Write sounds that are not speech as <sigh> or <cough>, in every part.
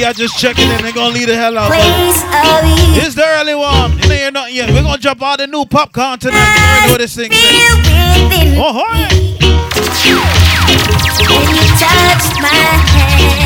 y'all just checking in. They're gonna leave the hell out. Is there anyone? You It ain't nothing yet. We're gonna drop all the new popcorn tonight. I you know what this thing. Oh, hi. When you touch my hand.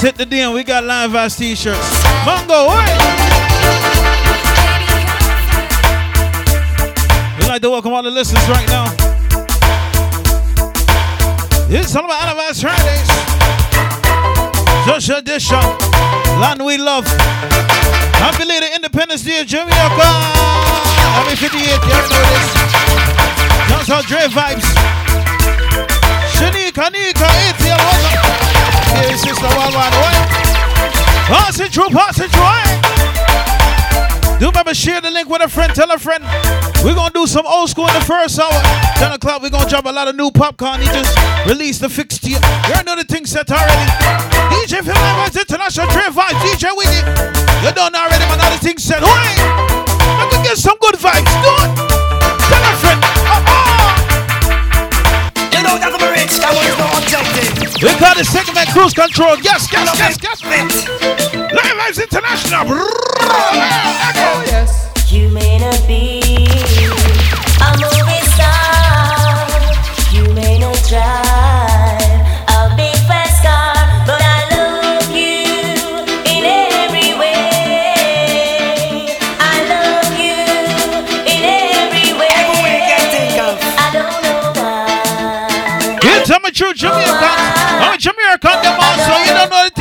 hit the DM. We got live ass t-shirts. Mongo, what? We'd like to welcome all the listeners right now. It's all about Alibis Fridays. Just Disha, Land we love. Happy later Independence Day, Jamaica. Happy 58, y'all know this. That's our Dre vibes. Shanika, Nika, it's your Hey sister, one, one, one. Pass it through, pass it through. Do remember, share the link with a friend, tell a friend. We're gonna do some old school in the first hour. 10 o'clock, we're gonna drop a lot of new popcorn. He just released the fixture. You already know the thing set already. DJ Phil Evans, International Trend Vibes, DJ Wiggy. You don't already, man, all the things set. Wait, let me get some good vibes. Do it. We call the segment cruise control. Yes, yes, yes, yes. yes. Live Lives International. Oh, yes. You may not be a movie star. You may not drive a big fast car, but I love you in every way. I love you in every way. Every way I think of. I don't know why. Here, tell me true. So you don't know.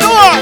door.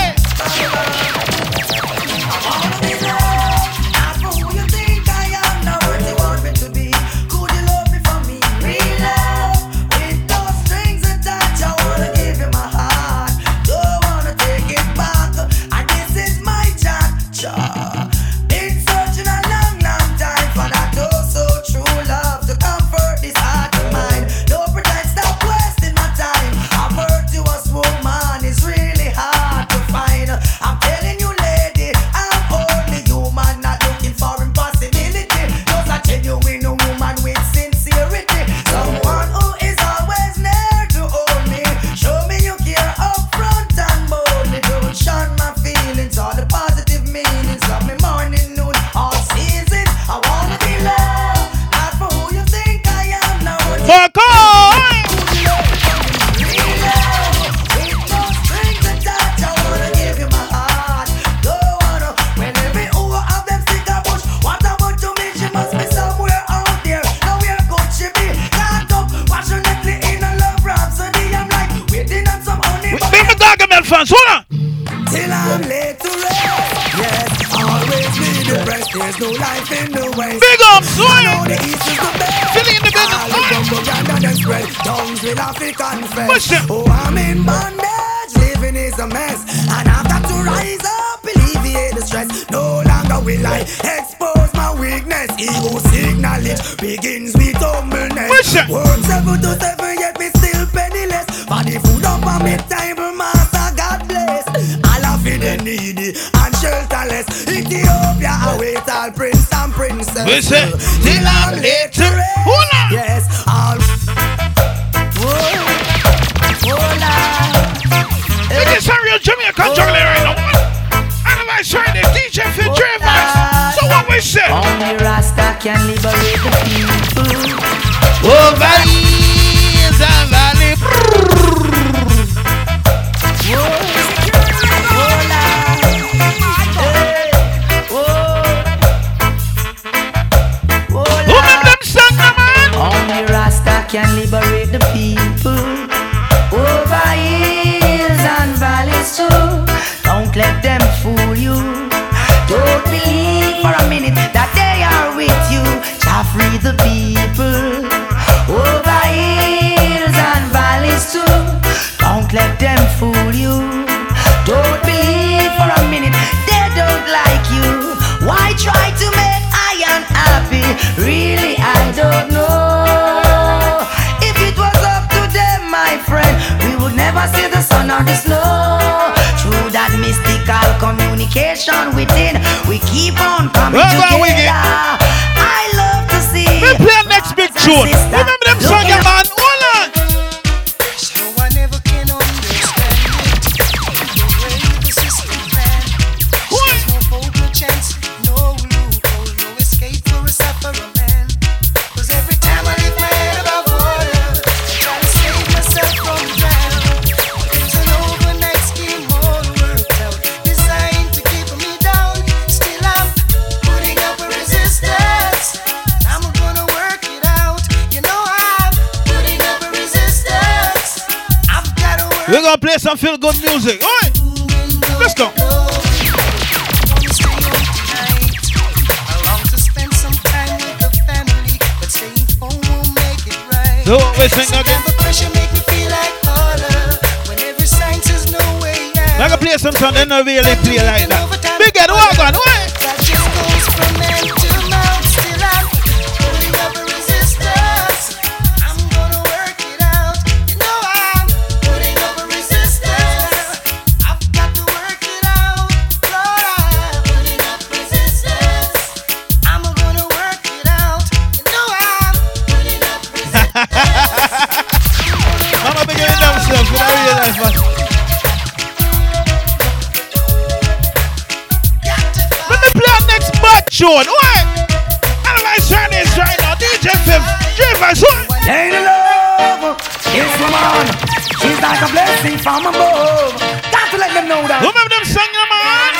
louder. Them man.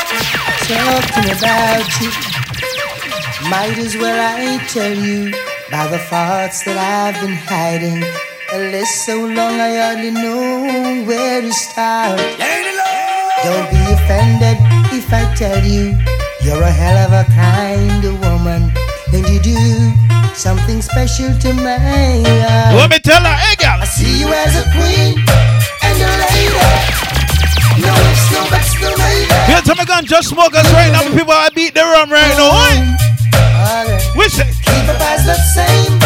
Talking about you. Might as well I tell you by the thoughts that I've been hiding. At list so long I hardly know where to start. Don't be offended if I tell you you're a hell of a kind of woman, and you do something special to me. Let me tell her, hey girl. I see you as a queen and a lady. You tell me gun just smoke us right now, people I beat the rum right now. we Which keep the vibes the same.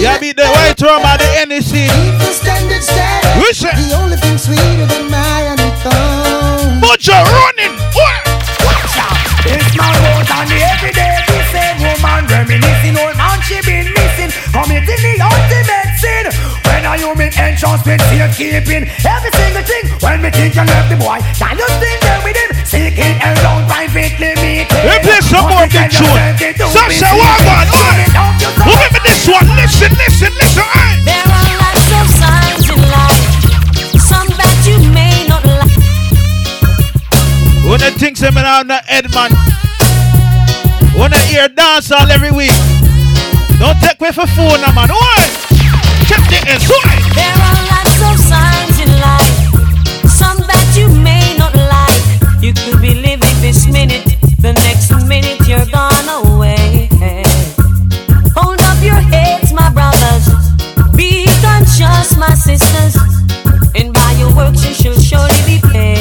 Yeah, beat the white rum by the NEC. Keep the standard set. Which the only thing sweeter than my thumb. But you're running. What? Watch out. This man goes on the everyday. The same woman reminiscing. Oh, Old man she been missing. Committing the ultimate sin When are you mean entrance with safekeeping Every single thing. When me think you love the boy Can you still there with him? Seeking a long privately limit. We play some more the tune Sasha, one man, Give me this one. Listen, listen, listen, oi There are lots of signs in life. Some that you may not like. When I think some around the head, man. When I hear dance all every week. Don't take away for no man. What? There are lots of signs in life, some that you may not like. You could be living this minute, the next minute you're gone away. Hold up your heads, my brothers. Be conscious, my sisters. And by your works you shall surely be paid.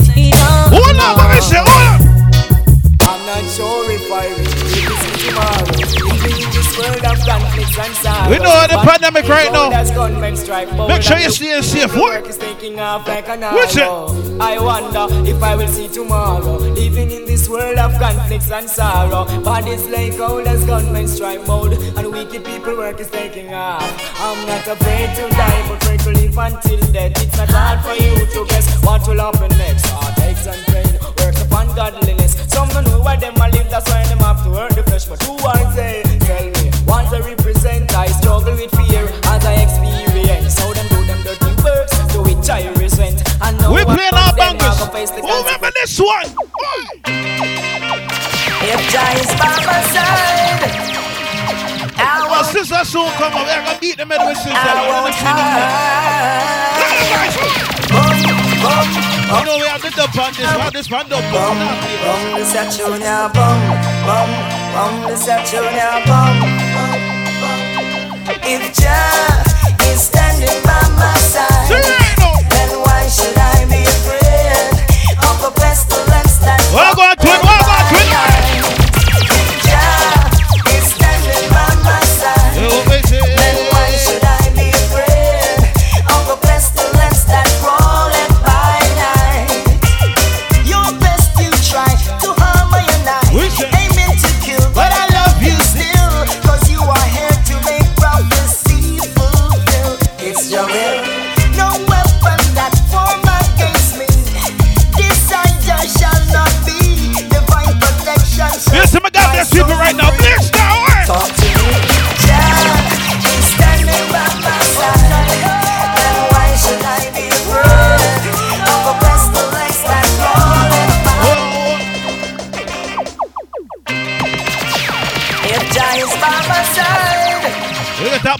Now. Someone that he don't Hold on, let me say, hold. I'm not sure if I will see tomorrow. Living in this world of conflicts and sorrow. We know the pandemic right now. cold as gunmen strike Make sure you stay safe. What? taking off like an What's it? I wonder if I will see tomorrow. Living in this world of conflicts and sorrow. Bodies lay cold as gunmen strike mode. And wicked people work is taking off. I'm not afraid to die, but to live until death. It's not hard for you to guess what will happen next. Heartaches and pain, work upon godliness. Some don't know why them a live, that's why them have to earn the flesh. But who are they? Tell me. What I represent, I struggle with fear as I experience. How them do them dirty works, to which I resent. And no We playing our bangers. have to face the Who remember this one? If Jah is by my side, I Our sister soon come up. We're gonna beat them in with sister. I won't hide. You know we have the dub on this. Have this one dub. Bum, bum, this a tune ya, bum, bum, bum, this a tune ya, bum, bum, bum. If Jah is standing by my side, then why should I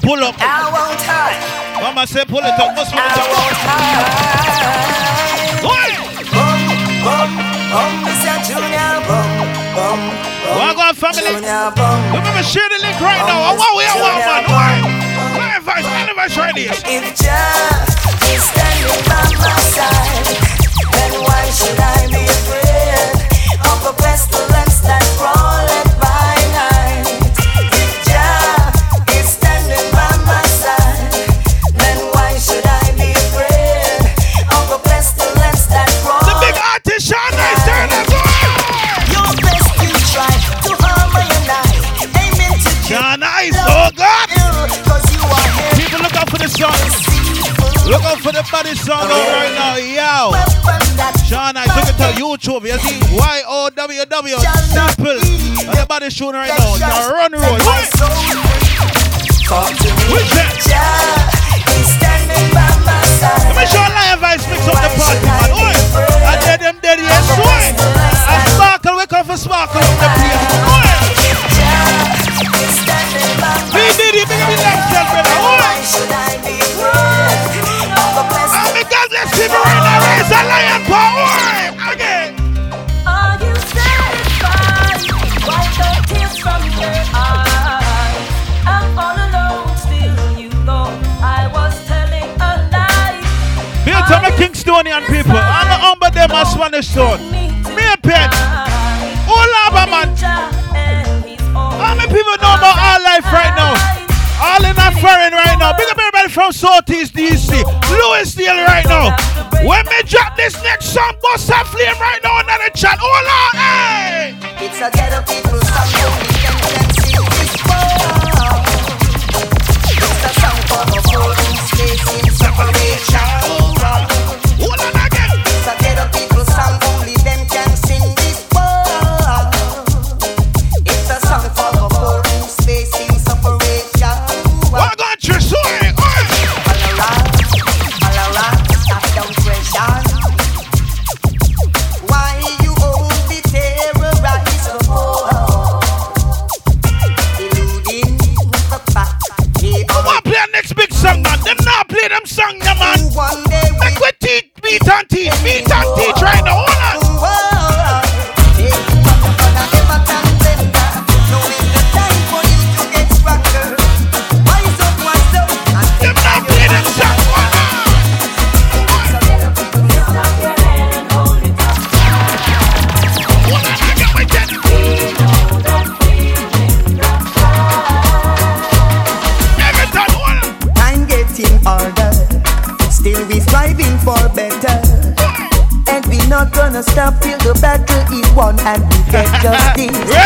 pull up. I won't hide. Mama say pull it up. Must pull I it up. won't hide. Oi! Bum, bum, bum, this a junior bum, bum, bum. Going family? Junior bum. Remember, share the link right now. I want we are one man. Oi! Live voice, live voice right here. If Jah is standing by my side, then why should I be afraid of a pestilence that crawleth the body song out right now. Yo. Sean Nice, look at the YouTube. You see? Y-O-W-W. Simple. And the body shooting right now. Now run road. To me. Who's that? Let me show Lion Vibes mix up the party, man. Oi! I did them dead yes, oi! I sparkle, wake up for sparkle on the place. Raise a lion power. Again. Are you satisfied? Wipe the tears from your eyes. I'm all alone still, you know I was telling a lie. Bill to my Kingstonian people. I'm the humble them as Spanish stone. Me a pen. All over, man. How many people know about our life right now? All in that foreign right now. Big up everybody from Southeast DC. Louisville right now. When me drop this next song, bust a flame right now in the chat. Hold on, hey! It's a ghetto people song, one day Make will we teach, beat and teach, beat and teach right now. Hold on. And we get justice.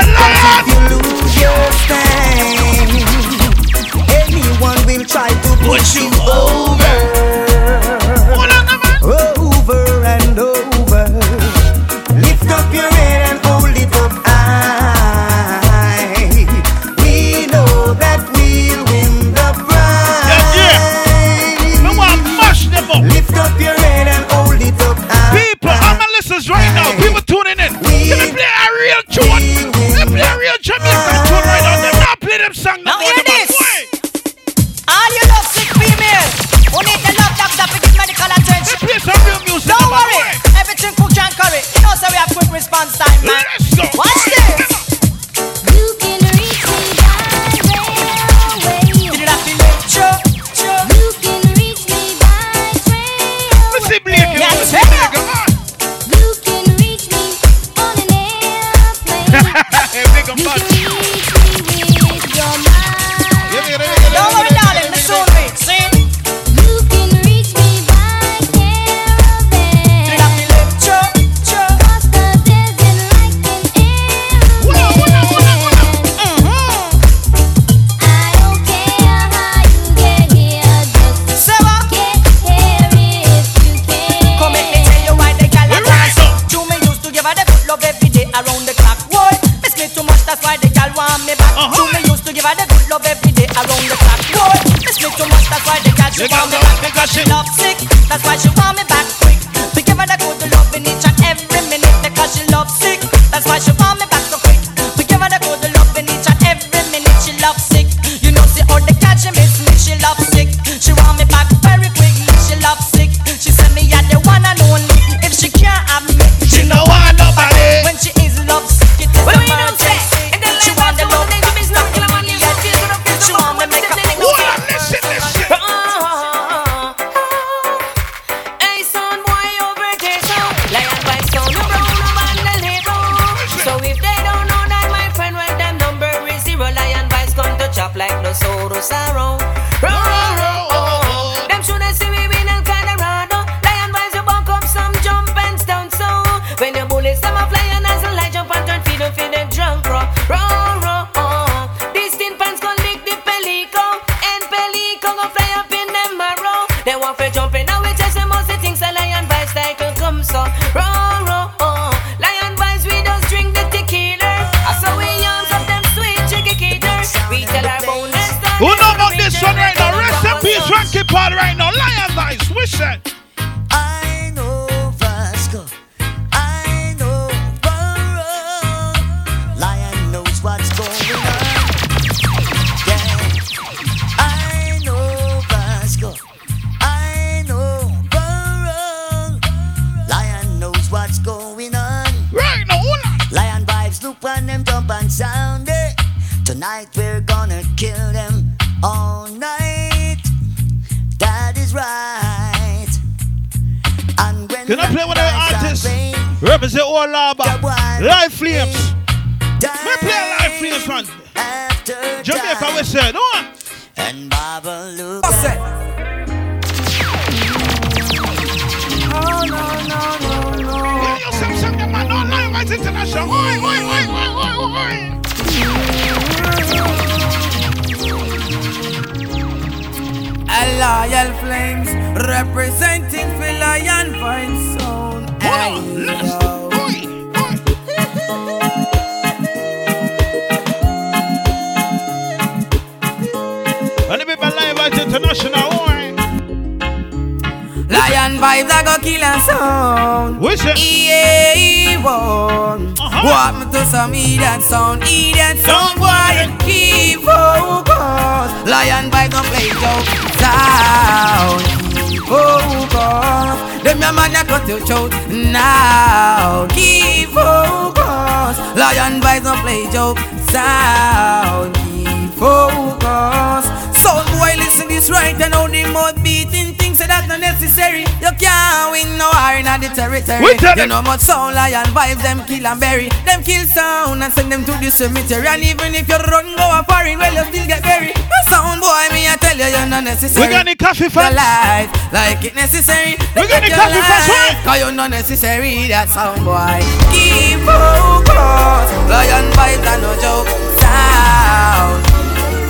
We tell you them. know much sound lion vibes, them kill and bury. Them kill sound and send them to the cemetery. And even if you run go a foreign, well you still get buried. Sound boy, me I tell you, you're not necessary. We got any coffee fans? life like it necessary. We got the coffee fans, life, right? Cause you're not necessary, that sound boy. Keep focus. Lion vibes are no joke. Sound.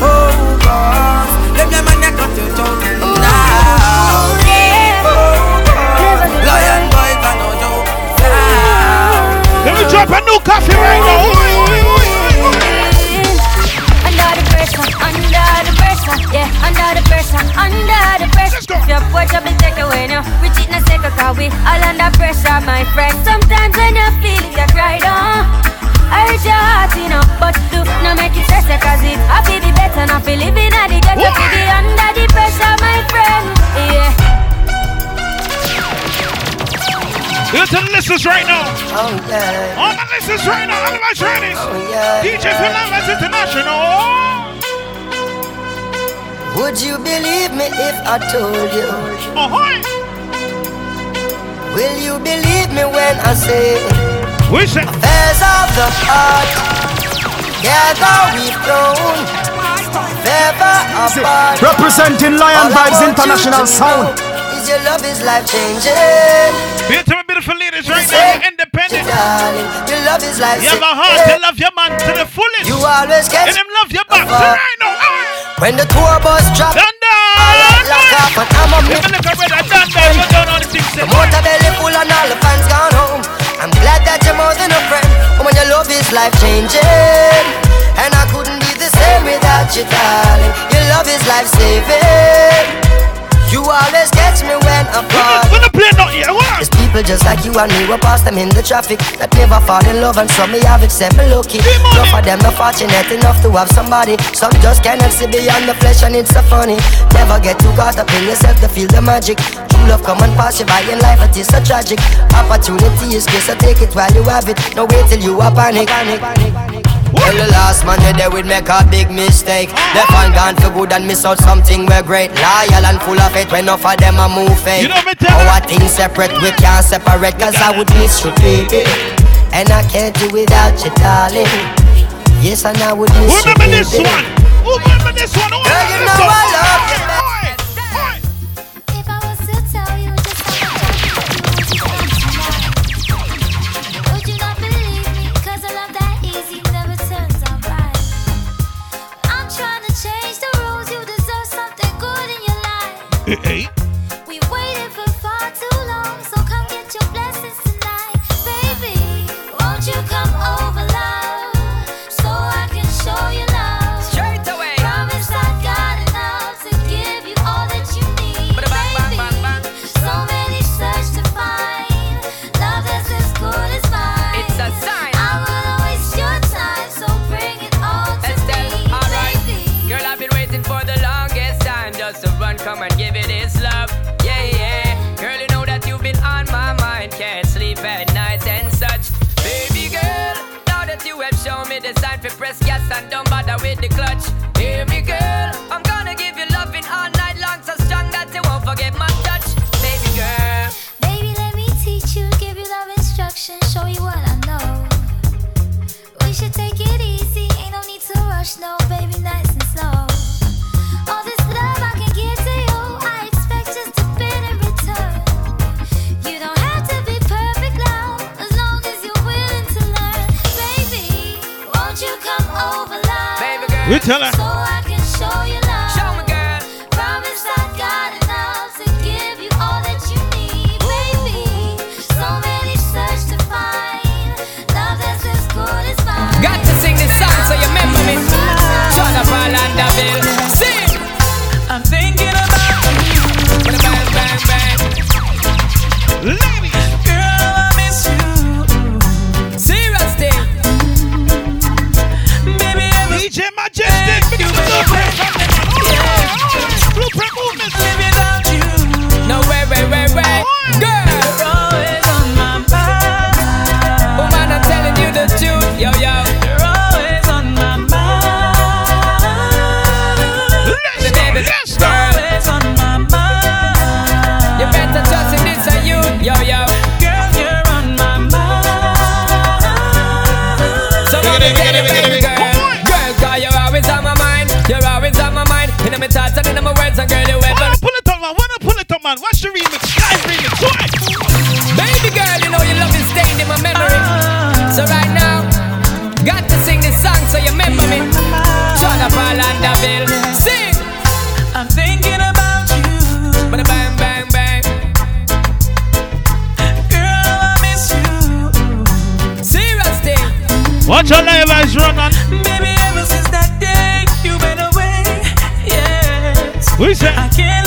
Focus. Drop a new coffee right now. Under the pressure, under the pressure, yeah, under the pressure, under the pressure. Go. Your boy job is take away now. We cheat na second cause we all under pressure, my friend. Sometimes when you feel it, you cry down. I hurt your heart, you know, but do not make it stress cause it I feel be better, not feel living at the to be under the pressure, my friend. Listen, listeners right now. Oh yeah, All my listeners right now. All my training. oh yeah. DJ Philamas International. Would you believe me if I told you? Ahoy. Will you believe me when I say We say, affairs of the heart? Together we've grown, never apart. Representing Lion All Vibes International to Sound. Is your love is life changing, be to my beautiful ladies right now. Independent. darling. Your love is life You have a heart to love your man to the fullest. You always And get them love your back tonight now. when the tour bus drop. Thunder. Lock up and I'm a Let me look at that thunder. You don't know the thing. The motor belly full and all the fans gone home. I'm glad that you're more than a friend. Woman, your love is life changing. And I couldn't be the same without you, darling. Your love people just like you and me, we pass them in the traffic That never fall in love and some me have it, me lucky. Enough of them not fortunate enough to have somebody. Some just cannot see beyond the flesh and it's so funny. Never get too caught up in yourself to feel the magic. True love come and pass you by in life, it is so tragic. Opportunity is good, so take it while you have it. No wait till you are panic, panic, panic, panic. Well, the last man you there would make a big mistake. Left and gone for good and miss out something we're great. Loyal and full of it when enough of them a move fake. You know me tell Our things separate, we can't separate, cause I would miss you, baby. And I can't do without you, darling. Yes, and I would miss remember you, this one? Remember this one? Who Girl, remember you this know one? I love you, <laughs> hey. Baby girl. i is running. Maybe ever since that day you've been away, yes. We said. I can't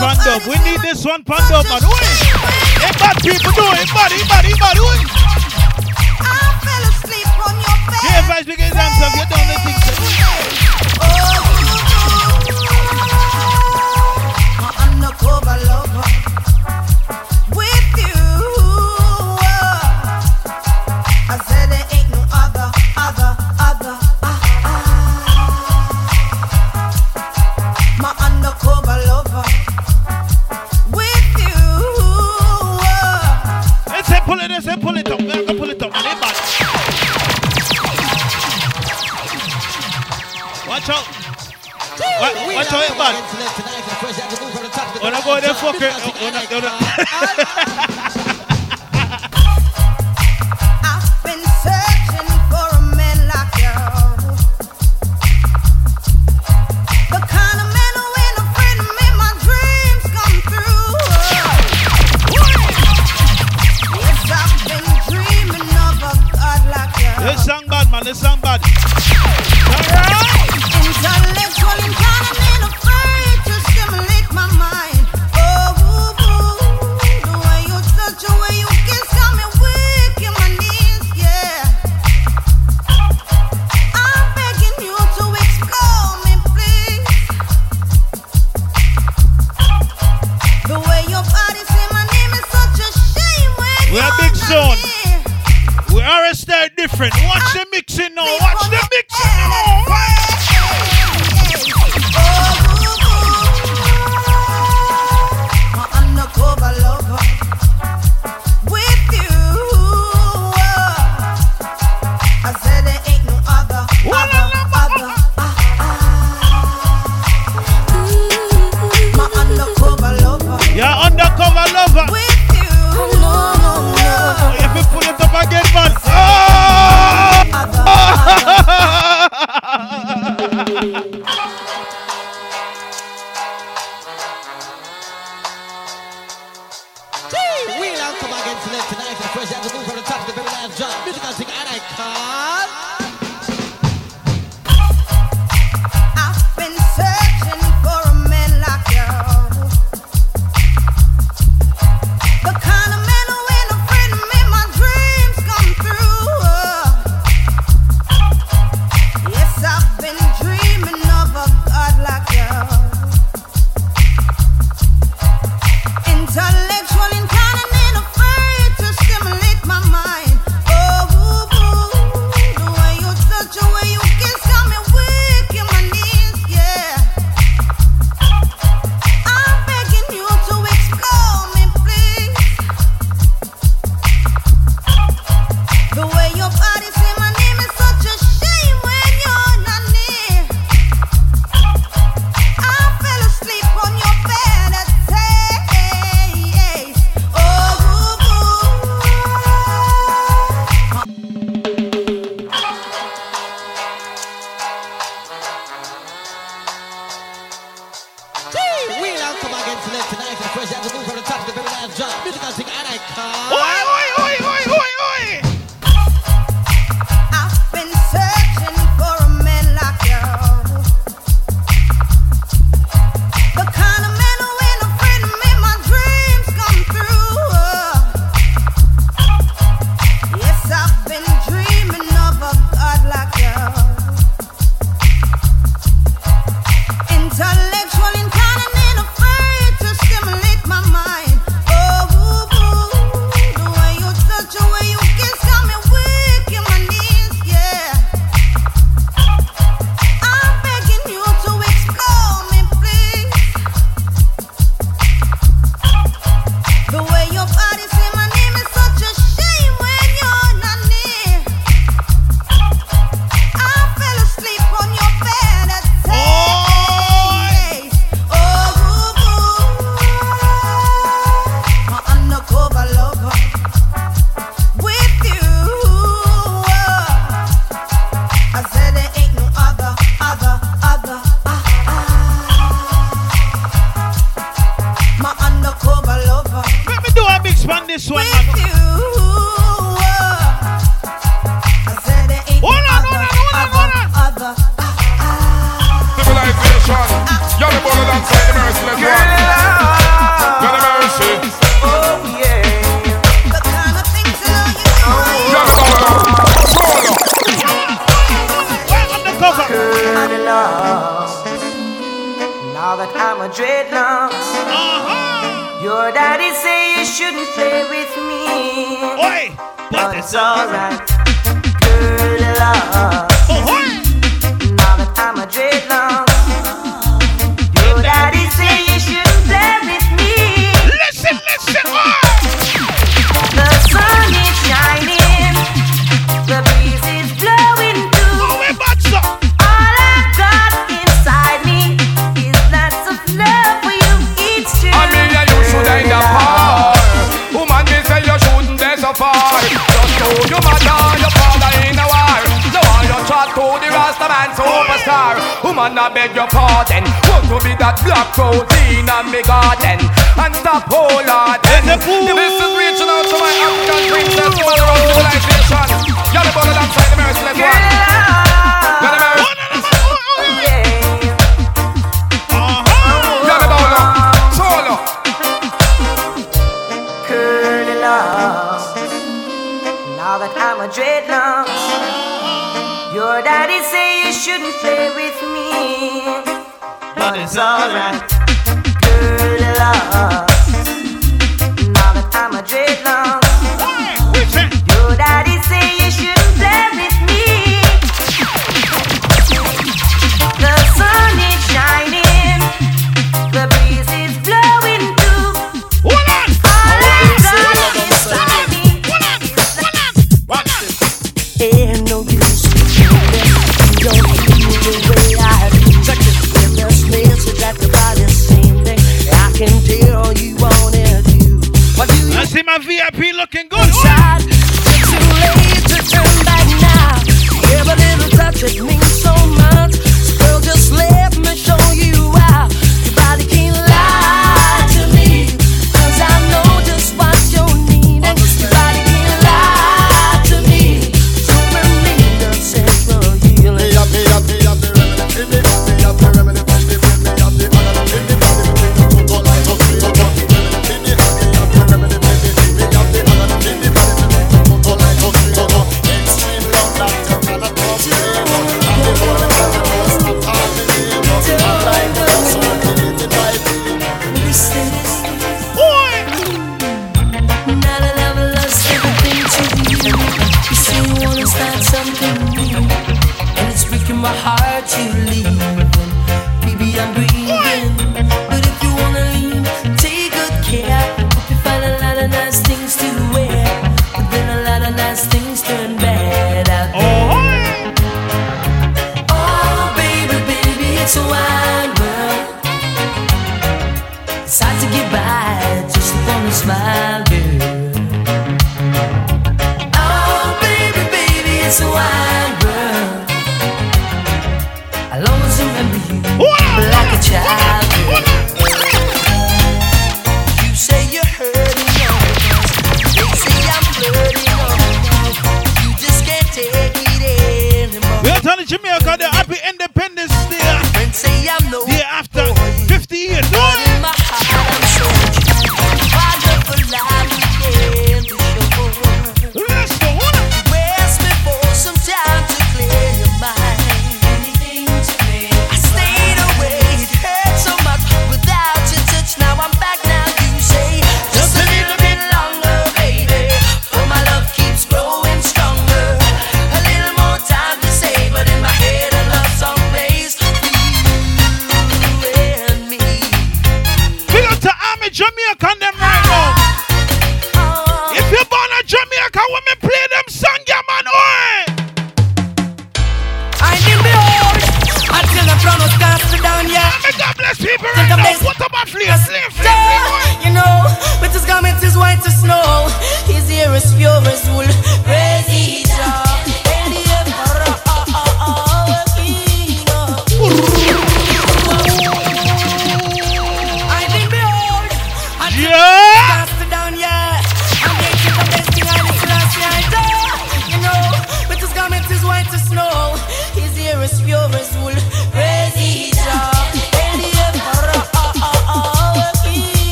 Pandub. We need this one, Pandub, man. Wait. Hey, bad people, do it. Bad, bad, bad, wait. I fell asleep on your bed. Yeah, vibes begins and. You're things. man. When I go there, fuck it. <laughs>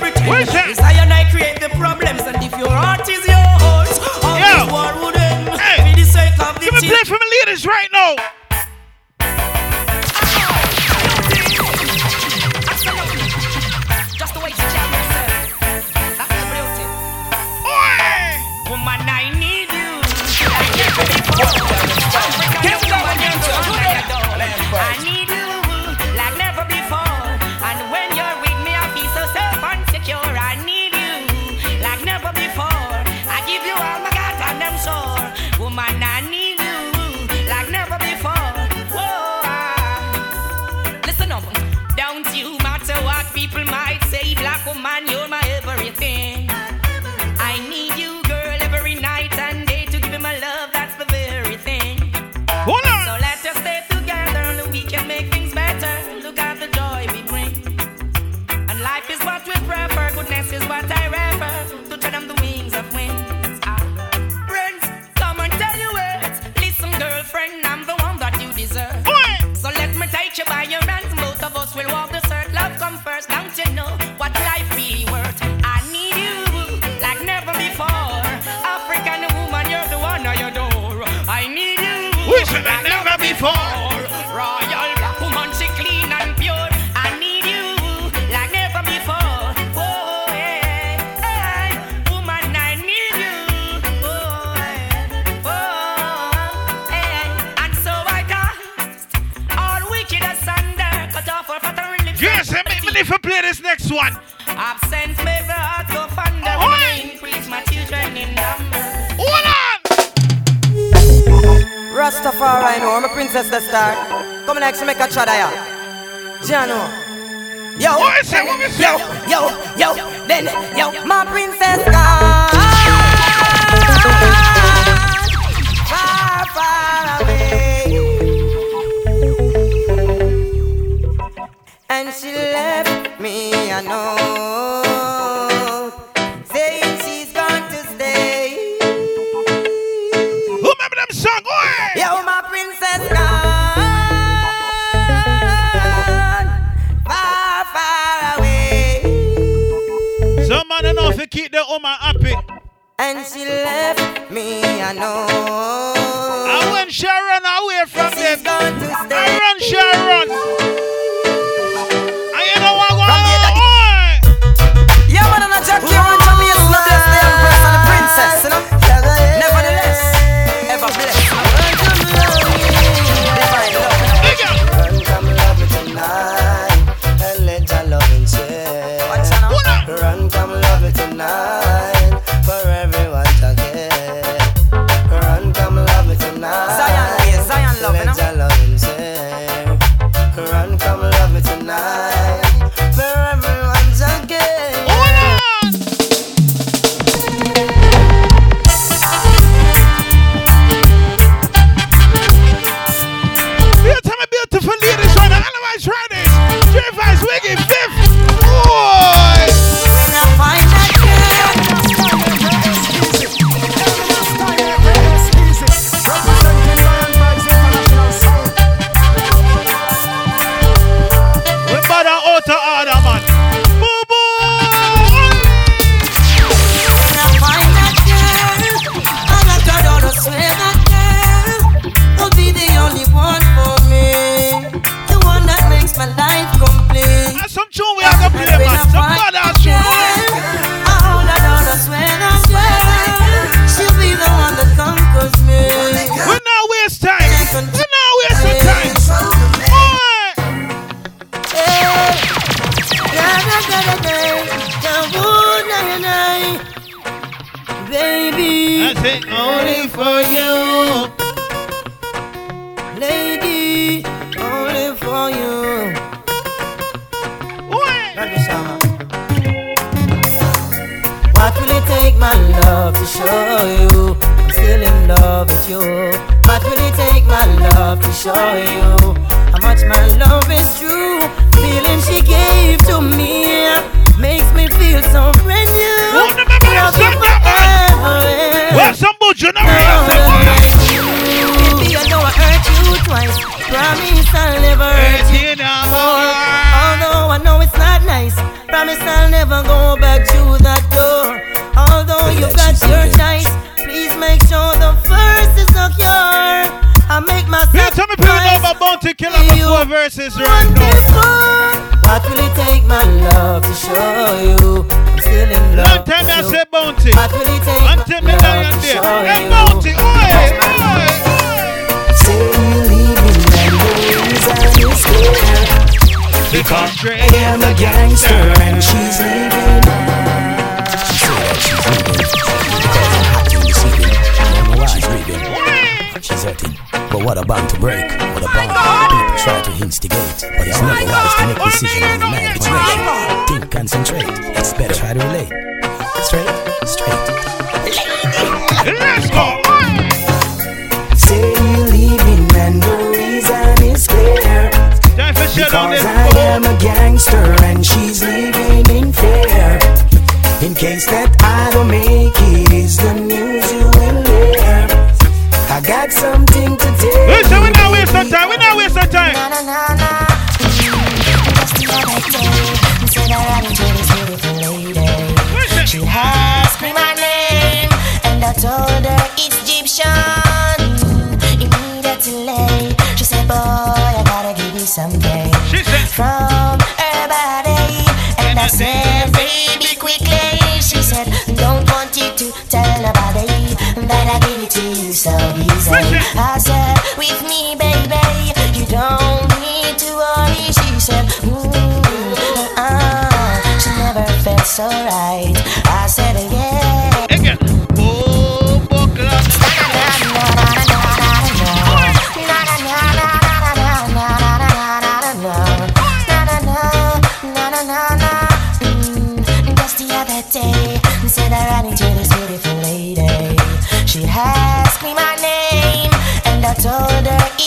pretend. Where's that? It's I and I create the problems, and if your heart is yours, all Yo. this war would end. Hey. For the sake of the Give me play for the leaders right now. Yo, yo, yo, then, yo, my princess.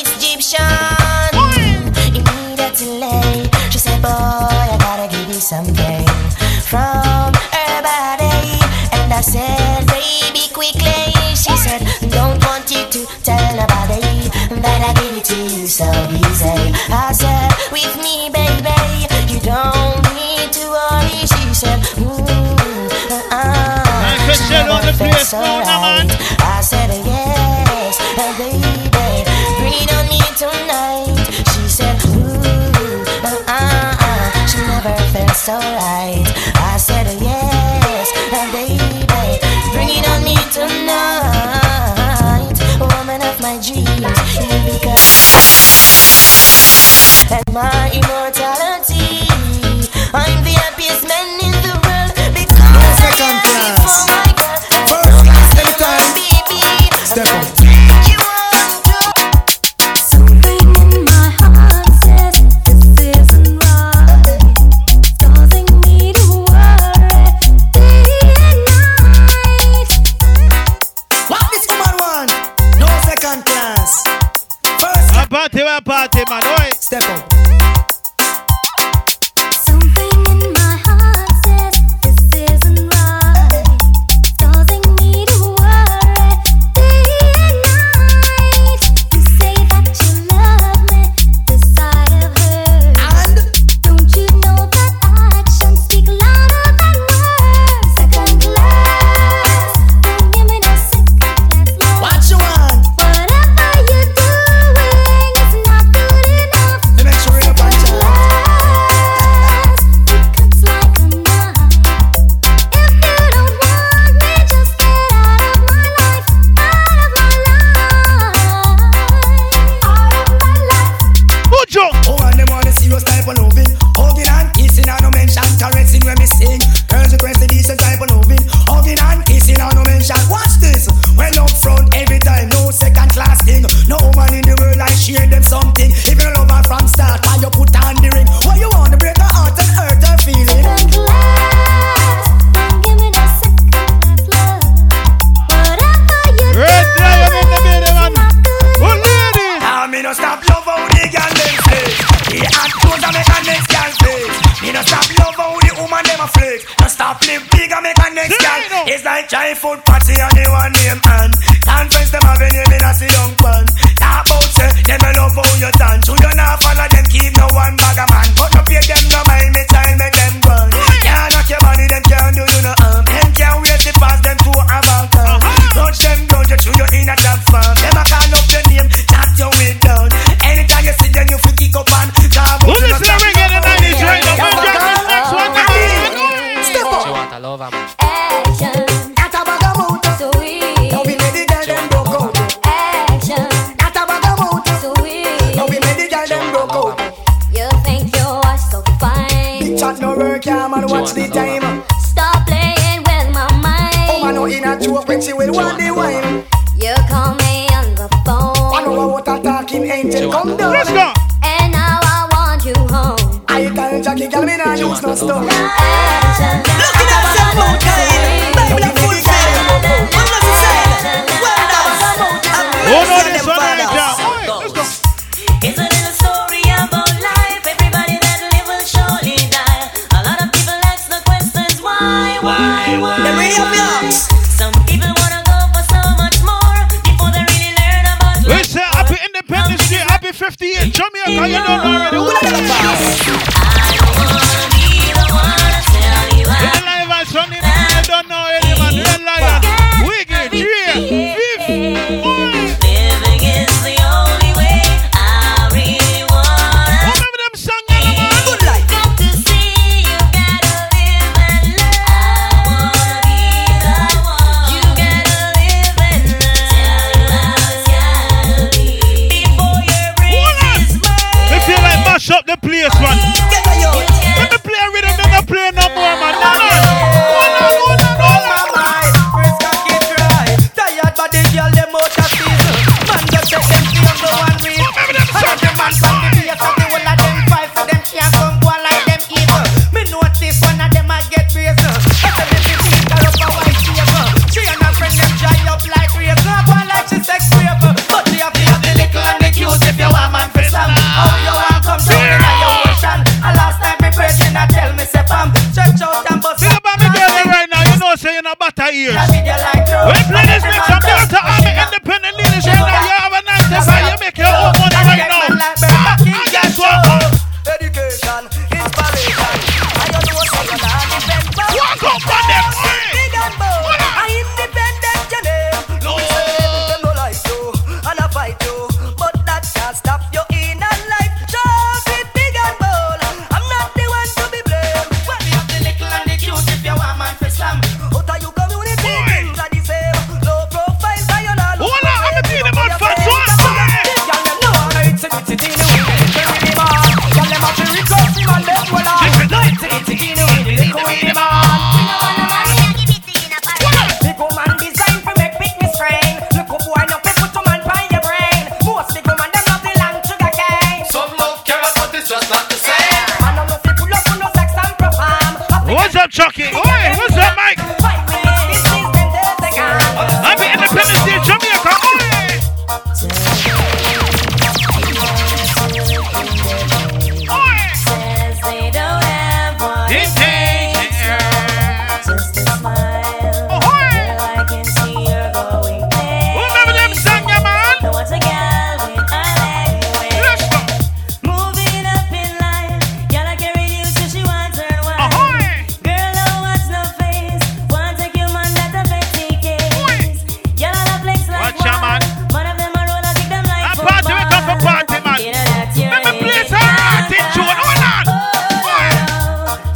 Egyptian. You need Immediate delay. She said, Boy, I gotta give you something from her body. And I said, Baby, quickly. She said, Don't want you to tell nobody that I give it to you so easy. I said, With me, baby, you don't need to worry. She said, Ooh, uh-uh. I, I said, that's alright. I said yes, and baby. Bring it on me tonight, woman of my dreams. You become and my emotions. man.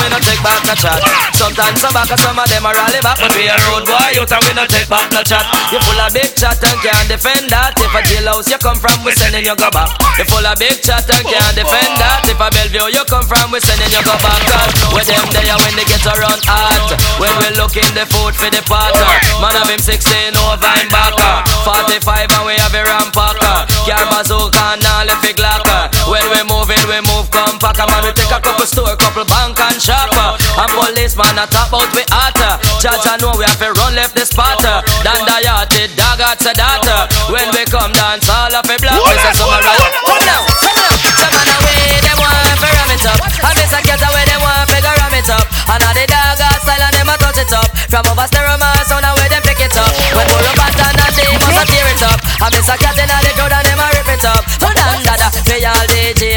we no take back no chat. Sometimes some back, some of them are rally back, but we a road boy you talk we no take back no chat. You full of big chat and can't defend that. If a jailhouse you come from, we sending you go back. You full of big chat and can't defend that. If a Bellevue you come from, we sending you go back. Cause with them there when they get around hard. When we looking the food for the potter, man of him 16 over and backer, 45 and we have a rampacker. Car bazooka and all if you glock When we move it, we move compact Man, we take a couple store, couple bank and shop uh. And policeman a top out we hot Judge I know we have to run left uh. the spot Dan the dog out to that When we come dance all of a block. We say summer right Come now, come now Some man oh, away, them want to ram it up. I miss a cat away, them want to ram it up. And all the dog out style and them a touch it up. From over stereo man, so now we them pick it up. When we rub a and they must tear it up? I miss a cat in all the crowd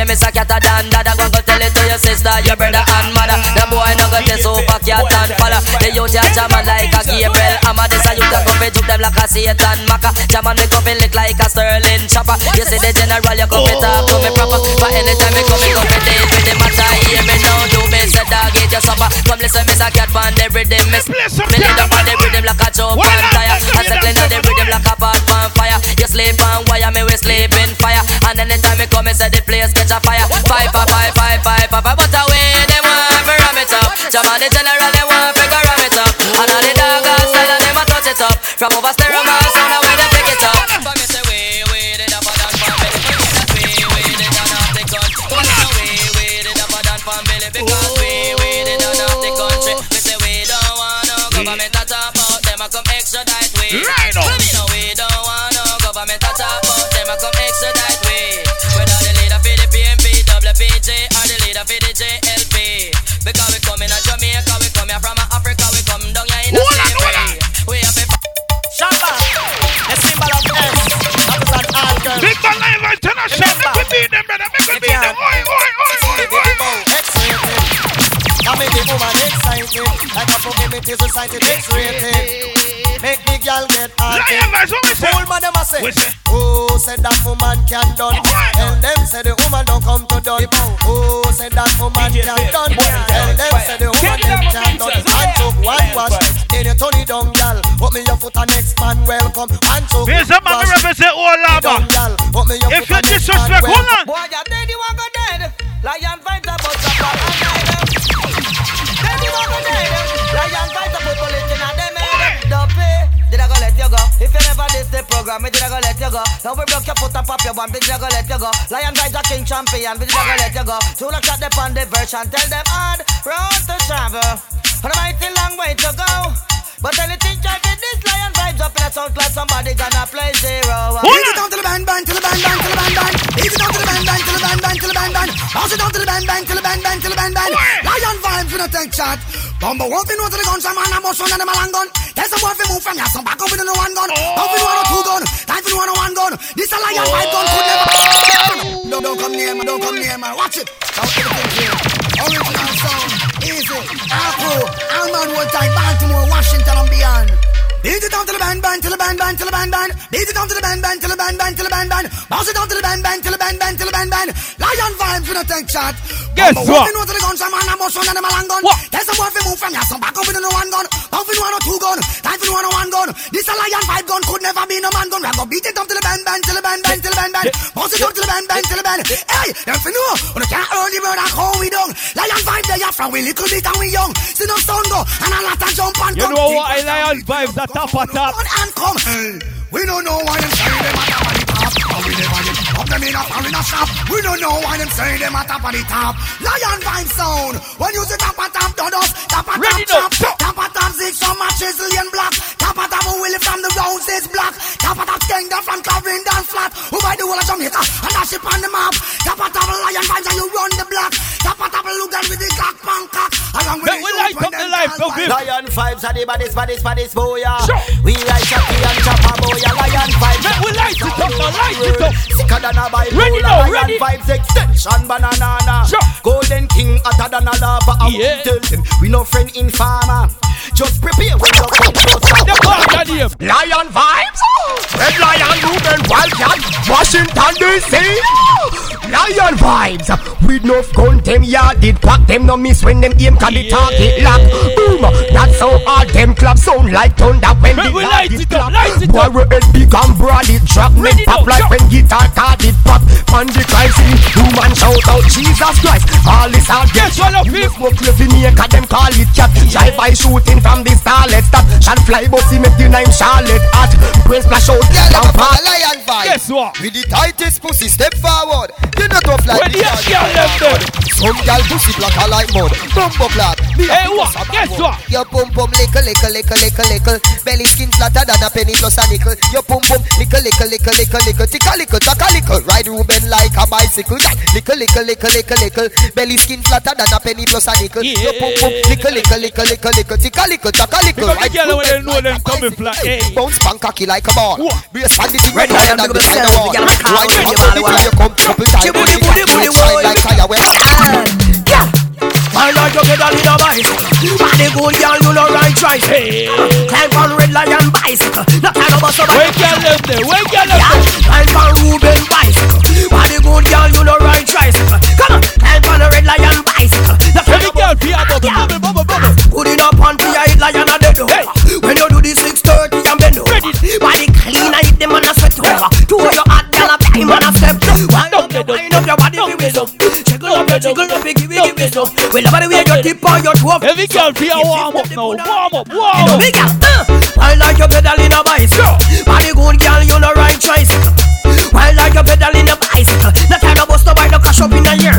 name is a cat a dan dada. Go go tell it to your sister, your brother and mother. The boy no go test super cat and fella The youth ya jamming like a Gabriel Amma this a youth a come juke them like a Satan Maka Jamming me come lick like a Sterling chopper. You see the general, you come talk to me proper. But anytime me come, me come deal with the matter. Hear me now, do me say dog eat your supper. Come listen, me say cat pan the rhythm Me me lay down on the rhythm like a choke tire I say clean the rhythm like a on fire sleep on wire, me we sleep in fire. And anytime me come, me say the place catch a fire. Pipe, pipe, pipe, pipe, pipe, pipe But away, they want fi ram it up. Jam on the general, they want fi go ram it up. And all the dog a style and them a touch it up. From over stereo mass, sound away they pick it up. For me say way, way, they up and down for me That way, way, they down off the country For say way, way, they up and down for me Because way, way, they down off the country. Me say we don't want no government to talk about Them. A come extradite we. Right on. A society X-rated. Make the girl get hearted. Lion vibes, what we say? Fool man, them a say. We say. Oh, said that woman can done. Tell them say the woman don't come to done. Oh, said that woman can done. Tell them say the woman them can done. One took one wash. Then you turn it down, girl. Put me your foot on next man welcome. One took Here's a man wash. represent all lava. Put me your If you on next disrespect, hold on. Boy, you dead, you want go dead. Lion fight the Lion fight the put bullet in a them head. Dumpy, did I go let you go? If you never did the program, me did I go let you go? Now we broke your foot and pop your one, did I go let you go? Lion fight the king champion, did I go let you go? So look at the on the version, tell them hard road to travel. On a mighty long way to go. But anything try to this lion vibes up in a sound like somebody gonna play zero. Beat it down to the band, band, to the band, band, to the band, band. Beat it down to the band, band, to the band, band, to the band, band. Bounce it down to the band, band, to the band, band, to the band, band. Lion vibes with a take shot. Bumble one fin to the gun, some man a bust one of them a long gun. Tell some boy fi move from ya, some back up with no one gun. Don't fin one or two gun, time fin one or one gun. This a lion vibe gun could never. Don't, don't come near me, don't come near me. Watch it. Shout everything clear. Original sound, easy. Afro, Alman Wood type, Baltimore, Washington and beyond. Beat it down to the band, band, to the band, band, to the band, band. Beat it down to the band, band, to the band, band, to the band, band. Bounce it down to the band, band, to the band, band, to the band, band. Lion vibes in a tank shot. Guess what? walking to the gun, some man a bust one of them a long gun. Tell some boy fi move from ya, some back up with no one gun. Bounce in one or two gun, for one or one gun. This a lion vibe gun could never be no man gun. We go beat it down to the band, band, to the band, band, to the band, band. Bounce it down to the band, band, to the band. Hey, them fi know, you can't earn the bird and how we down. Lion vibe they are from we little bit and we young. See no sound go, and a lot of jump and You know what I lion vibes at top of top. and come. Hey, we don't know why them say them. And we never get up them in a foreign shop. We don't know why them say them at top of the top. Lion vibe sound. When you say top of top, done us. Top Ready top, top. Top of top, six from a Chisellian block. Top of top, Willie from the Roses block. Top of top, Kingdom from Clarendon flat. Who by the whole of Jamaica and dash it on the map. Top of top, Lion vibes and you run the block. Top of top, look at with the cock, punk cock. Along with we light up the life, go Viv. Lion vibes are the baddest, baddest, baddest boy. yeah. We like Chucky and Chopper boy. yeah. Lion vibes. We light it up light it up. Sicker than a bipolar. Ready now, Lion ready. vibes extension banana. Golden king hotter than a lava. I Yeah. tell them we no friend in farmer. Just prepare when you come to The party. Lion vibes. Oh. Red Lion, Ruben, Wildcat, Washington DC. Lion vibes. With no gun, them yard did pack them no miss when them aim can the target lock. Boom. That's how all them clubs sound like thunder when Make the we light light it it up, clap. light it Boy, up. we head big and broad it drop. Ready Make pop like jump. when guitar card it pop. Man the Christ in human shout out Jesus Christ. All this all Yes, one of you. Smoke the Jamaica, them call it cat. Drive by shooting from the starlet stop. Shall fly bossy make the name Charlotte hot. Brain splash out. Girl, and up on pop. a lion vibe. Guess what? With the tightest pussy, step forward. You not tough like When the the girl left mud. Some girl pussy black a like mud. Bumbo clap. Me Hey, what? us Guess what? Your pum pum lickle lickle lickle lickle lickle. Belly skin flatter than a penny plus a nickel. Your pum pum lickle lickle lickle lickle lickle. Ticka lickle taka lickle. Ride Ruben like a bicycle. Yeah. Lickle lickle lickle lickle lickle. Belly skin flatter than a penny plus a nickel. Your pum pum lickle lickle lickle lickle lickle. Ticka lickle taka lickle. Ride girl when they Ruben know them coming flat. Hey. Bounce pan cocky like a ball. Brace on the thing Red higher Lion, than big the up booty, booty, booty, shine like fire when Yeah, I like in a bike Body good girl, you know right choice. Climb on red lion bicycle. Not time about Wake your left there, wake your left yeah. Climb on Ruben bicycle. Body good girl, you know right choice Come on, climb on a red lion bicycle. Not Every girl, bubble, bubble, bubble Put it up on fire, it lion a dead When you do the 630 and bend over Body clean, I hit them sweat over. Two of your hot girl a time on a step. Wind up, wind up your body, give it up. Jiggle up, jiggle up, give it, give it up. Well, nobody wear your tip or your twelve. Every girl be a warm up now, warm up, warm up. Big girl, While like you uh, pedaling a bicycle. Body good girl, you no ride tricycle. While like you pedaling a bicycle. No time to bust a bike, no crash up in a year.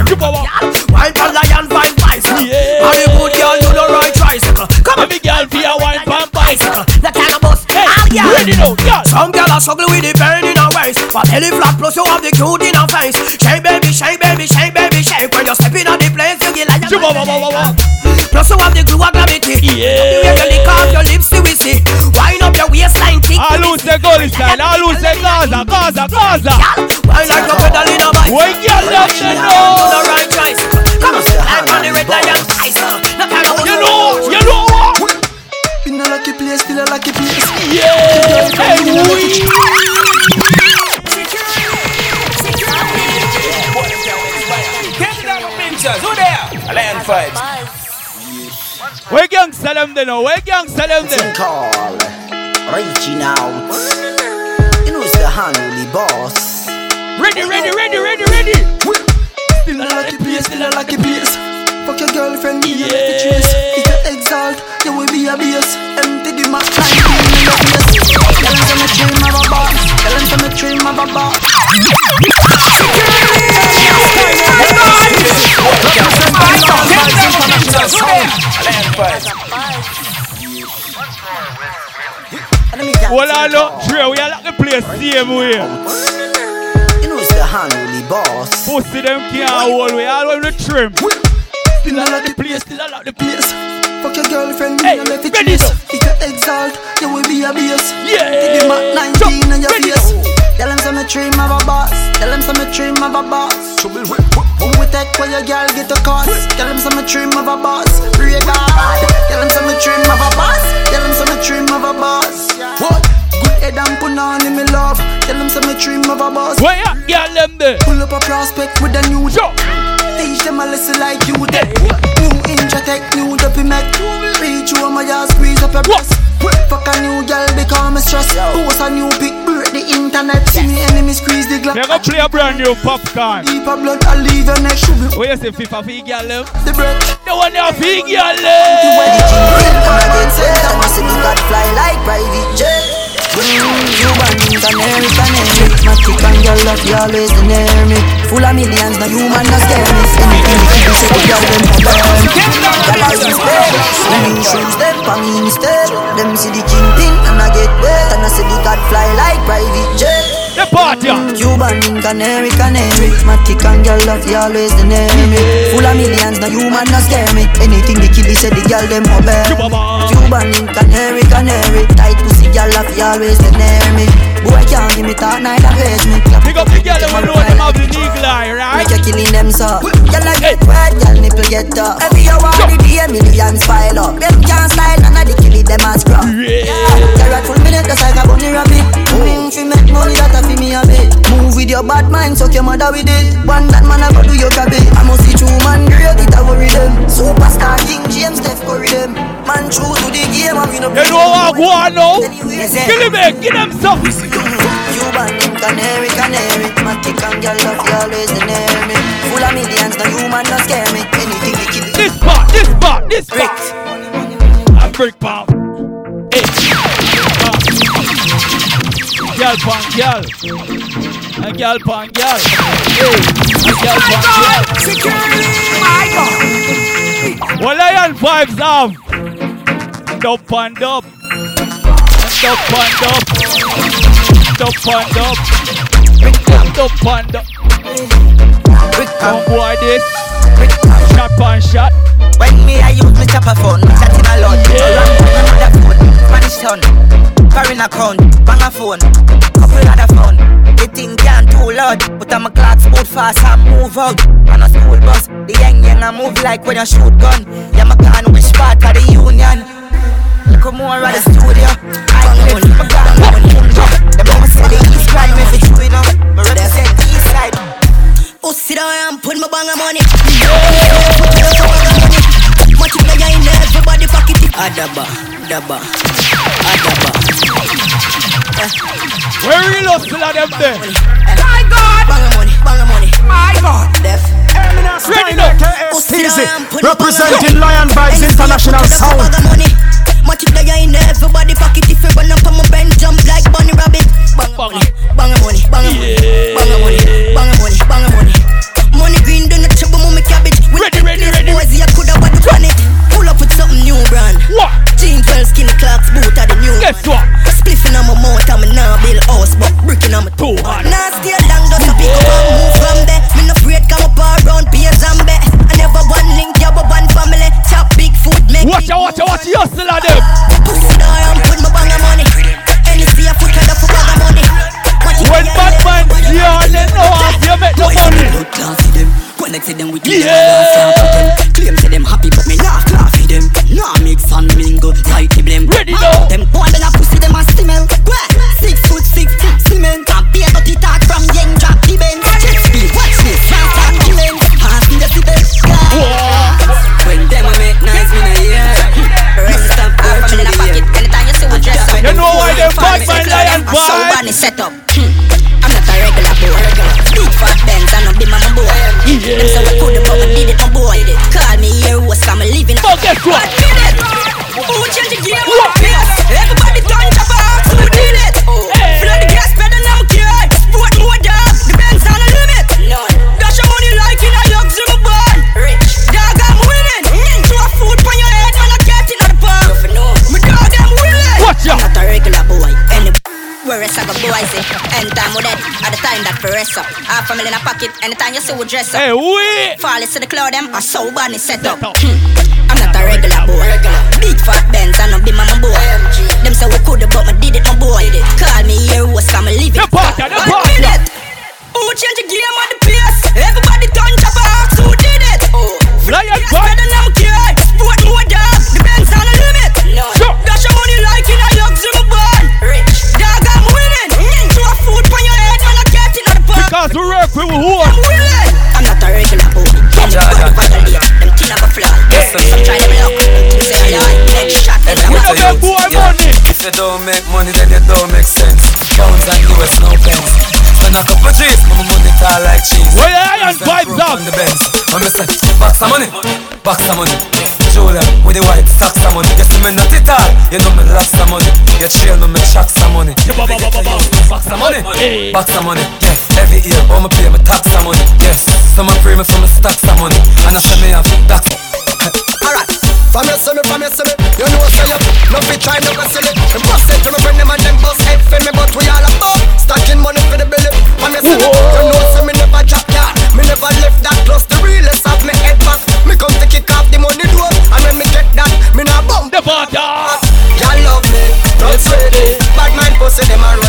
While the lion find bicycle. Body good girl, you no ride tricycle. Come on, big girl, be a wine pan bicycle. No time to bust. All girl. ready now, girl. Some girl a struggle with the burn in her waist. But belly flat plus you have the cute in her face. Shake baby, shake baby, shake baby, shake. When you step in on the place, you get like a Plus you have the glue of gravity. Yeah. The way you lick off your lips, we see. Wind up your waistline, tick. All lose the goal time. All lose the Gaza, Gaza, Gaza. Gangsta them there now? Where gangsta them there? Call, reaching out. You know it's the Hanley boss. Ready, ready, ready, ready, ready. Still a lucky place, still a lucky place. Fuck your girlfriend, me yeah. the chase. If you exalt, you will be a base. Empty the match, try to be your face. Tell them some dream of a boss. Tell them some dream of a boss. Well, I know, Dre, we are like the place same way. You know it's the Hanley boss. Pussy them can't hold we all when we trim. Still a lot the place, still a lot the place. Fuck your girlfriend, me no let it chase. If you exalt, you will be a base. Yeah. Take the Mac 19 on your face. Tell them some dream of a boss. Tell them some dream of a boss. Who we take where your girl get a cost? Tell them some dream of a boss. Pray God. Tell them some dream of a boss. Tell them some dream of a boss. What? Good head and put on in me love. Tell them some dream of a boss. Where ya? Girl them there. Pull up a prospect with a new job. Teach them a lesson like you did. New Intratec, new dopey met. Reach you on my ass, squeeze up your breast. Fuck a new girl, become a stress. Post a new pic, break the internet. See me enemy squeeze the glass. They're gonna play a brand new popcorn. Deeper blood, I leave your neck. Sugar. Where you say FIFA for girl them? The bread. The one there for girl When them. the G come again, say Thomas, and you got fly like private jet. Cuban, canary, canary Matic and your love, you always near me Full of millions, no human, no scare me Anything you say, the girl, them no burn Girl, I When you shoes, them for me instead Them see the king thing, and I get wet And I see the god fly like private jet The party Cuban, canary, canary. Matic and your love, you always the near me Full of millions, no human, no scare me Anything the killie say, the girl, them burn Cuban, canary, canary. Tight pussy, girl, love, you always the near me Boy can't give me talk, neither page me Pick up the girl them who know them have the eagle eye, right? Make you killing them so Girl I get wet, girl nipple get tough. Every hour the day, millions pile up. Them can't style, none of the killing them as scrub Yeah, girl right full minute, just like a bunny rabbit. Moving fi make money, that a fi me a bit. Move with your bad mind, suck your mother with it. One that man I go do your grab it I must see true man great, it a worry them. Superstar King James, Steph Curry them. Man true to the game, I mean no You know what go on now? Kill him, eh, give them some. Cuban, them canary, canary Matic and girl love you always the near me Full of millions, no human, no scare me Anything you kill This part, this part, this part. A brick bomb. Hey. Girl pan girl. A girl pan girl. Hey. A girl pan girl. Well, lion vibes have. Dub and dub. Dub and dub. Dub and dub. Dub and dub. Come boy this. Shot pan shot. When me I use my chopper phone, chatting a lot. Yeah. With another phone, Spanish town, foreign account, bang a phone, couple other phone. The thing can't too loud, but I'm a clock boot fast and move out. On a school bus, the young young I move like when you shoot gun. Yeah, my can which part of the union. Come more at the studio. I clip my gun money. Them mama say the east crime if it's true enough. Me represent the east side. Oh, sit down and put my bang of money. Put it on my bang money. Much of in everybody pocket. Adaba, daba, adaba. Where real hustle are them there? Eh. My God! Bang money, bang money. My God! Def. Ready now. Easy. Representing Lion Vibes International Sound. Much of in everybody pocket. If you run up on my bend, jump like bunny rabbit. Bang of money, bang of money, bang of money, bang of money, bang of money, bang of money. Money green, do not trouble, mommy cabbage. Ready, ready, ready. Boys, you coulda what on it. Pull up with something new brand. What? Jeans, well, skinny clocks, boot are the new. Guess what? Spliffing on my mouth, I'm a now build house, but bricking on my toe. Now stay long, a pick up and move from there. Me no afraid, come up around, be a zombie. I never one link, you but one family. Watch out, watch out, watch out, hustle are them. Pussy down, put my bang of money. Anything I put head up for bag of money. When bad man see you, they know how you make the money. Connected them with yeah. Claim say them happy, but me nah clap for them. Nah mix and mingle like the blame. Ready now. Them boy then a pussy them a. Well, six foot six foot cement. And be able to talk You know why bad me man lion I'm so vibe? bunny set up. Hmm. I'm not a regular boy. Big fat Benz and I'm be my boy. Them say we coulda but we did it, my boy. Call me here, what's I'm living. Fuck guess what? Who did it? Who changed the game? Where rest of a boy say, anytime we dead, at the time that we rest up. Half a million in a pocket, anytime you see we dress up. Hey, wait. Fall to the cloud, them, a so bunny set up. Hmm. I'm not a regular boy. Big fat Benz, and I'm be my boy. Them say we coulda, but me did it, my boy. Call me here, what's I'm living. The party, the Who party. did it? Who changed the game on the place? Everybody done the box. Who did it? Lion Yes, don't make money, then you don't make sense. Pounds and US no pence. Spend a couple G's, my money tall like cheese. Where your iron vibes up? On the Benz. I'm say, box of money, box of money. Julia with the white socks of money. You see me not it all, you know me lots of money. You trail me, me chuck some money. You Box of money, box of money. Yeah, every year, all me pay me tax some money. Yes, some a pray me for me stacks of money. And I say me have tax. Alright. Son, from your son, you know say you No fit try no go silly. Them bust it to me friend them and them bust head for me But we all about stacking money for the belly your son, you know say me never drop yard Me never left that. Plus the realest of me head back. Me come to kick off the money door And when me get that, me not bump The party. Y'all love me, don't sweat it. Bad mind pussy, them a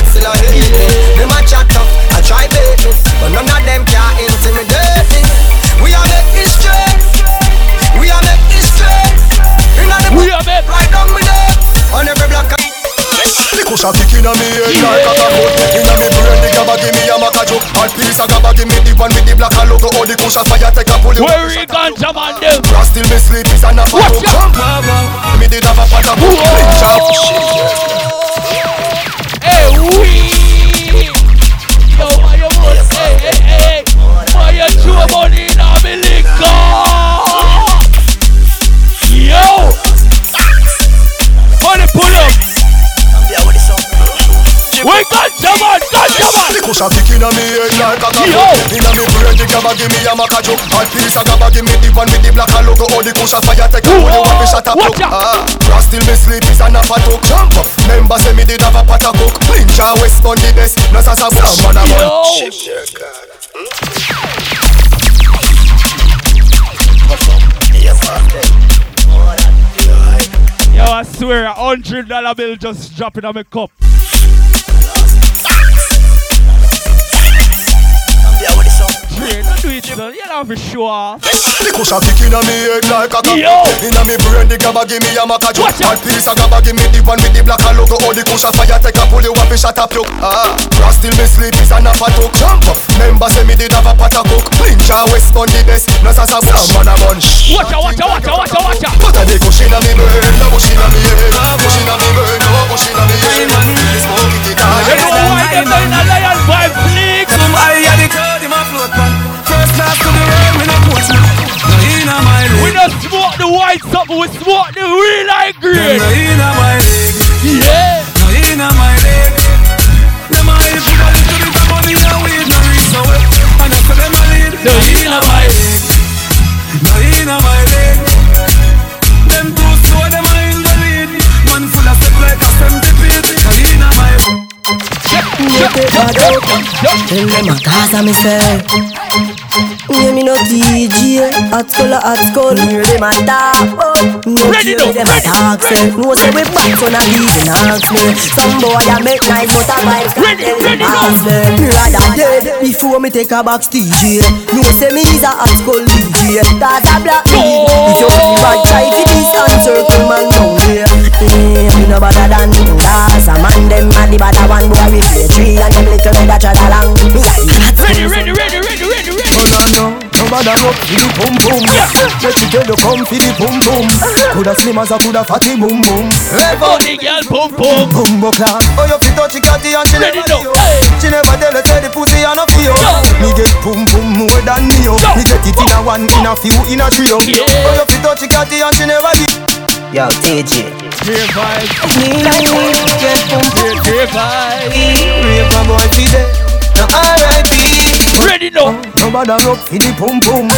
Cushion kick inna me head like a cockroach Inna me brain the gabba give me a macajo All piece of gabba give me the one with the black and logo All the cushion fire take a pull Where we ganja man them? Till me sleep is an apple Watch out. Me did have a pot of Pinch We ganja man, ganja man. The cushion kick inna me head like a Yo. Inna me brain the gabba give me a macajo All piece of gabba give me the one with the black and logo. All the cushion fire take a pull you want me shut up look. Ah, Cross till me sleep is an apple talk Jump up. Member say me did have a pot of coke. Pinch a west bun the best No sasa some man a man Yo. Yo, oh, I swear, a hundred dollar bill just dropping on my cup. Train, don't do it, son. son. You know for sure. The cushion kick inna me head like a cock. Yo. Inna me brain the gabba give me a maca joke. Hot piece of gabba give me the one with the black and logo. All the cushion fire take a pull you up and shut up you. Ah, grass till me sleep is an apple talk. Jump off. Member say me did have a pot of cook. Ninja West on the best. No sasa bush. Some man a bunch. Watch out, watch out, watch out, watch out, watch out. But the cushion inna me brain, no bush inna me head. Bush inna me brain, no bush inna me head. Smoke it, it high. You know why them in a lion vibe flick? Some high at the cloud, him a float pan. First class to the rain, we no coach man. No inna my league. We don't smoke the white stuff, we smoke the real high grade. No inna my league. Yeah. No inna my league. Them a with a little bit of money and weed, no well. And that's why them a lead. No inna my league. No Tell them a cause of myself Yeah, me no DJ Hot a hot skull. Me hear them a talk oh. No Ready care them a talk say. No say we back on a easy ask me Some boy a make nice but a vibes Ready, ready now. Me rather dead before me take a box DJ No say me is a hot skull DJ That's a black weed If you want bad for this and circle man down here Eh, me no better than me Cause a man them man the better one boy. We play three And them little red a trot along Me a the hot Ready, ready, ready, ready, ready, ready. no, no bother up for the pum pum. Let you tell you come for the pum pum. Coulda slim as a coulda fatty boom boom. Level the girl pum pum. Bumbo clap. Oh you fit touch it catty and she Ready never now. do. She never tell you say the pussy and a feel. Me get pum pum more than me yo. Me get it in a one, in a few, in a trio. Oh you fit touch it catty and she never do. Yo, TJ. Great vibe. Me like me get pum pum. Great vibe. Rape a boy fi dead. Now R.I.P. Ready now. No bother up for the pum pum.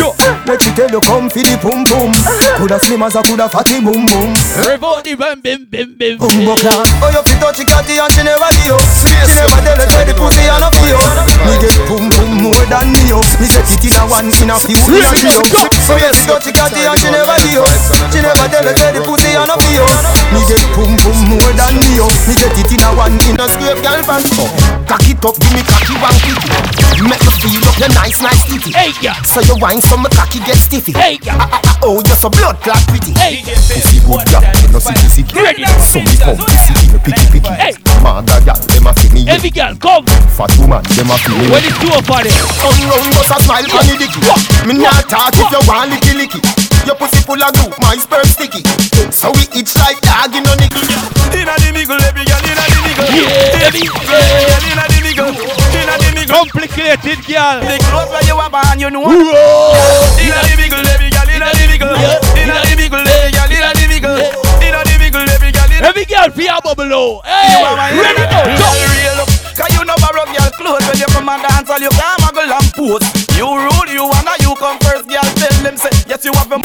Let you tell you come for the pum pum. Coulda slim as a coulda fatty boom boom. Revolt the bam bim bim bim. Bumbo clap. Oh you fit touch it catty and she never do. She never tell you say the pussy and a feel. Me get pum pum more than me yo. Me get it in a one, in a few, in a. Oh you fit touch it catty and she never do. She never tell you say the pussy and a feel. Me get pum pum more than me yo. Me get it in a one, in a scrape girl pants. Cock it up, give me cocky one quickie. Make you feel up your nice, nice titty. Hey yeah. So you wine so my cocky get stiffy. Hey yeah. Ah, ah, ah, oh, you're so blood clot pretty. Hey. Pussy good girl, you know see the sick. Ready. So me come to see you picky picky. Hey. Mother girl, them a feel me. Every girl come. Fat woman, them a feel me. When it's two of them. Come round, bust a smile on the dicky. Me not talk if you want licky licky. Your pussy full of glue, my sperm sticky. So we itch like dog in a nickel. Inna the middle, every girl inna Complicated girl. The clothes where you are born, you know. Whoa. Inna the middle, every girl inna the middle. Inna the middle, every girl inna the middle. Inna the middle, every girl. Every girl feel bubble low. Hey. Ready real, Go. real up. Cause you know borrow girl clothes when you come and dance all you can't muggle and pose. You rule, you wanna, you come first, girl. Tell them say yes, you have them.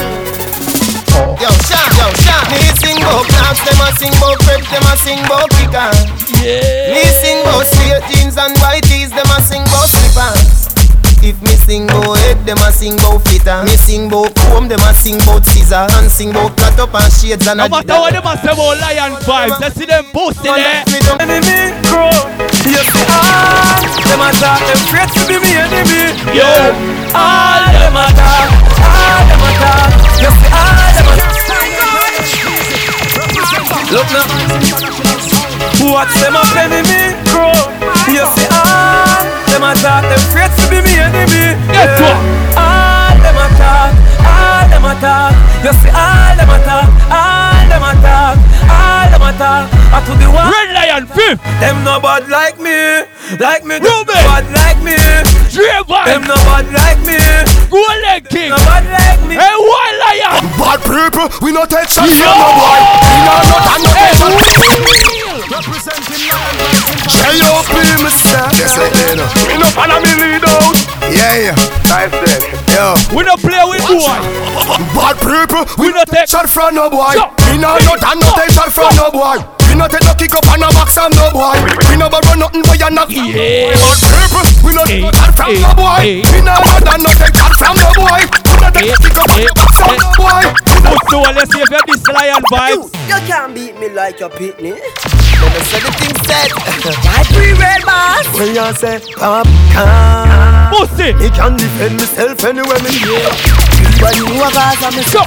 Yo, Sean, yo, Sean. Me sing bout knobs, them a sing bout crepes, them a sing bout kicker. Yeah. Me sing bout straight jeans and white tees, them a sing bout slippers. If me sing bout head, them a sing bout flitter. Me sing bout comb, them a sing bout scissor. And sing bout cut up and shades and No a matter what them a say about lion vibes, let's see them boosting there. Enemy grow. Yes, ah, them a talk, them afraid to be me enemy. Yo. All them a talk, all them a talk. Yes, all them. Look now. Watch them up enemy grow. You see all them a talk, them afraid to be me enemy. What? All them a talk, all them a talk. You see all them a talk, all them a talk, all them a talk. I to the one. Red lion fifth. Them no bad like me, like me. Ruben. Bad like me. Dre Them no bad like me, Golden king. no bad like me. Hey, white lion. Bad people, we no take shots from no boy. We no not and no Hey, take shots. real. J.O.P. Mr. Yes, I did. We no follow me lead out. Yeah, yeah. Nice day. Yo. We no play with boy. Bad people, we, We no take- shot from no boy. Yo. We no not and no take shot from no boy. We no take no kick up and no box from no boy. We no borrow nothing but you knock. Yeah. Take shot from no boy. We no not and no take from no boy. We no take Hey, no kick up and hey, no box from no boy. We no Put the one, let's see if you're this lion vibes. You can't beat me like your pitney. Let me say the thing said. <laughs> My free red boss. When you say come, come Pussy Me can defend myself anywhere me hear When you a Gaza, me so.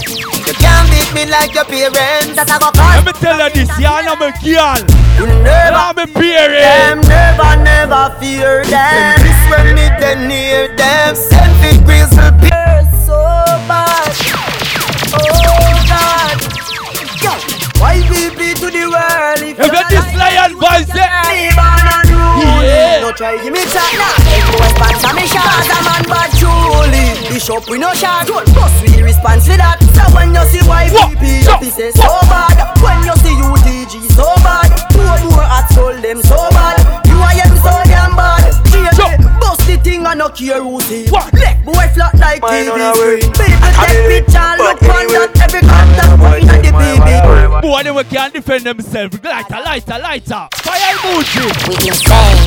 You can't beat me like your parents. That I go call. Let me tell you this, you know me girl. You never, I'm a parent. them never, never fear them. This when me then near them. Send big grizzle pe- so bad. BP to the world if If you're this lion vibes, eh? Leave on and rule. Yeah. No try give me chat now. Boy sponsor me shot. A man bad truly. Bishop we no shot. Don't bust we response to that. So when you see YPP, you say so bad. When you see UDG so bad. More more at soul them so bad. You are them so thing and no care who see. Leg boy flat like TV screen. People take picture look on that. Every contact point at the BB. Boy, they can't defend themselves. Lighter, lighter, lighter. Fire emoji. We insane.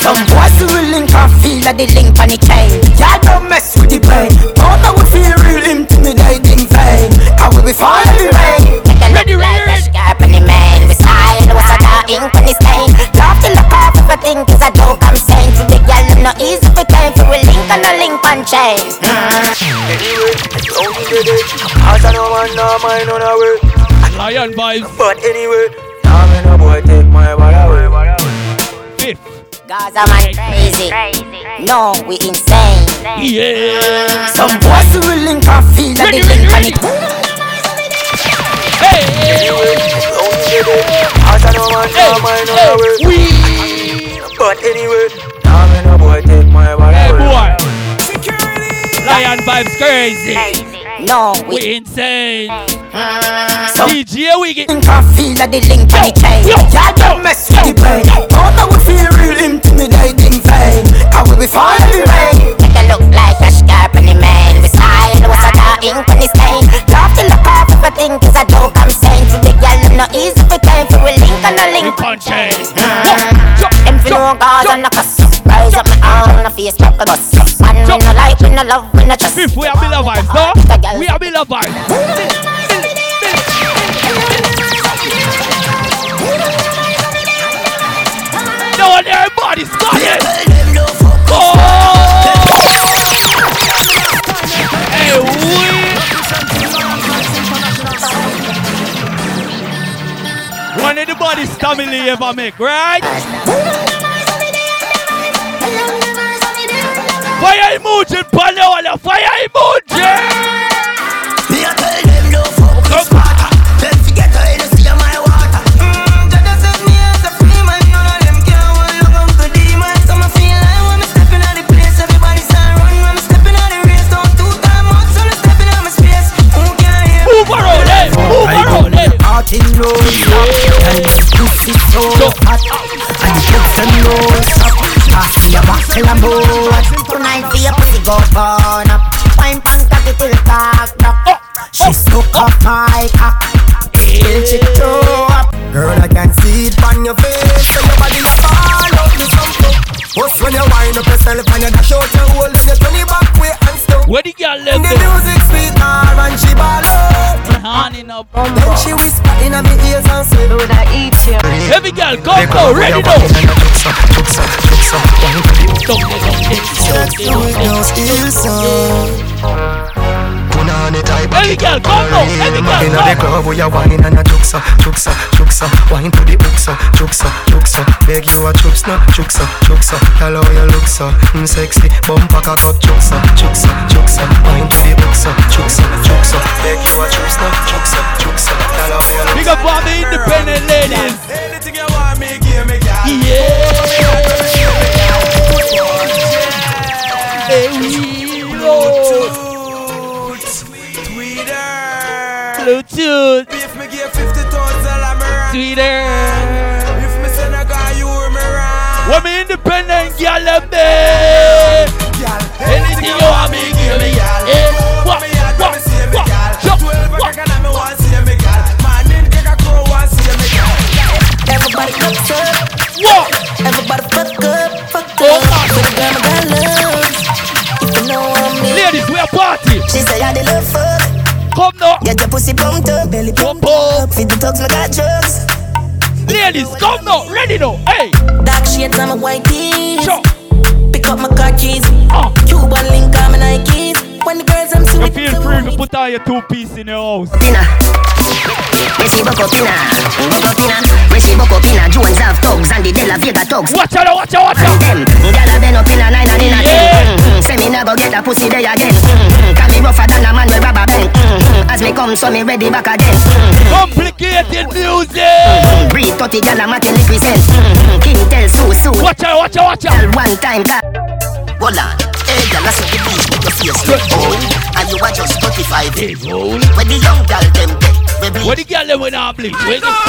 Some boys who will link and feel like the link on the chain. Y'all don't mess with the brain. Thought I would feel real intimidating vain. I will be fine in the rain. Ready, ready, Scarp on the man. We style was a dark ink on the stain. Love to look off if I think To the I'm not easy for time. For we link on a link on chain. Anyway, don't you get it? Cause I know man, no mind on our way. Lion vibes. But anyway, now me no boy take my body away. Fifth. Gaza man crazy. No, we insane. Yeah. Some boys who will link and feel like the link on it. Hey. Anyway, don't you get it? Cause I know man, no mind on our way. We. But anyway, now me no boy take my body Hey, away. boy. Lion vibes crazy. No, we We insane. So DJ we get. link and feel like the link on the chain. Y'all don't mess with the brain. Thought I would feel real intimidating vain. I will be fine in the rain. Make a look like a scarp on the man. We style was a dark ink on the stain. Love to look off if I think is a joke I'm saying. To the girl, I'm not easy for time. For we link on a link on chain. <laughs> Them fi know Gaza and a cuss. Rise up my arm on a face like a bus. Man, we no like, we no love, we no trust. Fifth, we are Miller vibes, no? We are Miller vibes. No, and everybody's got it. Oh. Baddest family ever make, right? Fire emoji, Panola, fire emoji! Heart in road stop And this pussy so hot And the kids them no stop Pass me a bottle of more Tonight for your pussy go burn up. Wine pan cocky till cock up. She stuck up my cock. Till she throw up. Girl I can see it on your face. So your body fall out the something. What's when you wind up yourself And you dash out your hole Then you turn it back way and stuff Where the girl The left there? music sweet her and she ball out Honey, no Then she whisper in my ears and say Would I eat you? Every girl, go, go, ready now. Every girl, go, go, every girl, Inna the club we a wine and a juksa, juksa, juksa Wine to the uksa, juksa, juksa Beg you a juksa, juksa, juksa Tell how you look so, mm, sexy Bumper cock up, juksa, juksa, juksa Wine to the uksa, juksa, juksa Beg you a juksa, juksa, juksa Tell how you look Big up all the independent ladies. Anything you want me, give me, girl Yeah. Hey, we Bluetooth. If me give 50 toes, I'm a Twitter. If me send a guy, you me run What me independent girl love me. Anything you want see me, give me. Eh, what, what, what, jump, what? Everybody cups up. What? Everybody fuck up, fuck up. For the girl my girl loves. If you know what I mean. Ladies, we are party. She say I the love fuck. Come now. Get your pussy pumped up, belly pumped up. Feed the dogs, my got drugs. Ladies, come now, ready now, hey. Dark shades on my white tees. Pick up my car keys. Uh. Cuban link on my Nikes. When the girls I'm sweet, feel free to put on your two piece in your house. Messi Boko Pina, Boko Pina, Messi Boko Pina, Jones have thugs and the De La Vega thugs. Watch out, watch out, watch out. And them, gyal a bend up in a nine and in a ten. Mm-hmm. Say me nah go get a pussy there again. Mm-hmm. Can me rougher than a man with rubber band. Mm-hmm. As me come, so me ready back again. Mm-hmm. Complicated music. Mm-hmm. Breathe 30 gyal a matin represent. Mm-hmm. King tell Sue Sue. Watch out, watch out, watch out. One time car. Hold on. Hey, I see the beach with your face old, and you are just 35 years old. When the young gyal them get, baby. What the girl them when I? When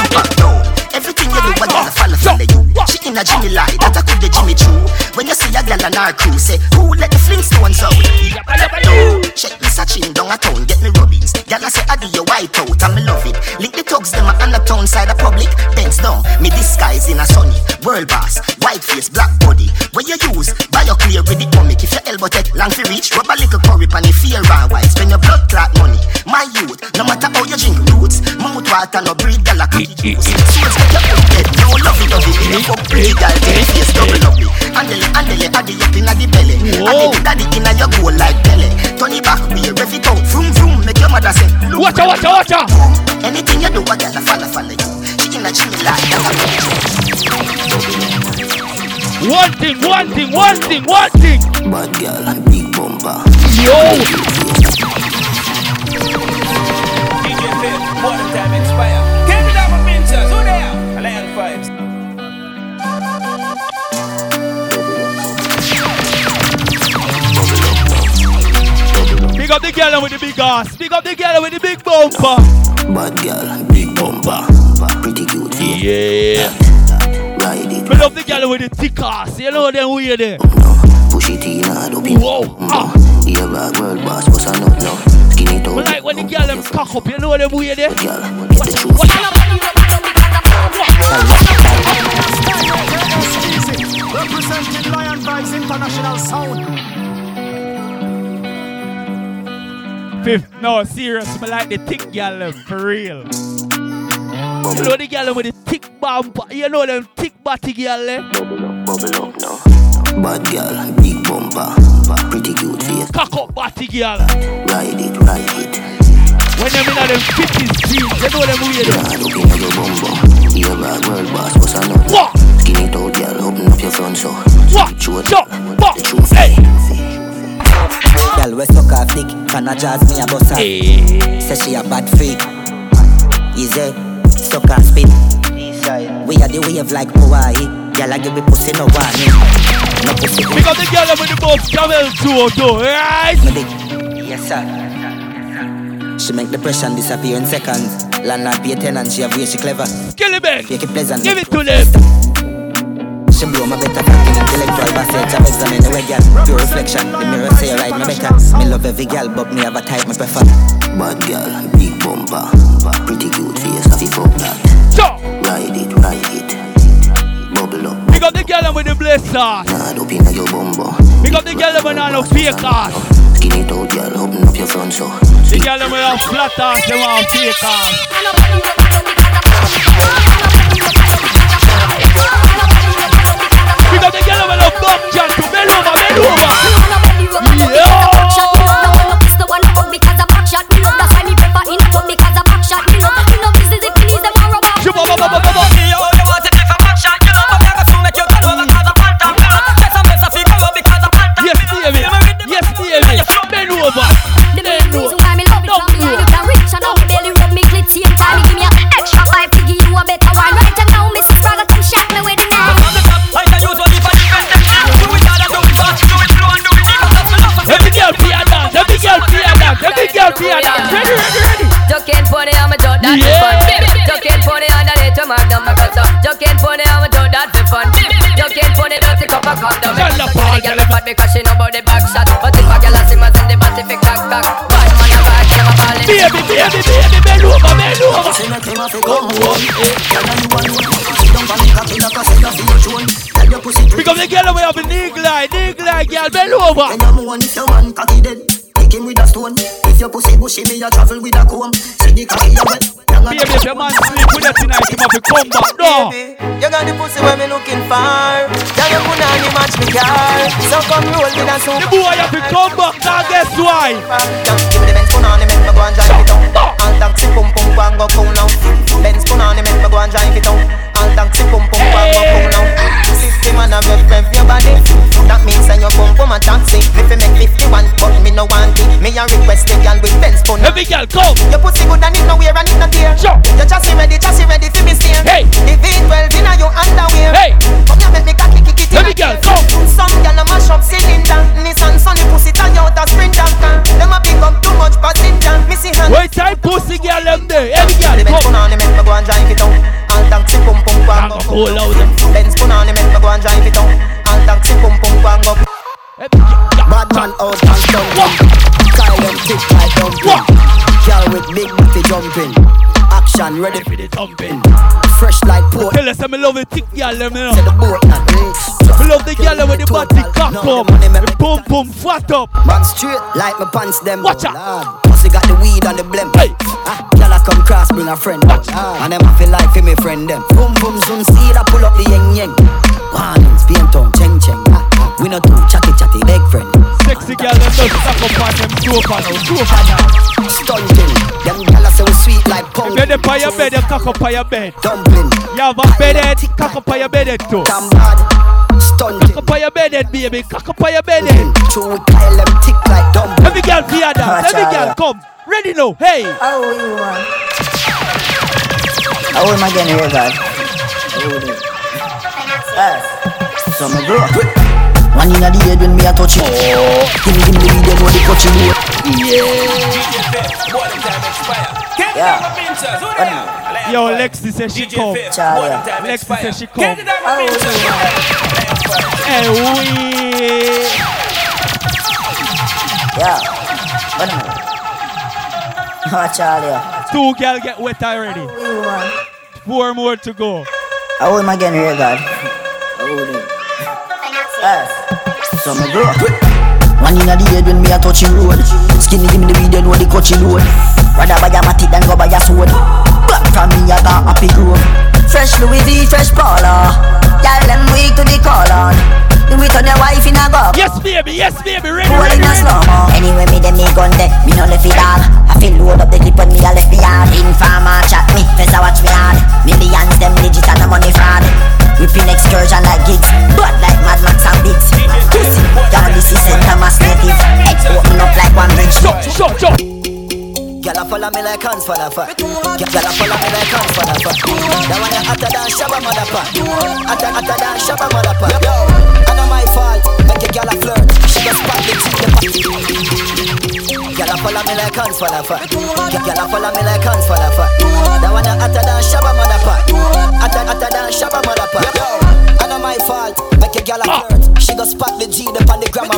But no, everything you do, a gyal follow follow you. She in a Jimmy lie, that I could the Jimmy Choo. When you see a gyal and her crew, say who let the Flintstones out? No, check me searching down a town, get me rubbings. Gyal I say I do your white out, and me love it. Link the thugs them on the town side of public. Bends down, me disguise in a sunny world boss, white face, black body. Where you use, buy your clear with the comic. If your elbow take long for reach, rub a little curry pan if fear and white. Spend your blood clot money. My youth, no matter how you drink roots, mouth water no breed gal a cocky juice. Eh, eh, eh. Souls get your foot dead, no lovey dovey. In your pretty gal, take face double lovely. Andele, andele, addy up inna the belly. Addy, daddy inna your goal like belly. Turn it back, be rev it out, vroom vroom. Make your mother say, look. Watch out, watch out, watch out. Anything you do, a gal a follow, follow you. She inna Jimmy like that. One thing, one thing, one thing, one thing. Bad girl, big bumper. Yo. Water time expire. Give me up the girl with the big ass. Big up the girl with the big bumper. Bad girl, big bumper. Pretty cute. Yeah. Ride it. Me love the girl with the thick ass. You know them weird there. Push it in hard up in Whoa. Ah. Yeah, bad world boss, what's a nut now? Skinny toe. Me like when the girl them cock up. You know them weird there. Get the truth. Representing Lion Vibes International Sound. Fifth, no, serious. Me like the thick girl for real. You know the girl with the thick bumper. You know them thick body girl them. Eh? Bubble up now. Bad girl, big bumper. Pretty cute face. Cock up body girl. Ride it, ride it. When them in them 50s jeans, you know them weird. Hard up in your bumper. Yeah, bad world boss, what's a nut? What? Skinny toe, girl, open up your front so. What? Shoot. Yo, what? Hey. Girl, we suck her flick, can I jazz me a boss her? Eh. Say she a bad freak. Easy, suck her spit. We are the wave like Hawaii. Girl, I give me pussy no warning. No pussy. Big up the girl with the both camel too, too, right? No dick. Yes, sir. She make depression disappear in seconds. Landlord pay tenant, she have way she clever. Kill it, man. Make it pleasant. Give it to them. She blow my better fucking intellectual passage. I examine the way, girl. Pure reflection. The mirror say you ride me better. Me love every girl, but me have a type me prefer. Bad girl, big bumper. Pretty cute face, have you fuck that? Ride it, ride it. Bubble up. Big up the girl them with the blaze sauce. Hard up in your bumper. Big up the girl them with no fake ass. Skinny toe, girl, open up your front so. The girl them with a flat ass, them want fake ass. Up the them with a bum jack to bend over, bend over. Because the girl we have a eye, eagle eye, girl, bend over. If your man cocky, dead. Pick him with a stone. If your pussy bushy, me a travel with a comb. See the cocky a wet. Baby, if your man sleep with you tonight, have to come back. No. You got the pussy where me looking for. Tell you put on the match me car. So come roll with a super. The boy have to come back. Now guess why? Give me the Benz put on the make me go and drive it down. All taxi pum pum go and go cool Every girl go. Your pussy good and it no wear and it no tear. Sure. Your chassis ready, chassis ready fi me steer. Hey. The V12 ready for the thumping. Fresh like pork. Tell us me love the thick girl them you know. the boat not Me love the girl with the body cock up, the boom pum fat up. Man straight like my pants them. Watch out. Lord. Pussy got the weed and the blem. Hey. Ah, girl a come cross bring a friend. Watch And them a feel like for me friend them. Boom boom zoom see that pull up the yeng yeng. Warnings, paint on cheng cheng. Ah, ah. We no do chatty chatty beg friend. Sexy girl them just suck up on them sofa now, sofa now. Stunting. Them gyal a so sweet like If pumpkin. you're there on your bed, you cock up on your bed. Dumpling. You have a bed head, cock up on your bed head too. Damn bad. Stunting. Cock up on your bed head, baby. Cock up on your bed head. True Kyle them tick like dumpling. Every girl fear that. Every girl come. Ready now. Hey. How you want? How am I getting here, God? Yes. Ah. So me grow. One in a the head when me a touch it. Oh. Give me, give me the video, know the coaching road. Yeah. Yeah Yo, Lexi says she come. Charlie. Lexi says she come. How you want? Hey, we. Yeah. Wait a minute. Oh, Charlie. Two girl get wet already. How? Four more to go. How am I getting here, God? How you Yes. So me grow. One in a the head when me a touching road. Skinny give me the video, know the coaching road. Rather buy a matic than go buy a sword. Black from me a got happy grove. Fresh Louis V, fresh Paula. Girl them weak to the call on. Do it on your wife in a go. Yes, baby. Yes, baby. Ready, ready, in a slow mo. Anyway, me dem me gun dead. Me no left it all. I feel load up the clip when me a left me hard. Informer chat me, face a watch me hard. Millions them and the money fraud. Whipping excursion like gigs, but like Mad Max and Biggs. Pussy, y'all this is St. Thomas native. Head open up like one bridge. Shut, shut, shut. Gyal a follow me like hands for the fat. Gyal a follow me like hands for the fat. That one you hotter than Shabba motherfucker. Hotter, hotter than Shabba motherfucker. Yo, and not my fault. Make a gyal a flirt. She just pop the cheek. the Gyal a follow me like hands for the fat. Gyal a follow me like hands for the fat. That one you hotter than Shabba motherfucker. Hotter, hotter than Shabba motherfucker. Yo, and not my fault. Make a gyal a ah. flirt. She go spot the G up on the grammar.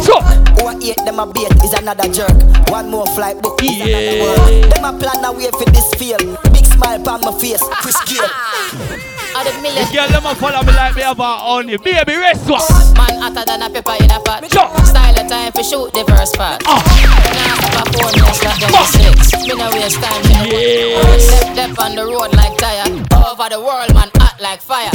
Who a eight them a bait is another jerk. One more flight book is another work. Them a plan a way for this field. Big smile on my face, Chris Gayle. <laughs> Of the The million. girl them a follow me like me have a honey. Baby, rest what? Man hotter than a pepper in a pot. Style of time for shoot the verse part. Ah. Nah, stop a phone, me slap them six. Me no waste time, Yeah. Step, step on the road like tire. Over the world, man, hot like fire.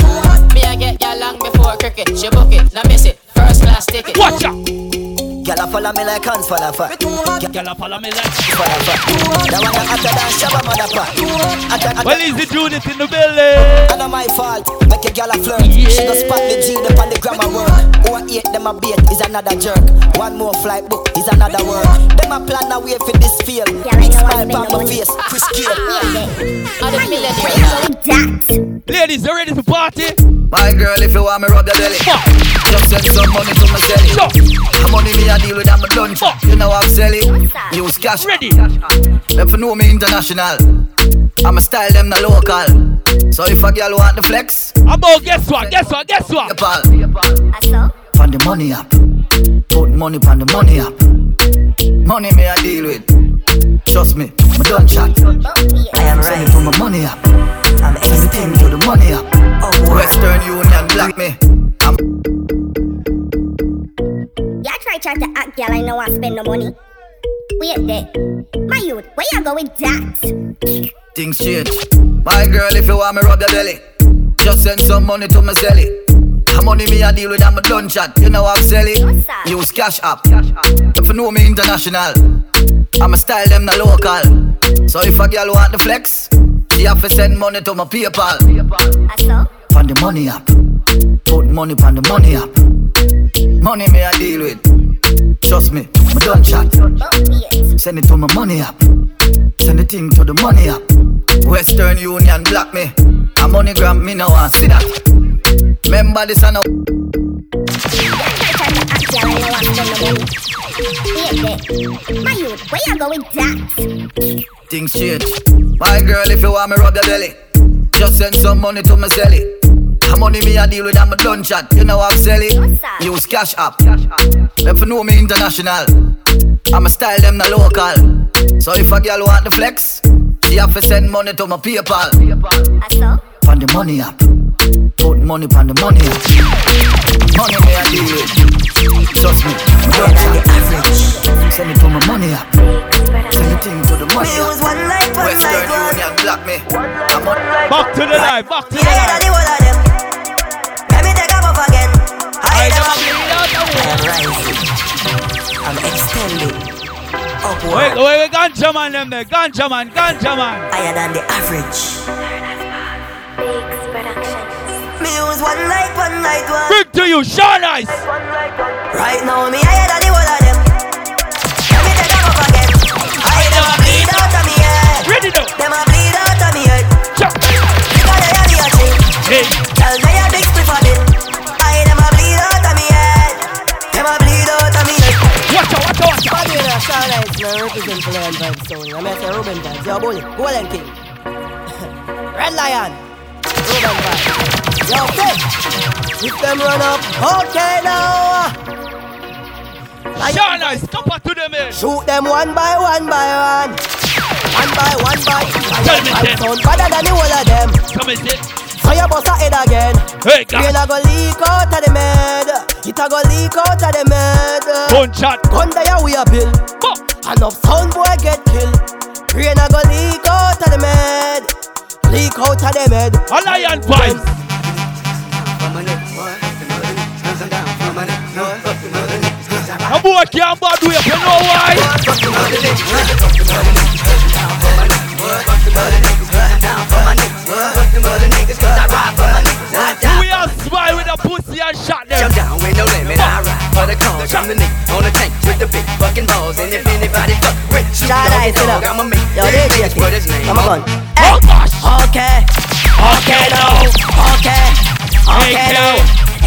Me I get ya long before cricket. She book it, now miss it. First class ticket. Watch out Gyal a follow me like hands for the fat. Girl a follow me like For the fat. That one a hotter than Shabba motherfucker. Hotter, hotter. Well, easy Judith in the building. And not my fault, make a gyal a flirt. She go spot the G up on the grammar work. Who a eight them a bait is another jerk. One more flight book is another work. Them a plan a way for this field. Big smile on my face, Chris <laughs> Gayle. Of the million Ladies, you ready to party? My girl, if you want me rub your belly Just send some money to my celly money me a deal with, I'm a done You know I'm selling Use cash. Ready. If you know me international. I'm a style them the local. So if a girl want the flex I'm about guess what, guess what, guess what? Pal. From the money up. Put money on the money up. Money me I deal with. Trust me, me done chat. I am ready for my money up. I'm everything to the money up. Oh, Western Union block me try to act, girl. I know I spend no money. Wait there. My youth, where you go with that? Things change. My girl, if you want me rub your belly, just send some money to my celly. The money me I deal with, I'm a done chat. You know I'm selling. Use cash app. If you know me international, I'm a style them the local. So if a girl want the flex, she have to send money to my PayPal. From the money app, put money on the money app. Money me I deal with. Trust me, my done chat. Send it to my money app. Send the thing to the money app. Western Union block me. A moneygram me now want see that. Remember this know. My youth, where you go with that? Things change. My girl, if you want me rub your belly, just send some money to my celly. The money me I deal with, I'm a done chat. You know I'm selling. Use cash app. If you know me international, I'm a style them the local. So if a girl want the flex, she have to send money to my PayPal. On the money app, put money on the money app. Money me I deal with. Trust me, I'm done chat. Send it to my money app. Send the thing to the money app. Western Union block me. I'm on Back to the life, back to the Yeah, life. I Hey, am them rising. I'm extending. Upward. Wait, wait, wait, ganja man them there, ganja man, ganja man. Higher than the average. Me use one light, one light, one. Big to you, Sean Ice. Right now, me higher than the whole of them. Let me take a puff again. I them a bleed out of me head. Ready now. Them a bleed out of me head. Because they me a ching. Hey. Tell me watch out. Body in a Sean Ice, man, represent for Lion Vibes Sound. I'm say Ruben Vibes, yo, bully, Golden King. Red Lion, Ruben Vibes. Yo, fit. If them run up, okay now. Ice, come back to them here. Shoot them one by one by one. One by one by Tell me. Sound better than the whole of them. Come and sit. So you bust a head again. Hey, Rain a go leak out of the med. It a go leak out of the med. Gun shot. Gun there we a bill. Enough sound boy get killed. Rain a go leak out of the med. Leak out of the med. A lion vibes. A boy can't bad way, you know why? We are smile with a pussy and shot them. Jump down with no limit, I ride for the cause. I'm the nigga on the tank with the big fucking balls. And if anybody fuck with Snoop Shout out Dogg, them. I'ma make Yo, them they put his name Come on. on. Oh, hey. Okay. Okay now. Okay. Okay now.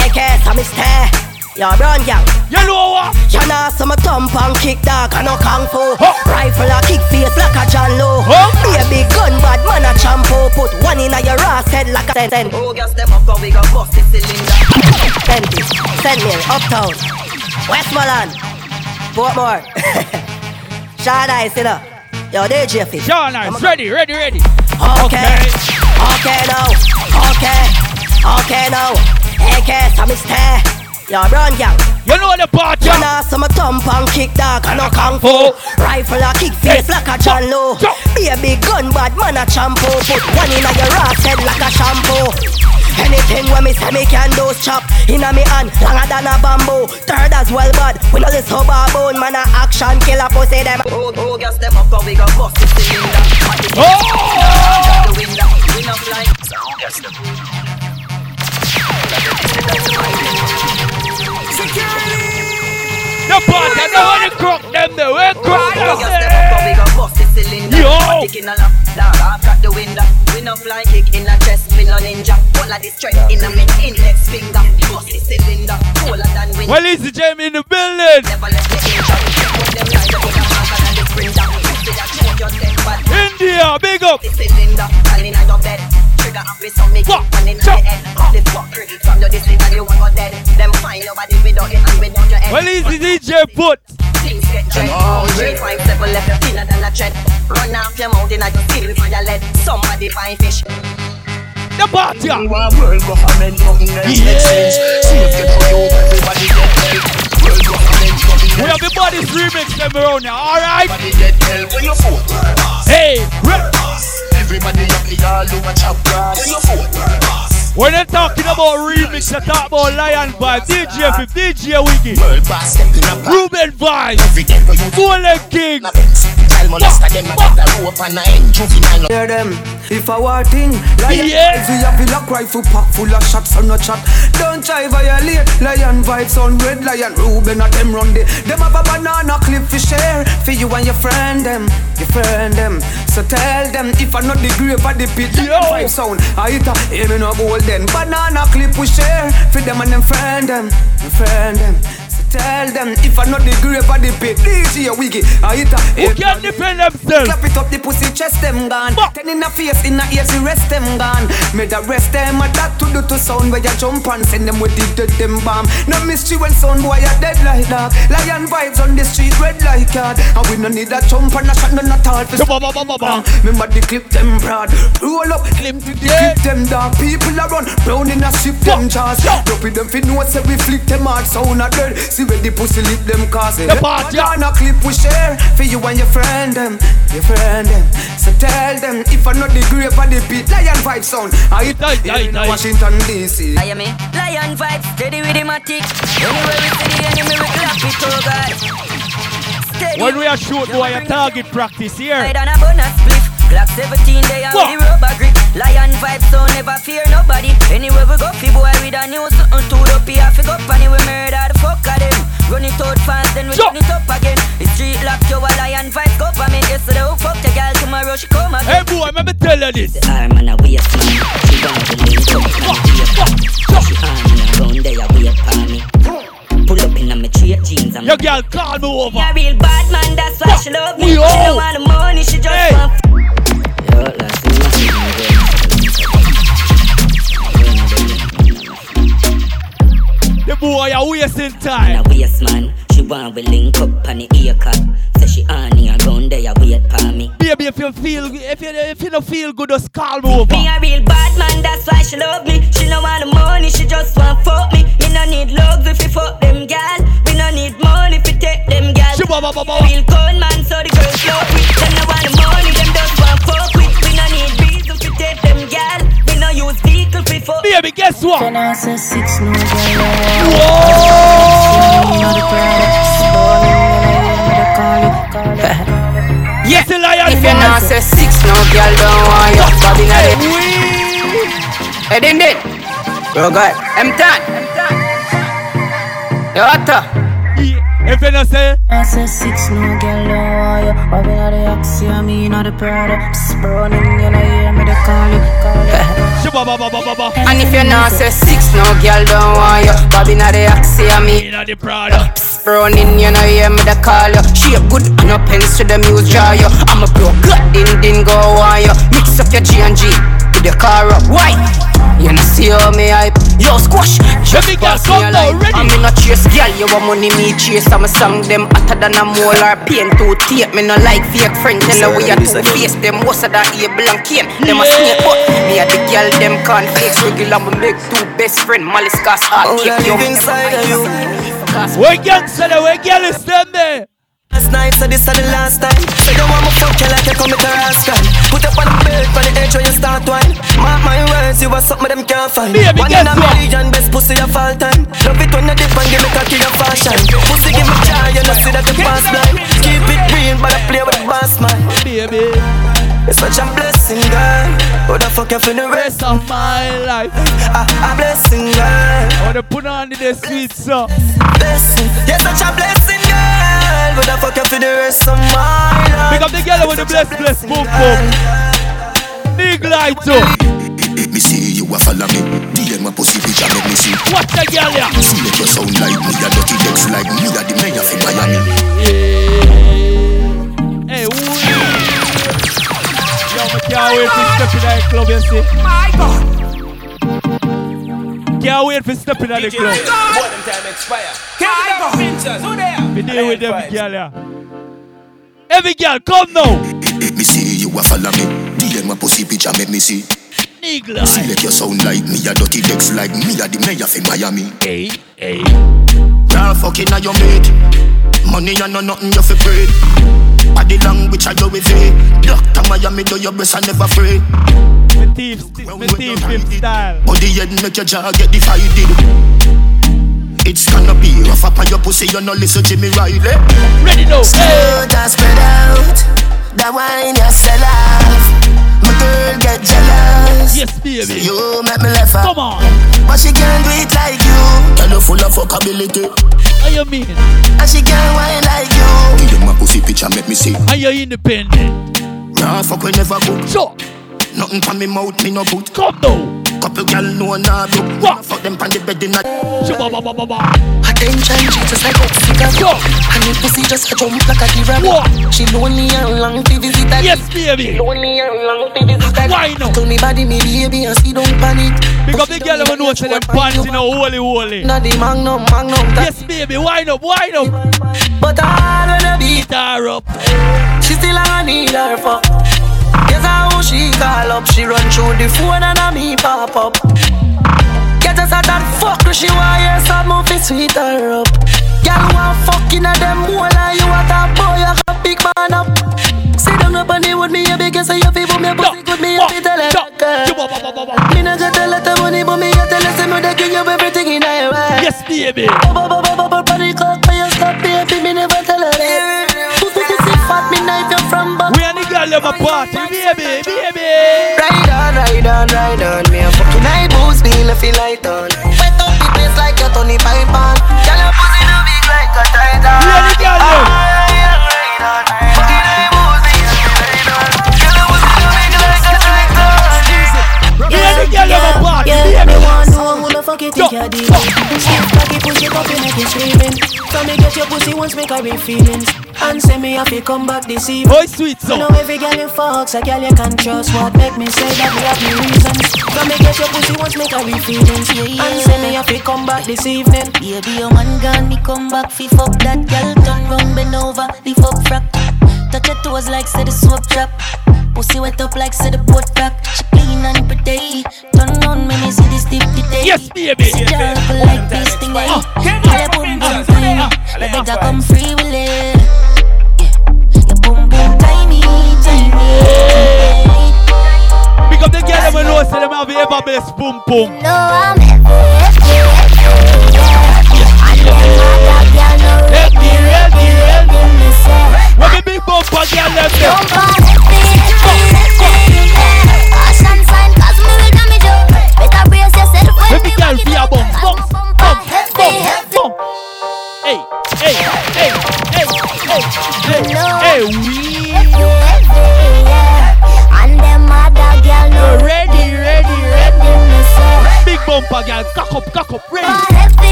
AK, so me stay. Yo, brown gang. You know what? You know some thump and kick dog and no kung fu. Rifle a kick face like a John Low. Be a big gun, bad man a champo. Put one in a your ass head like a ten. ten. Oh, gas them up, cause we gon' bust the cylinder. Send it. Send me uptown. Westmoreland. Portmore. Shard <laughs> Ice, you know. Yo, DJ Fif. Sean Ice, ready, ready, ready. Okay. Okay now. Okay. Okay now. AK, so me stay. Yo, brown gang. You know the part, You know some thump and kick dog and no kung fu. Rifle a kick face like a John Low. Be a big gun, bad man a champo. Put one in a your ass head like a shampoo. Anything when me say me can do is chop Inna me hand, longer than a bamboo Third as well bad, we know this baboon Man a action killer pussy them Oh, oh, gas them up 'cause we gon' bust the cylinder. Oh! The window, we not fly. So, gas them. The part, I know how to crook them crook them Gas them up, cause we gon' bust the cylinder. Yo! In a lap, dog, I've got the window. We no fly kick in a chest, me no ninja. All of the strength in a me index finger. Bust the cylinder, cooler than wind. Well, easy Jamie in the building. Never let me injure. Put them like the put a marker the sprinter. Pussy that choke your dead bad. India, big up. The cylinder, all in your bed. Trigger happy, so make it one in your head. The fucker, from your distance and you want go dead. Them find your body without it and without your head. Well, easy DJ put. Things get dread. Oh, three, five, seven left your thinner than a tread. Run off your mouth in a your skill for your lead. Somebody find fish. The party. World government, nothing else makes sense. See if you throw you, everybody get paid. World government, nothing We have the bodies remix them around now, alright? When you Hey, re- everybody up the all over chop grass. When you vote, we're not talking about remix, we're talking about Lion Vibe, DJ Fif, DJ Wiggy, Ruben Vibes, Golden King. Child molester them a get a rope and a end juvenile. Hear them. If I war thing, lion Yeah. vibes, we have a lock rifle pack full of shots on no chat. Don't try violate. Lion vibes on red lion. Ruben at them run the. Them have a banana clip for share for you and your friend them, your friend them. So tell them if I not the grape of the pit, lion vibe sound. I hit a hear me no golden banana clip we share for them and them friend them, your friend them. Tell them if I not the grape of the pit, DJ Wiggy. I hit a Who can defend themselves? Clap it up the pussy chest them gone. Ten in the face in the ears the rest them gone. Made the rest them a that to do to sound where you jump and send them with the dead them bomb. No mystery when sound boy you dead like dog. Lion vibes on the street red like that. And we no need a jump and a shot none at all. For Remember the clip them broad. Roll up clip the clip them dog. People are run round in a ship them jaws. Drop it them fi know say we flick them hard sound a dead. See where the pussy lip them cause. The part, yeah. On a clip we share for you and your friend them, your friend them. So tell them if I not the grape of the pit, lion vibe sound. I hit in Washington DC. I am me. Lion vibes, steady with the matic. Anywhere we see the enemy, we clap it, oh God. Steady. When we are shoot, boy, a target practice here. Hide on a bonus split. Glock 17 they are with the rubber grip. Lion vibes so never fear nobody. Anywhere we go, fi boy with a new something to the P. I fi go funny we murder the fuck of them. Run it out fast, then we turn it up again. The street lock a lion vibes government. Yesterday who fuck the girl tomorrow she come again. Hey boy, me tell you this. The arm and a waist man. She want to up and a She arm and they a wait for me. Pull up in a me straight jeans and Your girl call me over. a real bad man, that's why she love me. She don't want the money, she just want. The boy are wasting time. a waist man. She want we link up on the ear cut. Say she on here gun they a wait for me. Baby, if you feel, if you, if you don't feel good, just call me over. Me a real bad man, that's why she love me. She no want the money, she just want fuck me. Me no need love if you fuck them gal. We no need money if you take them gal. Real cold man, so the girls love me. Fuck. Baby, guess what? Then I say six no girl. Yeah, if you not say six, no girl don't want you. Bobby not it. Hey, din din. Bro, God, I'm done. Yo, what the? If you not say I say six no girl don't want you. Bobby not the oxy, I mean not the Prada. Just burning, you know hear me they call you, call you. <laughs> And if you not say six, no girl don't want you. Bobby not the oxy, I mean not the Prada. Browning, you know hear me the call you. Shape good, no pens to the muse draw you. I'm a pro, gut, din din go on you. Mix up your G and G with the car up. Why? You know see how me hype. Yo, squash. Just pass me a line. I'm in a chase, girl. You want money, me chase. I'm a song them hotter than a molar. Pain to tape. Me no like fake friends. Tell her we are two face. Them most of that able and cane. Them a snake, but me a the girl. Them cornflakes regular. Me make two best friend. Malice cast all take you. Where gangster, there? where girl is them there? Last night, so this is the last time. So you want me fuck you like you commit a rascal. Put up on the bed for the edge when you start wine. Mark my words, you are something them can't find. Baby, One in a million, best pussy of all time. Love it when you dip and give me cocky your fashion. Pussy give me joy, you know see that you pass blind. Keep it real, but I play with the boss man. Baby, it's such a blessing, girl. What the fuck you for the rest of my life? A, a blessing, girl. I wanna put on the sweet song. Blessing, you're such a blessing, girl. What the fuck you for the rest of my life? Pick up the girl with the bless, bless, boom, boom. Big light up. Me see you a follow me. DM my pussy picture make me see. Watch the girl ya. See make you sound like me a dirty decks like me a the mayor for Miami. Hey, woo. Yo, me can't wait to step in that club, you see. Oh my God. Can't wait for step in the club. What them time expire? My God. Who there? We deal with them girl ya. Every girl, come now. Me see you a follow me. DM my pussy picture make me see. Nigga. See like you sound like me a dirty decks like me a the mayor for Miami. Hey, hey. Girl fucking a your mate. Money and no nothing you fi pray. Body language I do with it. Doctor Miami do your best and never free. Me thief, me thief, thief style. Body head make your jaw get divided. It's gonna be rough up on your pussy, you no listen to me Riley. Ready now. Slow down, spread out. That wine you sell off. My girl get jealous. Yes, baby. You make me laugh. Come on. But she can't do it like you. Girl, you full of fuckability. How you mean? And she can't wine like you. Give them a pussy picture, make me see. Are you independent? Nah, fuck we never cook. Sure. Nothing from me mouth, me no put. Come now. Couple gal know nah do. What? Fuck them pon the bed in a. Attention, Jesus, like a figure. Yo. And your pussy just a jump like a giraffe. What? She lonely and long to visit her. Yes, baby. Lonely and long to visit her. Why no? Tell me body, me baby, and see don't panic. Up the girl who know say them pants in a holy holy. Not the magnum, magnum. Yes, baby. Wind up, wind up. But I wanna beat her up. She still I need her for. Guess how she call up. She run through the phone and a me pop up. Get us out that fuck, she want hear some move it sweet her up. Girl want fucking at them whole and you a top boy, you a big man up. Sit down up on the wood, me a big say you feel me a pussy good, me a fi tell her girl. Me not got a lot of money, but me a tell her say me give you everything in way. Yes, baby. Bubble, bubble, bubble, body cock, but you stop, baby, me never tell her that. Them a party, baby, baby. Ride on, ride on, ride on. Me a fucking night boost, me left it light on. Wet up the place like your Tony Python. Girl, your pussy no big like a titan. We and the girl them. Ride on, ride on. Fucking night boost, me left it light on. Girl, your pussy no big like a titan. We and the girl them a party, Yeah, me baby. want know who the fuck you think you're dealing Stiff cocky pussy up you make you screaming So me get your pussy once make her real feelings And say me have to come back this evening Boy, sweet I so. know every girl you fucks, a girl you can trust What make me say that we have no reasons So me get your pussy once make her real feelings And say me have to come back this evening Baby, your man gone, me come back, fi fuck that girl. Turn round, bend over, lift up frack. Touch your toes like say the soap trap. Pussy wet up like say the boat rock. She clean and pretty. Turn round, make me see this deep detail. Yes, baby. She dark like this thing, eh? Girl, your boom boom clean. Let me go come free will it. Yeah, boom boom tiny, tiny. Up the girl them who know say them have ever best boom boom. No, I'm happy, bumper girl them there? Bumper happy, happy,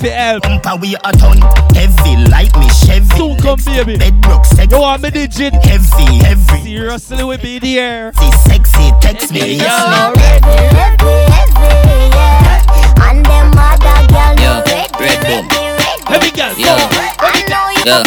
She a ball for help. Bumper we a ton, heavy like me Chevy. Soon come, baby. Bedrock sexy, You want me digit? heavy, heavy. Seriously, we be there. See sexy, text me, Yo. yes me. heavy, heavy, heavy, yeah. And them other girl no Yeah, ready, red ready, boom. ready. Every girl, go. Yeah. I know you. Yeah.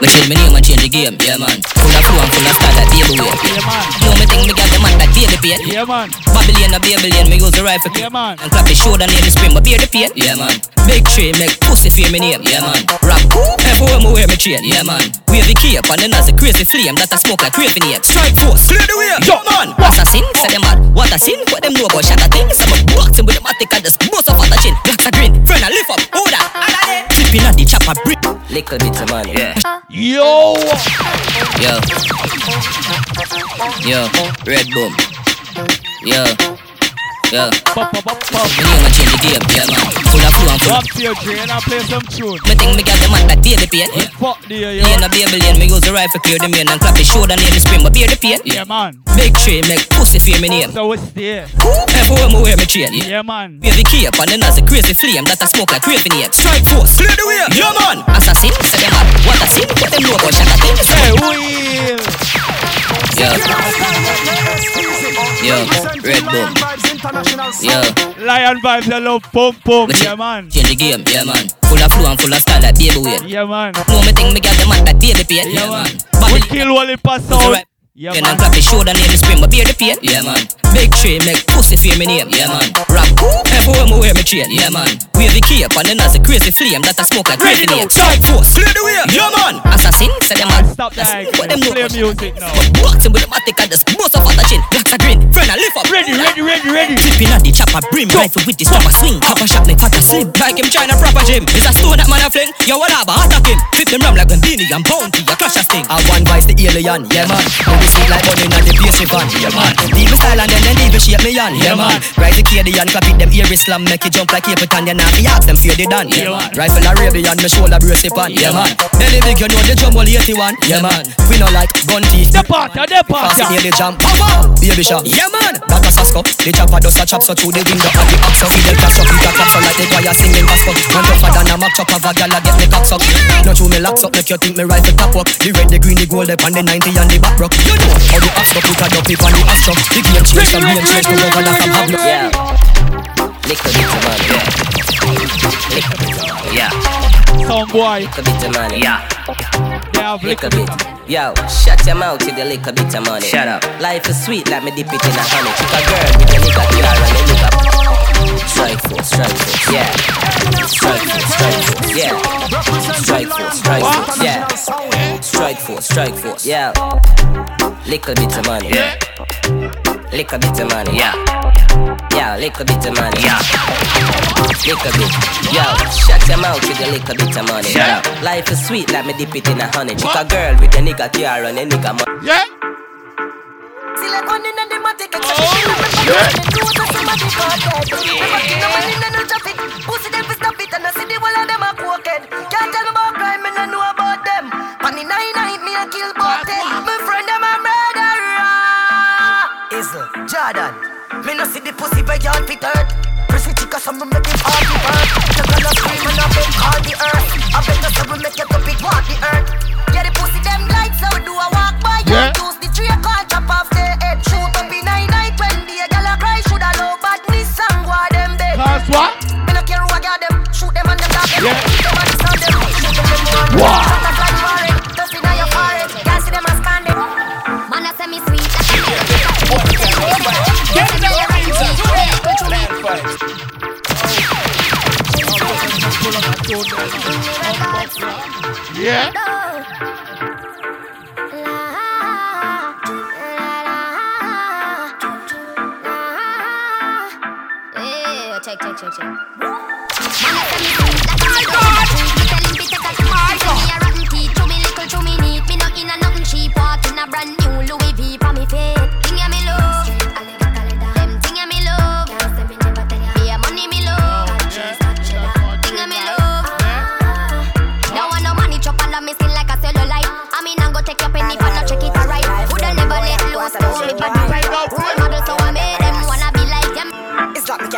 Me change me name and change the game, yeah man. Full of flow and full of style like table weight. Yeah, man. You know me think me got them on that daily pain. Yeah, man. Babylon a Babylon, me use the rifle. Yeah, man. And clap the shoulder near the spring, but bear the pain. Yeah, man. Big tree, make pussy fear me name. Yeah, man. Rap, everywhere me wear me chain. Yeah, man. Wave the cape and then as a crazy flame that a smoke like craving here. Strike force, clear the way. Yo, man. Assassin, say them mad. What a sin, what them know about shatter things. I'm a boxing with the matic and just most of the chin. Blacks a grin, friend I lift up, order. Tipping at the chopper brick. Little bit of money. Yeah. Yo. Yo. Yo. Red boom. Yo. Yo. Pop, pop, pop, pop. Me a change the game, yeah man. Full of flow and full. Up to your drain and play some tune. Me think me got the man that tear the pain. Yeah. Fuck the yo. Lane a Babylon, me use the rifle clear the main and clap the shoulder near the spring, but bear the pain. Yeah, man. Big tree make pussy fear me name. So what's there? Everywhere me wear me chain. Yeah, man. Wave the cape and then as a crazy flame that a smoke like craving here. Strike force, clear the way. Yeah man. Assassin, say them mad. What a sin, what them know about shatter things. Hey, wheel. Yo. Yo. Red boom. Yo. Lion vibes, I love pump pump. Yeah, man. Change the game, yeah man. Full of flow and full of style like baby weight. Yeah, man. No me think me got the man that tear the pain. Yeah man. We kill Wally Pass out. Yeah, Then man. I clap the shoulder near the spring, but bear the pain. Yeah, man. Big tree make pussy fear me name. Yeah, man. Rap, everywhere me wear me chain. Yeah, man. Wave the cape and then as a crazy flame that a smoke like crazy name. Strike force, clear the way. Yeah, man. Assassin, say them mad. Stop that. What them know? Play music now. Boxing with the matic and just bust off at the chin. A grin, friend I lift up. Ready, ready, ready, ready. Tipping at the chopper brim, rifle with the stopper swing. Papa shot me father slim, like him trying a proper gym. It's a stone that man a fling. Yo, what up, attack him. Flip them ram like Gandini and bounty, a clash a sting. I one vice the alien, yeah man. Now we see like money in the basic van, yeah man. Leave me style and then then leave me shape me on, yeah man. Rise the Cadian, clap it them ear slam, make it jump like Capitan, you not be ask them fear the done, yeah man. Rifle Arabian, me shoulder brace on, yeah man. Belly big, you know the drum all 81, yeah man. We know like gun teeth. The party, the Fast nearly jump, baby shot, yeah man. That a sasko, the chopper does a chop so through the window and the axe up. Fidel Castro, beat a clap so like the choir singing gospel. Man tougher than a mock chop of a gal a get me cock suck. No true me locks up, make you think me rifle top up. The red, the green, the gold, up and the 90 and the back rock. You know how the axe go put a dopey on the axe up. The game change, the game change, come over like I'm having. Yeah. Little bit of money. Yeah. Little bit of money. Yeah. Some boy. Little bit of money. Yeah. Have Little bit. Yo, shut your mouth with a little bit of money. Shut up. Life is sweet, let me dip it in a honey. Took a girl with a nigga car and a nigga. Strike force, strike force, yeah. Strike force, strike force, yeah. Strike force, strike force, yeah. Strike force, strike force, yeah. Little bit of money, yeah. Little bit of money, yeah. Yeah, little bit of money, yeah. Little bit, yo. Shut your mouth with a little bit of money. Shut up. Life is sweet, let me dip it in a honey. Chick a girl with a nigga car and a nigga oh, money. Yeah. Jordan, me no see the pussy where y'all fit hurt. Prissy chica, some me make it party burn. The girl a scream and I beg call the earth. I beg the seven make you top it walk the earth. Get the pussy them lights out, do a walk by you. Yeah. Use the tree call chop off the head. Shoot up in night night when the girl a cry. Shoulda low badness and go them dead. Cause what? Me no care who I got them. Shoot them and them dog them. Yeah. Shoot them and sound them. Shoot them them. Wow. Yeah. Check, check, check, check.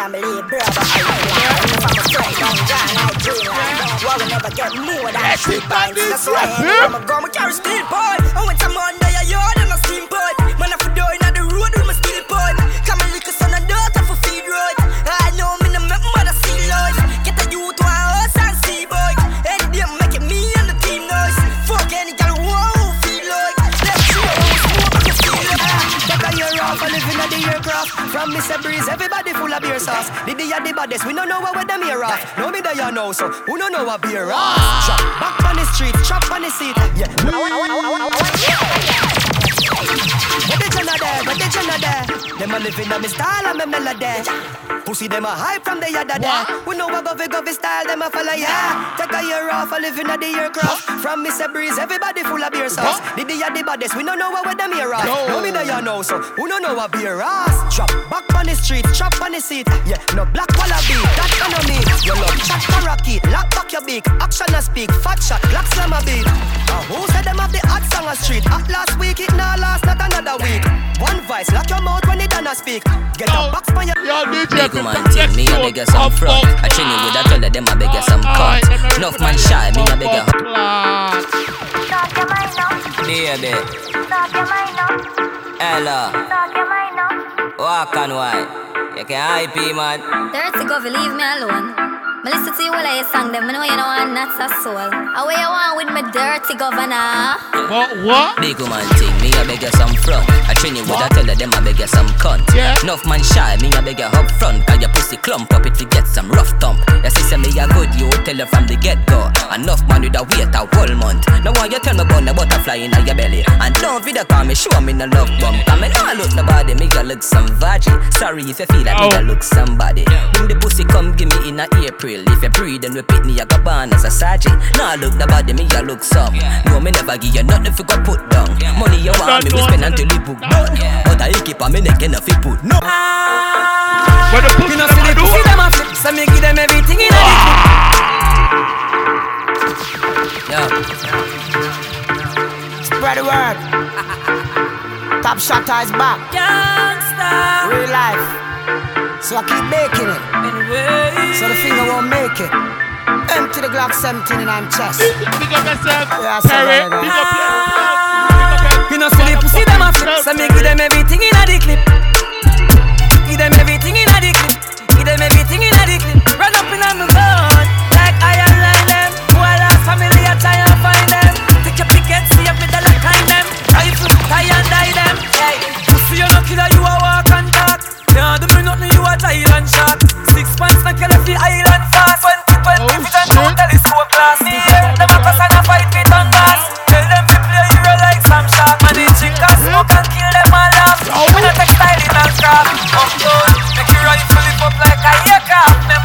It's like me can't believe, brother. From a straight down John, I dream Why we never get more than That's why I'm a go, me carry steel boy. Oh, I went some under your yard of beer sauce. The day of the baddest, we don't know where them here off. No me there you know, so who don't know what beer off? Trap back on the street, trap on the seat. Yeah. Where the Jenna there? Where the Jenna there? Them a living on me style and me melody. Pussy them a hype from the yada there. We know what govy govy style them a follow yeah. Take a year off a living at the aircraft. From Mr. Breeze, everybody full of beer sauce. The of the baddest, we don't know where them here off. No me there you know, so who don't know what beer ass? Drop back on the street, chop on the seat. Yeah, no black wallaby, that kind of me. You love chat parakeet, lock back your beak. Action and speak, fat shot, black slam a beat. Uh, who said them have the hot song a street? At last week, it now last, not another week. One voice, lock your mouth when it done a speak. Get a box for your Big woman thing, me a bigger some front. I train you with a tell them a bigger some cut. Enough man shy, me a bigger. Baby. Ella. Walk on white. You can hype me, man. Dirty go, leave me alone. Me listen to you while I sing them. I know you know I'm not a soul. How you want with me dirty governor? What? What? Big woman thing, me a beg you some front. I train you with a tell them a beg you some cunt. Yeah. Enough man shy, me a beg you up front. Cause your pussy clump up if you get some rough thump. Your sister me a good, you tell her from the get go. Enough man with a wait a whole month. Now why you tell me about the butterfly in your belly? And don't video call me, show me no love bump. I mean, I look nobody, me a look some veggie. Sorry if you feel like me a oh. look somebody. Bring the pussy, come give me in a April. If you breathe, then we pick me, I go born as a sergeant. Now I look the body, me a look some. No, me never give you nothing if you go put down. Money you want me, we spend until you book done. But I keep on me neck and if you put no. But the pussy You know, see the pussy them a flip, so me give them everything in a ah! Yeah. Spread the word. Top shot is back. Gangsta. Real life. So I keep making it. So the finger won't make it. Empty the Glock 17 in I'm chest. Big up yourself, Yeah, Perry. Big up yourself. You know, see the pussy them a flip, so me give them everything in a the clip. Give them everything in a the clip. Give them everything a Thailand shot. Six months, you left the island fast. 20, 20 vision, two telescope glass. Me, yeah, them a cuss and a fight with on gas. Tell them to play hero like shark. Man, they drink and smoke and kill them all off. When I textile in. Up down, make your rifle lift up like a aircraft.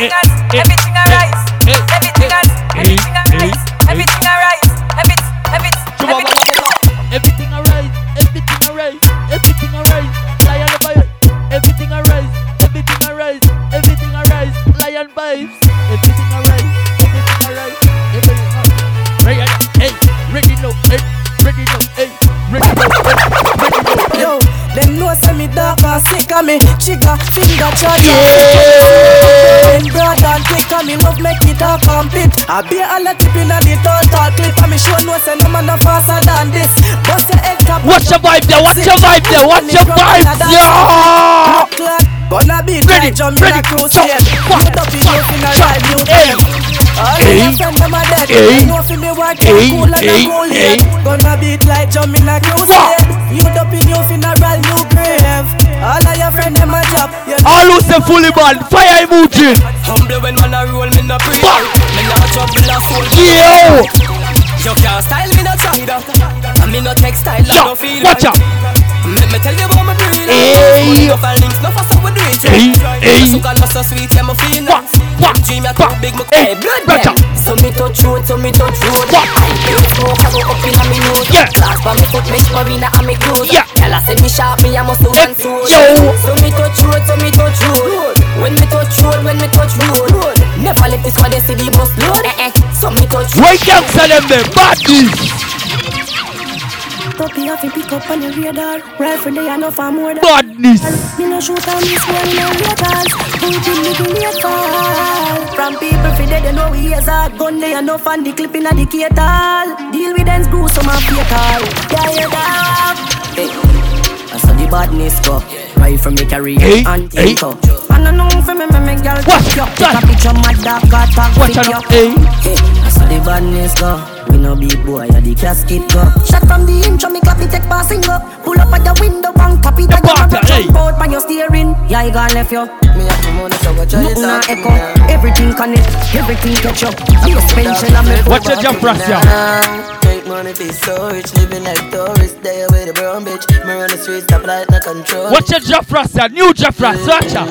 Everything eh, eh, eh. everything them know say me dark and sick of me Chigga, finger charge Then brother take of me love make it I be a lot tip in a the total clip And me sure know say no man no faster than this. Bust your head top Watch your vibe there, watch your vibe there, watch your vibe, yeah. Gonna be Ready, like jump in ready, a crusade Put up your in a ride new All Hey. my friends them a dead Hey. You know fi me work Hey. cool and Hey. cool Hey. Gonna beat like jump in a crusade You up in your funeral new grave All of your friends them you know. All who say fully man, fire emoji. Humble when man a roll, me no pre Me no trouble a soul Yo. You can't style me no try that And me no take style, I no feel watch out. Let me tell you about my breed Hey. No for links, no for we do it Hey, hey. So God so sweet, yeah, me feel nice Them dream too big, me hey, blood So me touch road, so me touch road What? I feel smoke, I go up in a me nose Yeah. Glass by me foot, make marina and me clothes Yeah. I say me sharp, me a must one sword Yo. So me touch road, so me touch road When me touch road, when me touch road Never let this see the bus load eh, eh. So me touch Right gangster them there, baddies. Puppy have to pick up on the radar. Rifle they are no for more than Badness. Me no shoot and miss when no radars Put in me the late From people fi dead, you know we is hard. Gun They enough and the clip in the catal Deal with them screw some and fatal. Yeah, yeah, dog Hey, I saw the badness go. Right from your career hey, and take hey. And I know for me, me, me, girl Watch you Take a picture, my dog, got talk with you Hey, hey, I saw the badness go we no big boy, yeah, the casket go Shot from the intro, me clap it, take passing up Pull up at the window, bang, tap it, I got a jump out by your steering. Yeah, I got left you Me have some money, so go try it out echo. Everything connect, everything catch up Be a pension, I'm a Watch your jump, Rastia Take money, be so rich, living like tourists. There with a brown bitch, me run the streets, stop light, no control. Watch your Jeff Rastia, new Jeff Rastia, watch out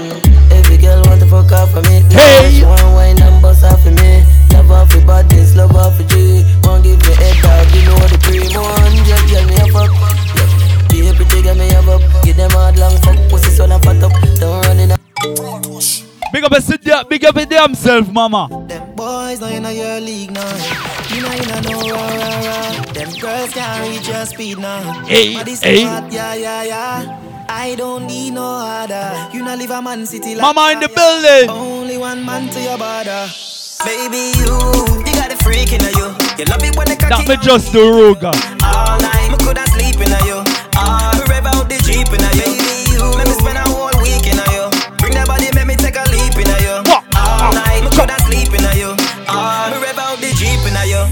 Every girl want to fuck off for me. Hey. She want wine and bust off for me Love off for love off for G. Won't give me head you know the cream one Just get me a fuck Be happy to get me a up Give them hard long fuck, pussy so I'm fat up. Don't run in a Big up a there, big up a damn self, mama. Them boys not in your league now You know you know no rah rah rah. Them girls can't reach your speed now Hey, hey. hot, yeah yeah yeah I don't need no other You not live a man city like Mama in the building Only one man to your border Baby, you, you got a freak in you. You love it when the That me just do Ruga all night. Me coulda sleep in you. All me rev out the jeep in you. Baby, you, let me spend a whole week in you. Bring that body, make me take a leap in you. All night, me coulda sleep in you. All me rev out the jeep in you.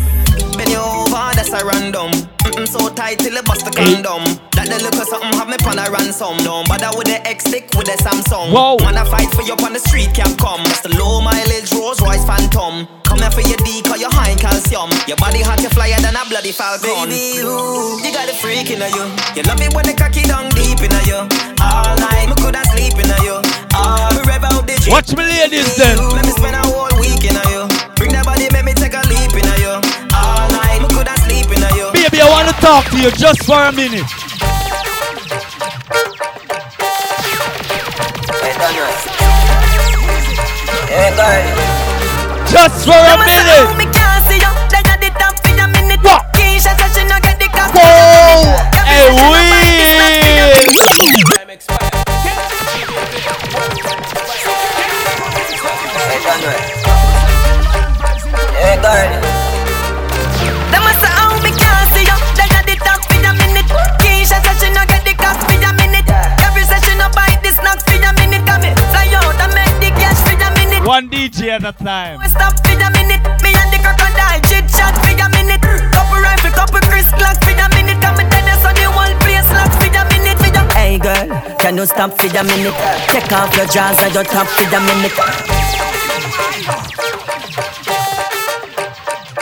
Bend you over, that's a random. Mm-mm, so tight till it bust the condom. That the look of something have me pon a ransom. Don't bother with the X stick with the Samsung. Whoa. Wanna fight for you on the street, can't come. That's the low mileage Rolls Royce Phantom. Come here for your D, cause you're high in calcium. Your body hot, you flyer than a bloody falcon. Baby, you, you got a freak in you. You love it when the cocky down deep in you. All night, me coulda sleep in you. All me rev out the jeep. Watch me ladies then Let me spend a whole week in you. Bring that body, make me take a leap in you. All night, me coulda sleep in you. Baby, I wanna talk to you just for a minute Just for a minute DJ at a time. Stop for a minute. Me and the crocodile chit chat for a minute. Couple rifle, couple Chris clocks for a minute. Come me tell you so the whole place locks for a minute. For a Hey girl, can you stop for a minute? Take off your jaws and your top for a minute.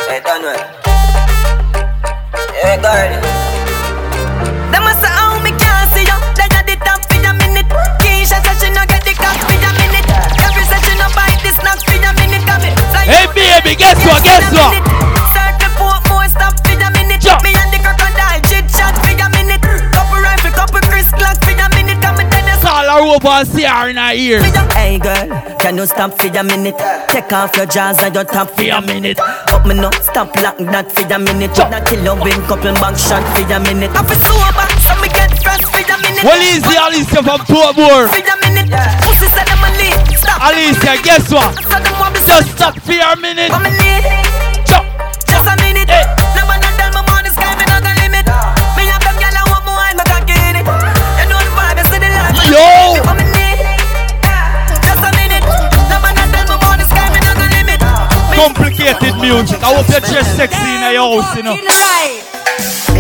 Hey, Daniel. Hey, girl. Come me tell you Call her over and see her in her ear Hey girl, can you stop for a minute? Take off your jaws and your top for a minute. Up me no, stop like that for a minute. Wanna kill you win couple back shot for a minute. I feel sober, so me get fresh for a minute. Well, easy, Alicia from Portmore. For a minute, pussy said I'm a lead. Stop. Alicia, guess what? Just stop for a minute. I'm a lead. Chop. Just a minute. No man not tell my money sky me not limit. Me have them gyal want more and me in it. You know the vibe, you see the light. Yo. Lead. Just a minute. No man not tell my money sky me not limit. Complicated music. I hope you're just sexy in your house, you know.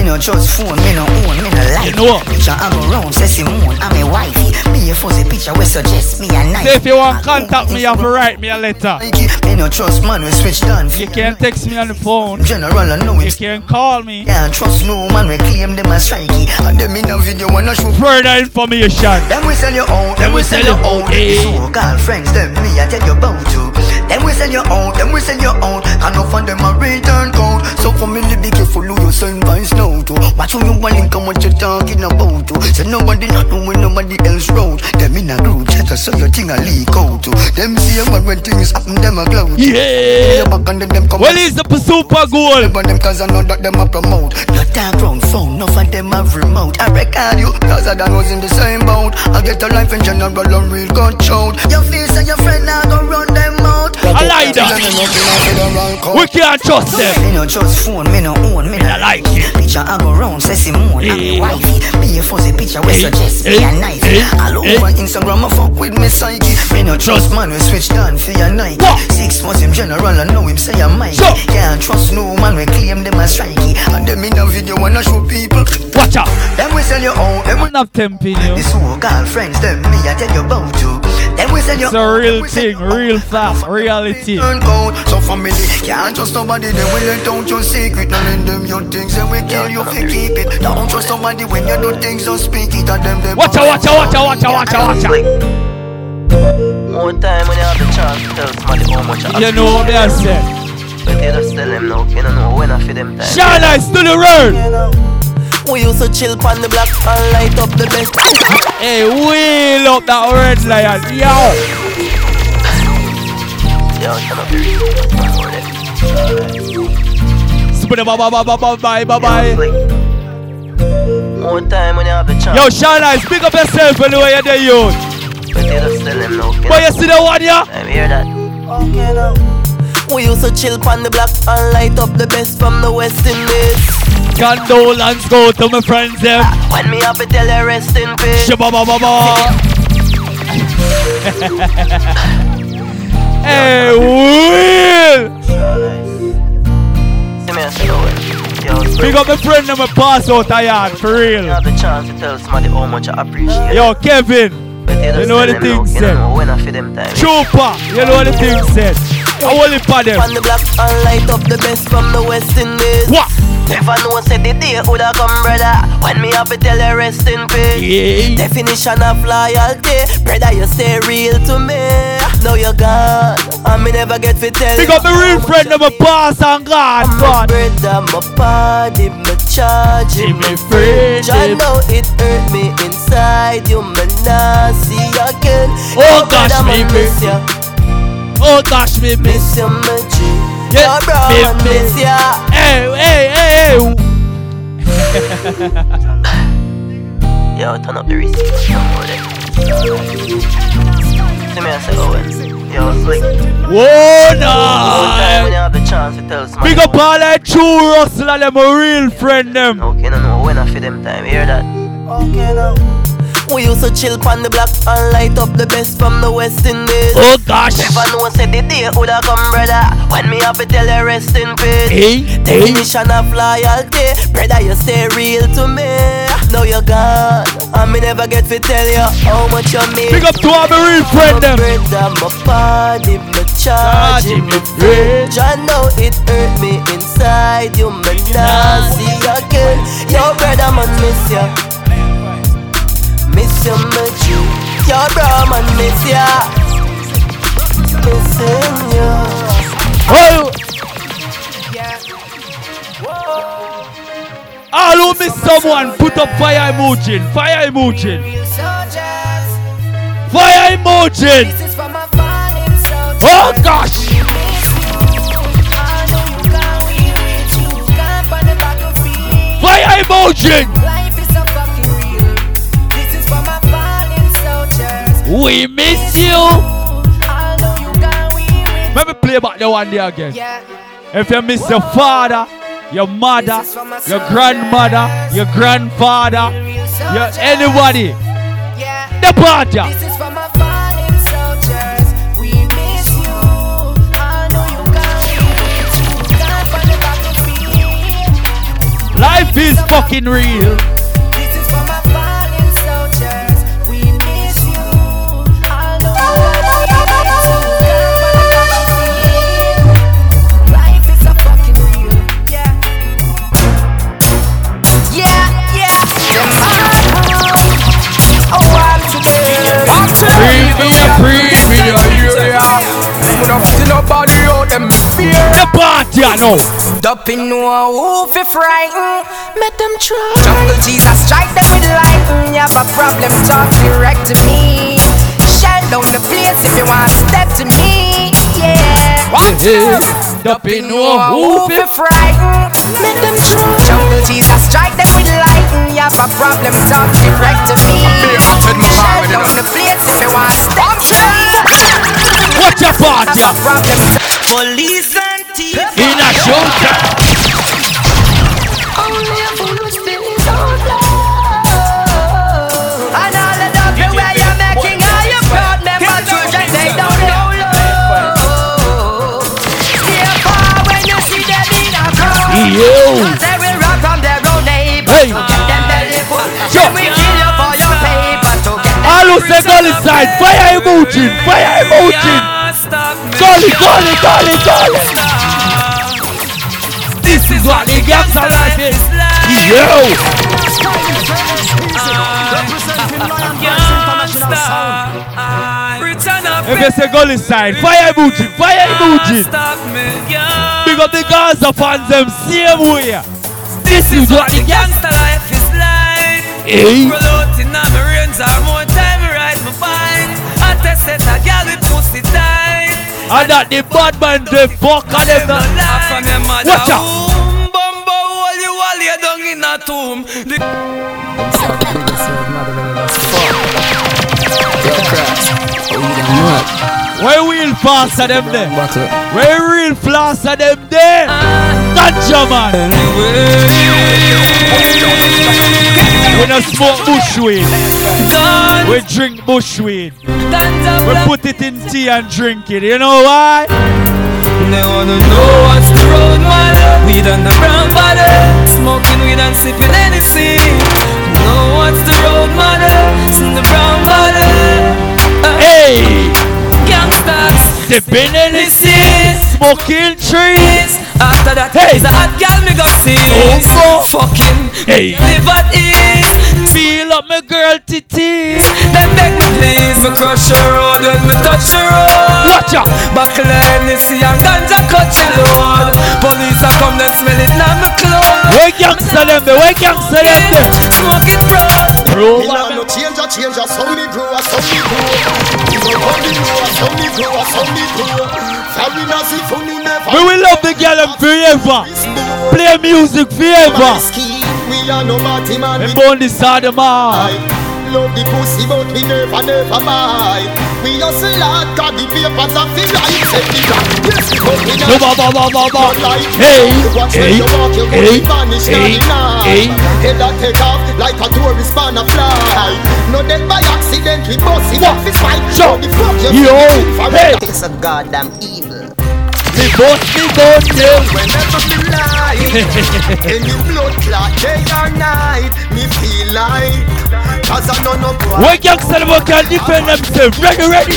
No trust phone, me no own, me no like You know. Picture I go round, say Simone, I'm a wifey Me a fuzzy picture, we suggest me a night Say if you want contact me, you have to write me a letter. Me no trust man, we switch done You can text me on the phone. General, I know You it can call me. Can't trust no man, we claim them as strikey And them in a video wanna show Further information. Them we sell you out, Them we sell you out, eh. So call friends, them me I tell you about you Them we sell you out, them we sell you out. And no of them a return code So for me, be careful who you send vines now to. Watch who you want and what you talking about to. Say nobody not know when nobody else wrote Them in a group chat so your thing a leak out to. Them see a man when things happen, them a gloat Yeah. back and then them come Well, it's the super goal. But them cause I know that them a promote. No talk round phone, no of them have remote. I record you, cause I done was in the same boat. I get a life in general and real out Your face and your friend now go run them out I like that. We can't trust them. Me no trust phone, me no own, me no like it. Picture I go round, say Simone, I'm me eh. wifey. Me a fuzzy picture, we eh. suggest me eh. a knife. All over Instagram, I fuck with me psyche. Me no trust man, we switch down for your Nike. Six months him general, I know him say I'm Mike. Can't trust no man, we claim them as strikey. And them in a video wanna show people. Watch out. Them we sell you out, them we not tempting you. This whole girlfriends, them me I tell you about you. Them we sell you It's a real thing, real fast, reality. So family can't trust somebody. They will let out your secret. None of them your things. They will kill you if you keep it. Don't trust somebody when you do things. Don't speak it. And them they Watch out, watch out, watch out, watch out, watch out, watch out. More time when you have the chance to tell somebody how much I You know what I said. But they just tell them now, you don't know when I feed them time. Shine eyes to the road. We used to chill on the block and light up the best. Hey, wheel up that red lion, yo. Spin bye bye bye bye bye bye bye. One time when you have a chance. Yo, Shana, speak up yourself anyway, you're the youth. But you just. But you see the one, yeah? I hear that. Okay, now. We used to chill on the block and light up the best from the West Indies. Condolence go to my friends them. When me have to tell you rest in peace. Shabba ba ba ba. <laughs> Hey, Will! See me, I say, yo, so up my friend and my pass out a yard, for you real. have the chance to tell somebody how much I appreciate. Yo, Kevin, But they just you know what the thing You said. don't know I feed them time. Trooper, you know what the thing said. I will it for them. On the block and light up the best from the West Indies. What? Never know said the day woulda come, brother. When me have to tell you rest in peace. Yeah. Definition of loyalty, brother, you stay real to me. Now you're gone, and me never get to tell Pick you. up my real friend of my pass and God, My God. brother, my party, my charge, me friend, I know it hurt me inside. You may not see again. Oh, gosh, God, I'ma me ya. Oh gosh, me miss. Miss you, my G. Yeah, bro, me man, miss ya. Hey, hey, hey, hey. <laughs> Yo, turn up the receiver. Some more there. See me, I say, Owen. Yo, slick. Whoa, One time when nah. you have the chance to tell somebody. Big up all that true Russell and them a real friend them. Okay, no, no, when I feed them time, hear that? Okay, now. We used to chill on the block and light up the best from the West Indies. Oh gosh. Never know said the day woulda come, brother. When me have to tell you rest in peace. Hey, hey. Definition of loyalty, brother, you stay real to me. Now you're gone, and me never get to tell you how much you mean. Big up to all my real friend them. Brother, my party, my charge, my friend. I know it hurt me inside. You may not see again. Your brother man miss ya, miss you, my G. Your brother man miss ya, missing you. Oh. All who miss someone, put up fire emoji. Fire emoji. Fire emoji. Oh gosh. Fire emoji. We miss you. Let me play back the one day again. If you miss your father, your mother, your grandmother, your grandfather, your anybody, the party. Life is fucking real. The party, I know. Dumping no who fi frighten. Make them try. Jungle Jesus strike them with lightning. You have a problem talk direct to me. Shell down the place if you want step to me. Yeah. What? Dumping no who fi frighten. Make them try. Jungle Jesus strike them with lightning. You have a problem talk direct to me. Shell down the place if you want step to me Watch your party. ya. Police and thief. In a showtime. Only a fool with feelings of love. And all of the where you're making all your proud members children, they don't know love. Stay far when you see them in a crowd. Yo. Say gully side, fire emoji, fire emoji. Gully, gully, gully, gully. This is what the gangster life is. Yo. If you say gully side, fire emoji, fire emoji. Big up the Gaza fans them same way. This is what the gangster life is like. Hey. Roll out in my range or test set a girl with pussy tight. And that the bad man the fuck of them. Them no from your mother Watch out. Bumbo all you all lay down in a tomb. The Where real faster them there? Where real faster them there? Ganja man. We don't smoke bushweed. We drink bushweed. We put it in tea and drink it. You know why? They wanna know what's the road, man. Weed on the brown bottle, smoking weed and sipping anything. Know what's the road, man. It's in the brown bottle. Uh, hey, Gangsters, sipping anything, smoking trees. After that, Hey. it's a hot girl me go see. Oh, Fucking, Hey. live at ease. Feel up my girl titties. Them beg me please, me crush your road when me touch your road. Watch out. Buckle Hennessy and ganja cut your load. Police a come, them smell it now me clothes. Where gangster them there? Where gangster them? Smoking broad. Bro, Me nah no change a change a some me grow a some me grow. You know how me grow a some me grow a some me grow. Foreigner if you never. we will love the girl them forever. Play music forever. We are no party man. And born this side of love the pussy but we never never buy. We hustle hard 'cause the papers are feel right. Set the clock. Yes, we come in ba. No light. Hey, hey, when you walk, you hey, hey, the hey. Head a take off like a tourist man a fly. No dead by accident, we bust it off his fight. Yo, the fuck you yo, hey. It's a goddamn evil. Me boss, me boss, them. Whenever me lie, any blood clot day or night, me feel like Cause I know no boy Where gangster them can defend themselves. Ready, ready.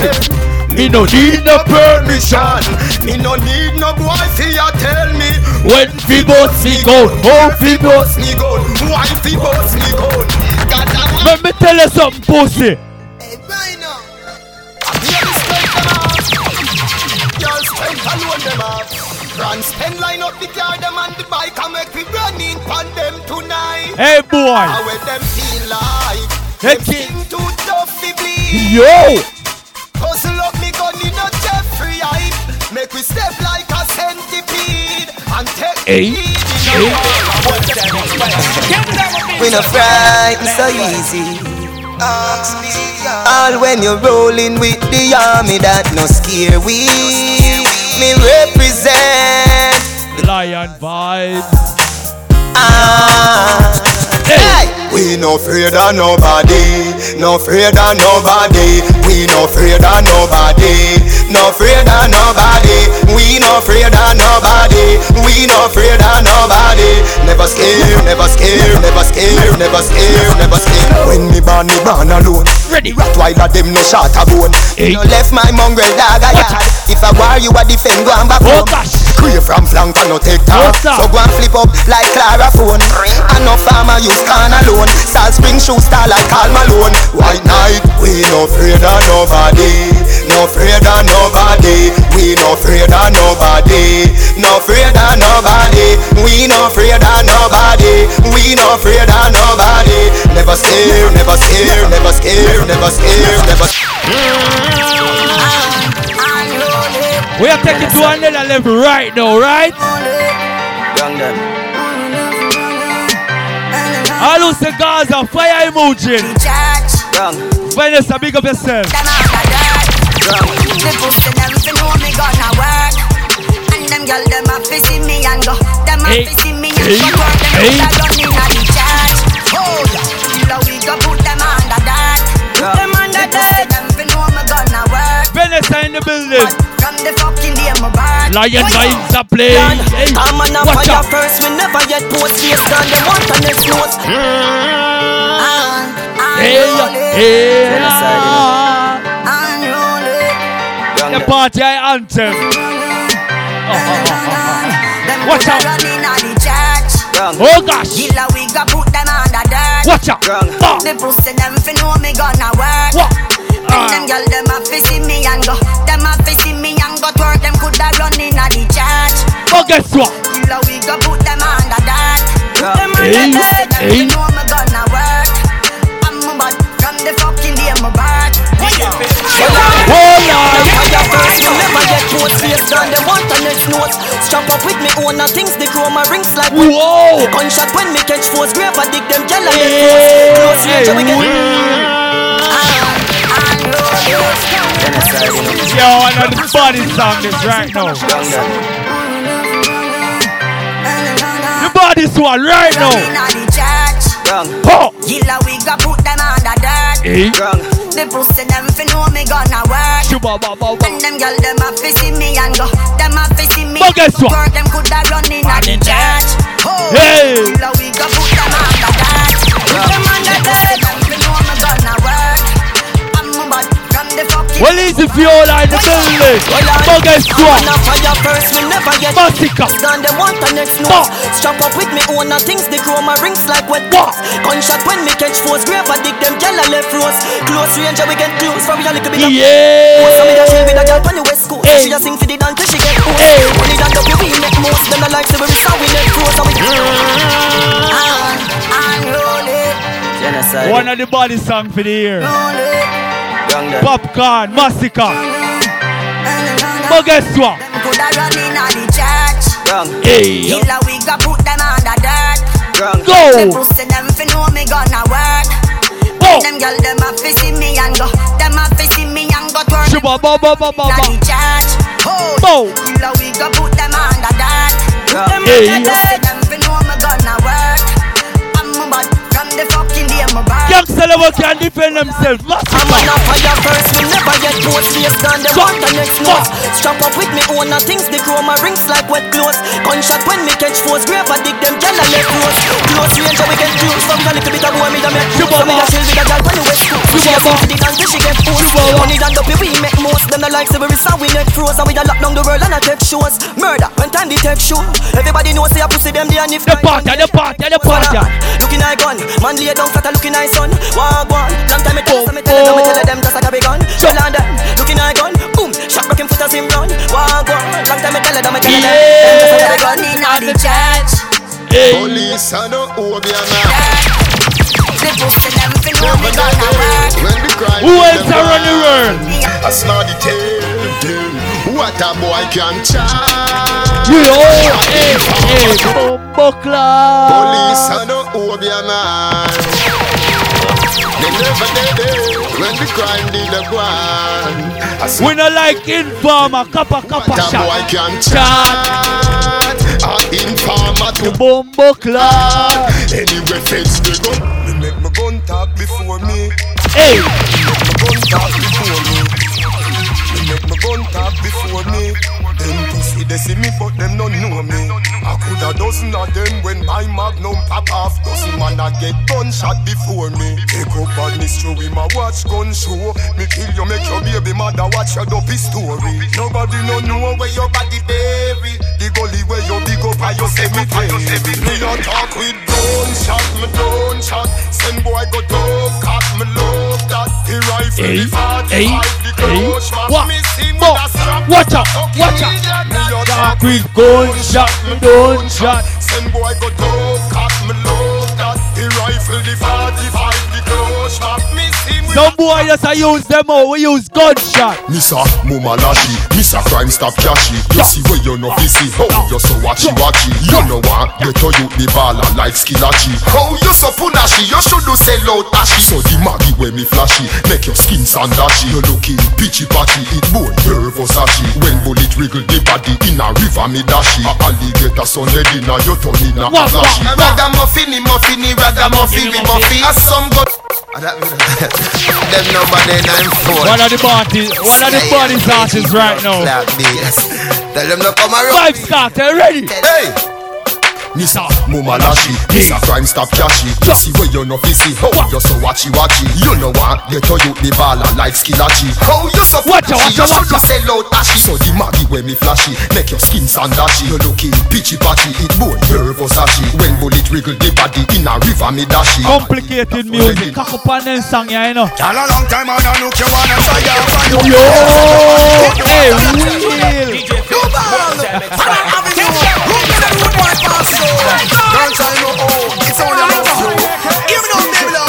Me no need no permission. Me no need no boy fi ya tell me When fi boss me gun, how fi boss me gun Why fi boss me gun Let me tell you something, pussy. Girl strength alone them off Grand spend line up the car them and the bike And make we run in pan them tonight Hey, boy. How when them feel like Hey, Them kid. skin too tough fi bleed Yo. Hustle up me gun in a Jeffrey hype Make we step like a centipede And take Hey. the lead We no frightened so easy. All when you're rolling with the army that no scare we. Me represent. Lion vibes. Ah. Hey. We no afraid of nobody, no afraid of nobody. We no afraid of nobody, no afraid of nobody. We no afraid of nobody, we no afraid of nobody. Never scared, never scared, never scared, never scared, never scared. When me born, me born alone. Ready. Rottweiler them no shot a bone. Hey. You left my mongrel dog a yard. If I war you a defend, go and back Oh home. gosh. Crave from flank and no take What's talk. So go and flip up like Clara phone. And no farmer use can alone. Salt spring shoe star like Karl Malone. White night, we no afraid of nobody, no afraid of nobody. We no afraid of nobody, no afraid of nobody. We no afraid of nobody, we no afraid of nobody. Never scared, never scared, never scared, never scared, never. Ah. We are taking to another level right now, right? Young them. All who say Gaza, fire emoji. Young. Vanessa, big up yourself. The pussy them fi know me gonna work. And them girl them a fi see me and go. Them a Hey, see me and go. Work them hey. coulda inna the church. Oh yeah. Now we go put them under that. Put them under that. Them fi know me gonna work. Vanessa in the building. From the fucking day my birth. Lion vibes are playing. Hey, I'm on a watch fire out. first, we never yet post face down the want the next note. Hey, hey. The party I anthem. Oh, oh, oh, oh. Watch out. Oh gosh. Gilla we go put them under dirt. Watch out. Ah. The pussy them fi know me gonna work. What? And them ah. girl them a fi see me and go. Them a fi see me and go twerk. Them coulda run inna the church. Oh guess what? Gilla we go put them under dirt. Put them under Hey, dirt. Them hey. fi know me gonna work. I'm a bad from the fucking day my birth. Hold on. Fire never yet post face down the want the next note. Strap up with me own and things they grow my rings like Whoa. Gunshot when me catch force, grave I dig them gyal and Hey, them close range we get. Yo, I know the body song this right now. The body one right now. The. Oh. Gilla eh? we go put them under dirt. Hey. The pussy them fi know me gonna work. Shuba ba ba ba. And them girl them a fi see me and go. Them a fi see me. But guess what? Twerk them coulda run inna the church. Oh. Hey. Gilla we go put them under dirt. Put them under dirt. Them fi know me gonna work. Well, easy for all in the building. But guess what? On a fire first, we never yet Massacre. Down want the next note. Strap up with me own things they grow my rings like wet balls. Gunshot when me catch force, grave I dig them gyal left rose. Close range we get close for we a little bit of Yeah. Most of me da chill with a girl on the west coast. She a sing for the dance she get host. Hey. Only dance up we make most. Them the like say we how we let close and we. Unruly, One of the body song for the year. Unruly. Popcorn, massacre. But guess what? Them coulda run inna the church. Hey. Gilla we go put them under dirt. The Go. pussy them fi know me gonna work. Oh. Them girl them a fi see me and go. Them a fi see me and go twerk. Shuba ba ba ba ba Inna ba. the church. Oh. Bow. Gilla we go put them under dirt. Put them Hey. under dirt. Them fi know me gonna work. I'm a bad from the fucking day my birth. Youngster level can defend themselves. I'm on a fire first, we never get post face down the want the next note. Strap up with me own things they grow my rings like wet clothes. Gunshot when me catch force, grave I dig them gyal and left rose. Close range and we get a little bit of boy me da make Shuba So me da chill with a girl on the west coast. She a sing for the dance she get host. Shuba ba. Only dance up we make most. Them the like say we risk we neck froze and we lock down the world and I take shows. Murder when time show. Everybody know say I pussy them there and if The party, the party, the party. Looking like gun, man lay down flat, a looking like sun. Walk one, long time me tell them, me tell them, me tell them just like a big gun. Tell on them, looking like gun, boom, shot broken foot as him run. Walk one, long time me tell them, me tell them, them just like a big gun. Run inna the church. Police are no Obeah man. The pussy them fi know me gonna work. When the crime Who else them are on the world? I smell the tail. What a boy can charge. We all, hey, hey, Bumbo Club. Police are no Obeah man. They never did it when the crime did a go on. I swear We not like informer, kappa kappa what a shot. boy can Chat. charge. A informer The to Bumbo Club. Anyway, fence they go. Me make my gun talk before me. Hey, Make my gun talk before me. Me make my gun talk before me. They see me but them don't know me. I could a dozen of them when my magnum pop off. Dozen man a get gunshot before me. Take up badness show him a watch gun show. Me kill you make your baby mother watch your dopey story. Nobody no know where your body bury. The gully where you dig up and you cemetery. Me a talk with gunshot, me gunshot. Send boy go dog cut me love that the rifle, the 45, watch out, watch out. Me no with gunshot, me gunshot Same boy go talk, cut me load that. The rifle, the 45, the close map me some boy just a use them out. We use gunshot. Missa Muma Lashi, Missa Crime Stop Cashy. You see where you know busy, oh, how you so watchy watchy. You know what? They told you the baller like Skillachi. How oh, you so punashi, you should do sell out ashy. So the maggie when me flashy, make your skin sandashy. You looking peachy patchy, it both nervous ashy. When bullet wriggle the body in a river me dashy. A alligator son head in a your turn in a flashy. Ragamuffin, muffin, ragamuffin, we muffin. As some go. Ah, Them nobody nine four. One of the party, one of the party artists right now. Tell them to come around. Five starter ready. Hey! Missa Muma Lashi, Missa Crime Stop Cashy. You see where you know busy, oh, how you so watchy watchy. You know what? They told you the baller like Skillachi. How oh, you so Watcha, flashy, watcha, you should watcha. do sell out ashy. So the maggie when me flashy, make your skin sandashy. You looking peachy patchy, it boy nervous ashy. When bullet wriggle the body in a river me dashy. Complicated music. Cock up on them song, yeah, you know. Tell a long time I don't look you wanna say ya for you. Yo, hey, real.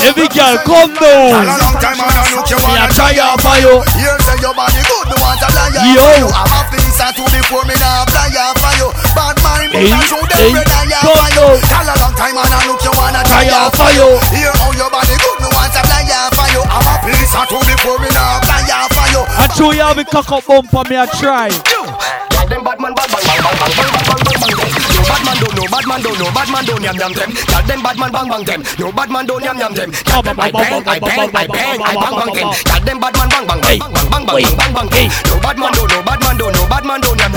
Every girl, come down. Me a try out for you. Here's say your body good, no want a liar. Yo. You have a piece or before me now apply for you. Bad mind, me not show them red eye for you. Girl, a long time and I look you wanna try out for you. Here how your body good, no want a liar for you. I've a piece or before me now apply for you. I show you how me cock up bump for me a try. Yo. Them bad man, bad man, bad man, bad man, bad man, bad man. No bad man don't, no bad man don't, no bad man don't yam yam them. Tell them bad man bang bang them. No bad man don't yam yam them. Tell them I bang, I bang, I bang, I bang bang them. Tell them bad man bang bang bang bang bang bang bang bang bang bang. No bad man don't, no bad man don't, no bad man don't yam.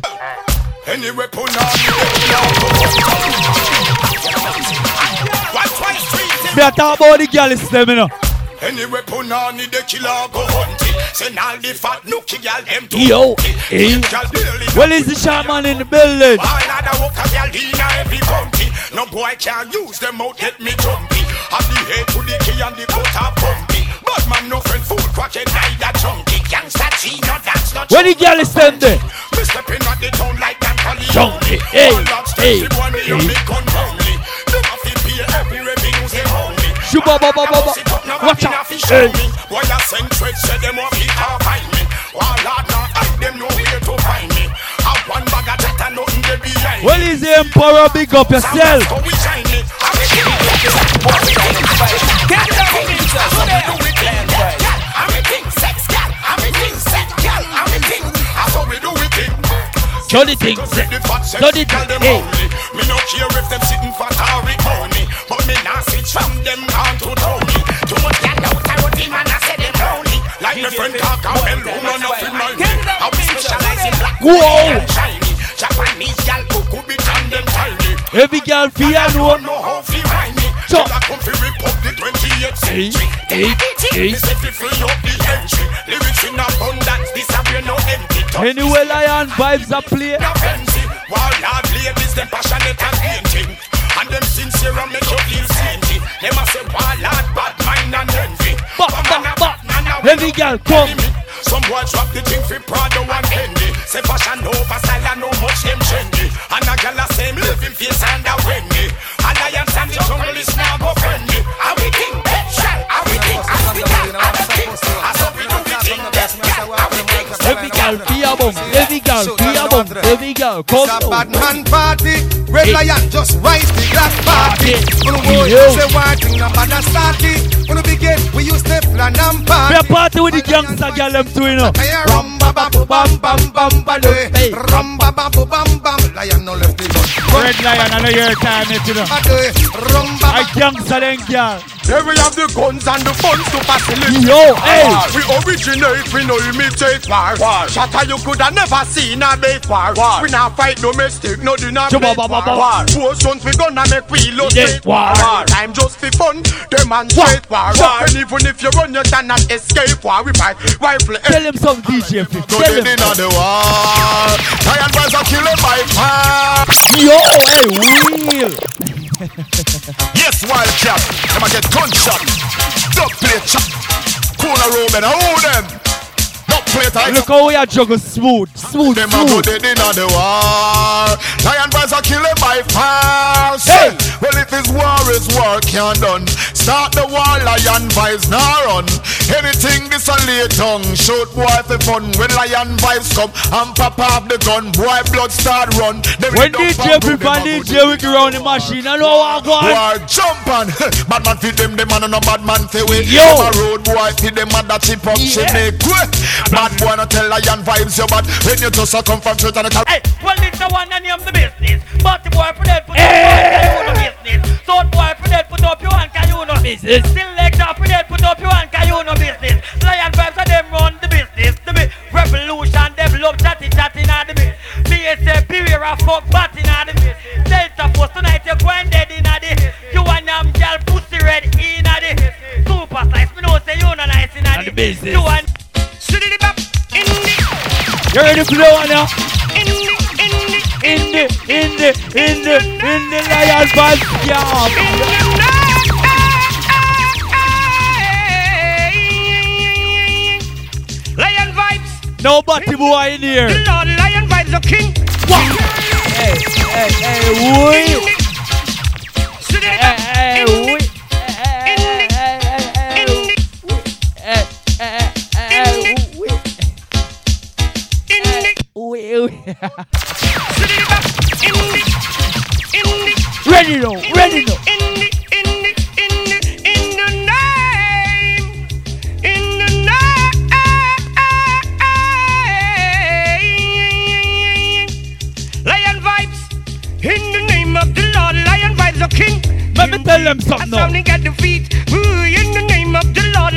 Anyway, put on Me a talk about the girl is them, you know. Anyway, punani the killer go hunting. Send all the fat nookie them to Yo, eh. Well, is the shaman in the building? All other work a gal in every country. No boy can use them out, get me jumpy. Have the head to the key and the butt a pumpy. But man, no friend, fool, crackhead, neither chunky. Gangsta G, no dance, no Where the girl is there? Me stepping at the town like them Chunky, hey, hey, hey. Ba ba ba ba. Watch out. Hey. Why send threats, say them off it can't find me. While Lord not hide them nowhere to find me. One bag of and nothing they behind me. Well, is the emperor big up yourself? So we shine it. Get down with it, just so they do it. I'm a king, sex, gal. I'm a king, sex, gal. I'm a king. That's how we do it. Things. The things. Hey. Me no care if them sitting for Tory Tony But me nah switch from them down to Tony Too much gal out I would him and I said them lonely Like my friend talk a well woman of him like me I we specialize in black Whoa. and shiny Japanese gal who could be tan them tiny Every girl feel don't know. know how fi whine me So- Till I come fi rip up the 28th Hey, century hey, hey. Me say fi free up the entry Lyrics in abundance This a we no empty Anyway, lion vibes are play. no fancy. While hard ladies, them passionate and painting. And them sincere and make you feel saintly. Them a say, while hard bad mind and envy. Ba, ba, ba. Every girl come. Some boys drop the thing for Prada and Fendi. Say fashion over style and no much them trendy. And a gal a same living face and a Wendy. Alliance and the jungle is a bum. Every girl come It's a bad man party. Red lion just rise the glass party. We go Yo. say one thing, no bad and starty. When we begin, we use the plan and party. a party with the gangster girl them too, you know. Rum ba ba boo bam bam bam ba de. Rum ba ba boo bam bam. Lion no left the. Red lion, I know your time, you know. Ba de. Rum ba I gangster them girl. Here we have the guns and the funds to facilitate. Yo, hey. We originate, we no imitate war. war. Shatter you could have never seen a bait war. war. We not fight domestic, no dinner plate war. war. Potions we gonna make we lose Yeah, war. war. Time just for fun, demonstrate war. war. And even if you run, you cannot escape war. We fight rifle. Tell him some DJ Fif. Go Tell dead him. inna the war. Giant boys are killing by fire. Yo, hey, real yes, wild chap. Them I get gunshot. Double chop. Corner room and hold them. No Look how we are juggle smooth, smooth, Them a go smooth. dead inna the war. Lion boys are killing by far. Say, well if his war is war can't done. Start the war, lion vibes now run. Anything this a lay tongue. Shoot boy for fun. When lion vibes come and pop off the gun, boy blood start run. Them When up DJ and DJ Wiggy round the machine, I know what I'm going. War jump on. <laughs> bad man feed them, them man and no bad man say we. Yo. Them road boy feed them and that chip up she Yeah. make way. Bad boy no tell lion vibes you bad. When you just a come from church and it Hey, well, it's the one that name the business. But the boy for that put up you know business. South boy for that put up your hand, can you know business. Still like that for that put up your hand, can you know business. Lion vibes are them run the business. The big revolution, them love chatty chatty now the bit. BSA period of fuck batty now the bit. Delta Force tonight you're going dead in the You and them girl pussy red in the Super size, me know say you no nice in the business. You and You ready for the one now? In the, in the, in the, in the, in the in the Lion Band Lion vibes. Nobody boy in here. The Lord Lion vibes are king. Hey, hey, hey, wait. Hey, hey, wait. Ready now, ready now. Lion vibes. In the name of the Lord, Lion vibes are king. Let me tell them something That's how they get defeat. Ooh, in the name of the Lord,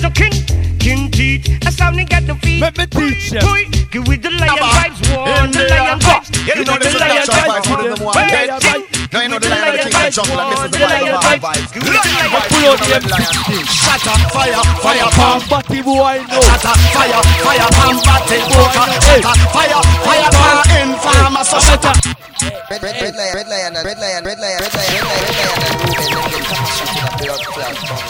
Lion vibes king. King teeth. That's how they get defeat. Let me teach you. Boy, give with the Lion vibes one. The Lion vibes. You know the Lion a trap fight, vibes one of them one. Hey, Hey. Now you know the Give with lion king and jungle and this is the Lion vibe, vibes. vibe. Give with the Lion vibes. Pull out them Shut up, fire, fire, Pam, batty boy, no. Shut up, fire, fire, pam, batty, boy. Shut up, fire, fire, pam, informer, so shut up. Red, red, red lion, red lion, red lion, red lion, red lion, red lion, red lion, and Ruben, them get come shot in a blood clot bungle. See me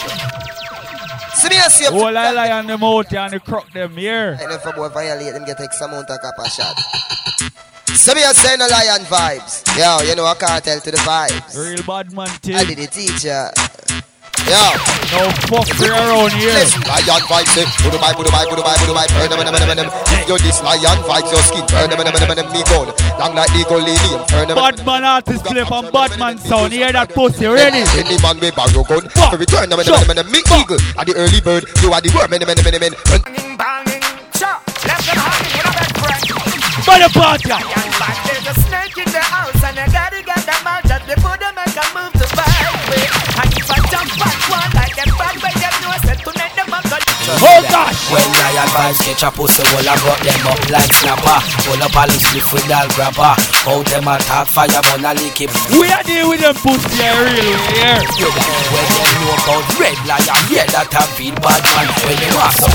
see Oh, I lie on them out and they crock them here. And if a boy violate them, get X amount of copper shot. So me a say no lion vibes. Yo, you know I can't tell to the vibes. Real bad man, T. I did the teacher. Yo. No fuck around here. Listen, lion vibes, say, budu bye, budu bye, budu bye, budu bye, burn them, burn them, burn them. If you this lion vibes, your skin, burn them, burn them, burn them, me gold. Long like the gold lady, burn them. Bad man artist clip and bad man sound. Hear that pussy, ready? Any man with barrow gun, for return them, burn them, burn them, me eagle. At the early bird, you are the worm, many, many, many, many. Banging, banging. Sure. Left them hanging with a bad friend. Motherfucker. Young man, there's a snake in the house and I gotta get them out just before they make a move them bad way, them know I said tonight them a go. Oh gosh! When lion vibes catch a pussy, well I got them up like snapper. Pull up a little split with that grabber. How them attack fire, man, I lick it. We are dealing with them pussy here, real here. When them know about red lion, yeah, that a feel bad man. When they walk up.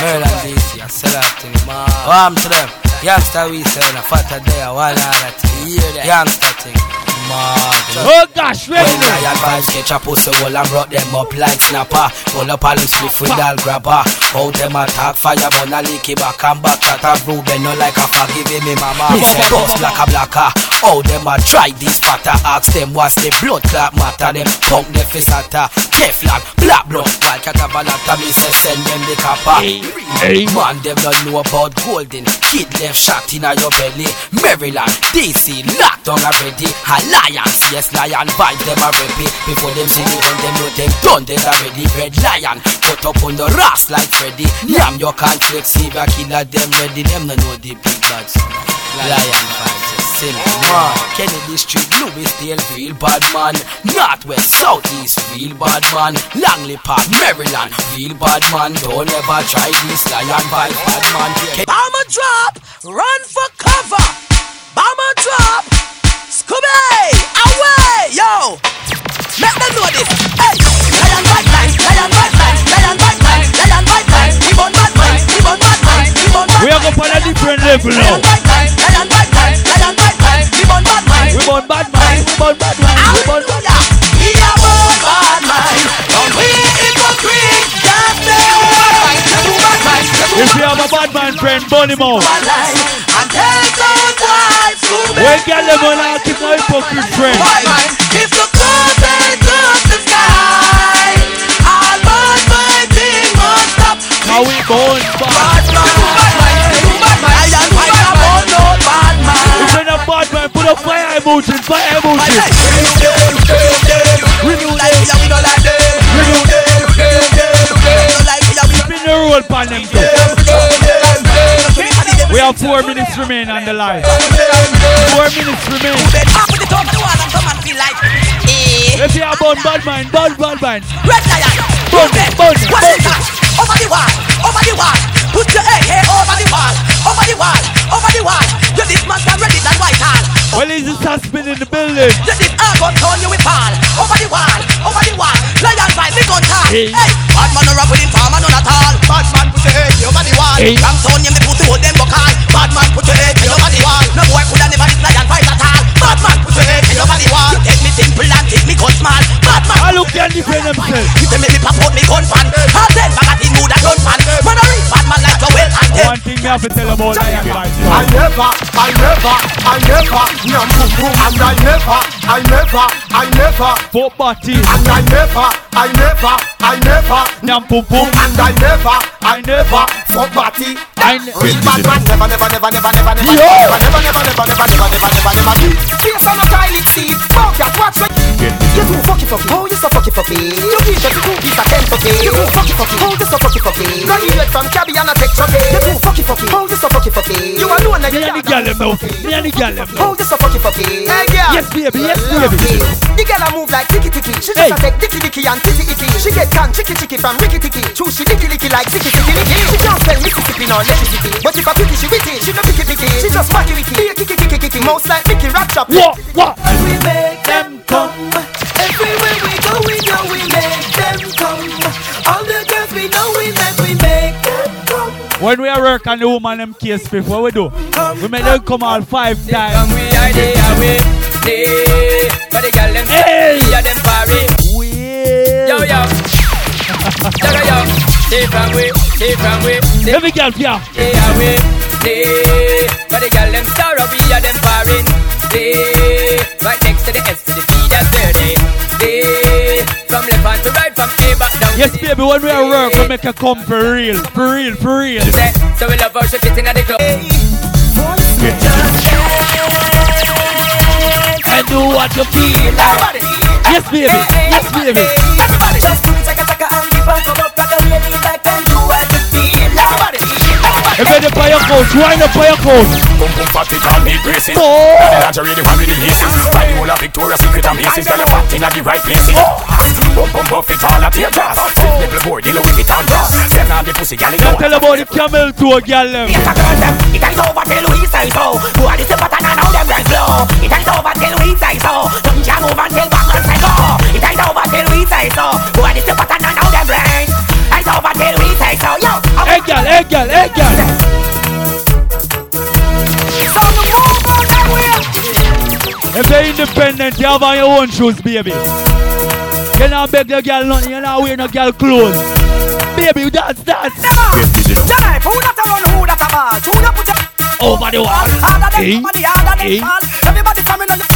Maryland DC, I sell that thing, man. Warm to them. Youngster we say, a fatter day, one other thing. Youngster thing. Man. Oh gosh, ready When now. lion vibes catch a pussy wall and brought them up like snapper. Pull up a little split with that grabber. How them attack fire, man, a lick it back and back. That a Ruben, no like a forgive me, mama. Boss like a blacker. How them a try this fatter. Ask them what's the blood clot matter. Them punk the face atta. Keflag, black blood. While catabalata, me say send them the copper. Hey. hey. Man, them don't know about golden. Kid left shot in your belly. Maryland, DC, locked on already. Alliance, yes, lion vibe them a repeat. Before them see me when them know them done, they already. Red lion, cut up on the ras like Freddy. Yam your country, see a killer them ready. Them no know the big bads. Lion simple man. Kennedy Street, Louis Dale, real bad man. Northwest, Southeast, real bad man. Langley Park, Maryland, real bad man. Don't ever try this lion vibe, bad man. Bomber drop, run for cover. Bomber drop, Scooby, away, yo. Make them know this. Hey, lion bad man, lion bad man, lion bad man, lion bad man. We born bad man, we born bad man, we born bad We are going on a different level now. Lion bad man, lion bad man, lion bad man. We born bad man, We born bad man, we born bad man, we born bad man. we are born bad man. Don't we hypocrite, just friend Bunny Mouth. And tell those wives to When girl them on out, keep no hypocrite friend. If the curtain touch the sky, all ah bad mind thing must stop. How we born bad If you're not bad man, put up fire emotion, fire emotion. Four minutes remain on the line. Four minutes remain. You are born bad mind, bad bad mind. Red lion, Bun, bun, bun. Over the wall, over the wall. Put your head here over the wall, over the wall, over the wall. You this man can ready than white hall. Well, is this husband in the building? This argon turn you with fall. Over the wall, over the wall. Lion fight, we gun. Hey. Hey, bad man no rap with him, farmer none at all. Bad man put your head here over the wall. Hey. Ram turn you me pussy hold them vocal. Bad man put your head here over the wall. No boy coulda never this lion fight at all. Bad man put your head here over the wall. You take me simple and take me gun small. Bad man. I look can defend themselves. You tell me me pop out me gun fan. I'll tell Magatin mood a gun fan. Man a real bad man like a well and One thing me have to tell about Lion Vibes. I never, I never, I never, nyam pum pum, and I never, I never, I never, Foot body, and I never, I never, I never, nyam pum pum, and I never, I never, fuck party. I ne- Real bad man never, never, never, never, never, never, Yo! never, never, never, never, never, never, never, never, never do. Face on a toilet seat, fuck that, watch me. You too fucky fucky, oh you so fucky fucky. You give just a two piece of Kentucky. You too fucky fucky, oh you so fucky fucky. Graduate from Cabby and a tech chucky. You too fucky fucky, oh you so fucky fucky. You alone and Me you and the girl them now. Me and the girl them now. Oh, you so fucky fucky. Hey, girl. Yes, baby, yes, baby. The girl a move like ticky ticky. She just Hey. a take dicky dicky and titty icky. She get can chicky chicky from Ricky Ticky. True, she dicky licky like ticky ticky licky. She can't spell Mississippi nor electricity. But if a pity, she witty. She no picky picky. She just wacky wicky. Be a kicky kicky kicky. Mouse like Mickey Rat Chop. What? What? We make them come. Everywhere we go, we know we make them come. All the girls we know we make, we make them come. When we are work on the woman them case fifth, what we do? We make them come all five times. Come we are there, away. Hey, but the girl them Hey. we are them party. Yo, yo, stay from we, stay Every girl, yeah. stay away. Hey, but the girl them sorrow we are them party. Hey, right next to the S to the T, that's dirty. Hey, from left hand to right, from A back down. Yes, baby, when we are work, we make her come for real. For real, for real. So we love she fit in the club. And do what you feel like. Yes, baby. Yes, baby. Everybody just do chaka chaka and keep back, up, back up. If you're the your coach, wind up your coach. Boom boom fat it all me braces Oh. And the lingerie the one with the laces Buy the whole of Victoria's Secret and Macy's Girl you fat in at the right places Boom boom buff it all at your grass Sit nipple board deal with it on grass Send all the pussy gal it Now go tell about the camel to a girl. Yes, I girl them. It ain't over till we say so. Who are the and now them red slow. It ain't over till we say so. Nothing can move until Batman say go. It ain't over till we say so. Who are the and now them red. Ain't over till we say so. Yo, Hey, girl, hey, girl, hey, girl. so the move on that way. If you're independent, you have on your own shoes, baby. You not beg the girl nothing, you not wear no girl clothes. Baby, you dance, dance. Jive, who that a run, who that a ball? Who you put your Over the wall. harder than eh, somebody, harder than eh. hey. Everybody from in on your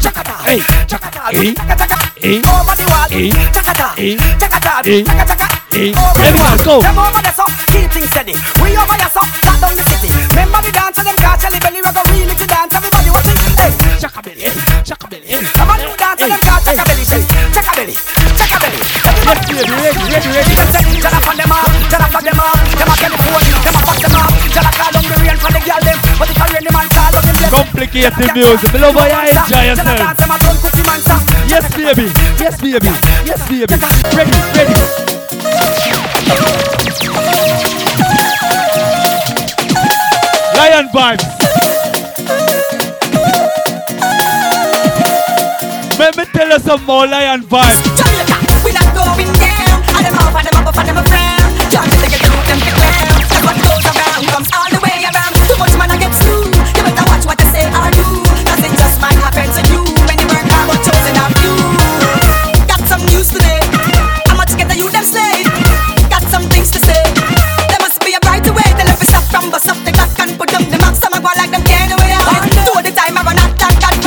chakata. Hey. chakata, Hey. chaka chaka. Hey. Over the wall, Hey. chakata, Hey. chakata, Hey. chaka chaka. Hey. Over the Everybody wall. go. Them over there, so keep things steady. We over here, so lock down the city. Remember the dance, them catch Belly, we go really to dance. Everybody watching, hey, Chaka belly, chaka belly. come on, do dance, them catch Chaka Belly, Shelly, Chaka Belly, Chaka Belly. Yes, baby, ready, ready, ready. Jala fan them off, jala fan them off. Them a telephone, them a pass them off. Jala call on the rain for the girl them, but if I rain the man call on. Complicated music. Me love how you enjoy yourself. dance, them a done cookie man song. Yes, baby. Yes, baby. Yes, baby. Ready, ready. Lion vibes. Let me tell you some more lion vibes. Jamaica, we not going down. And them off, and them up, and them around.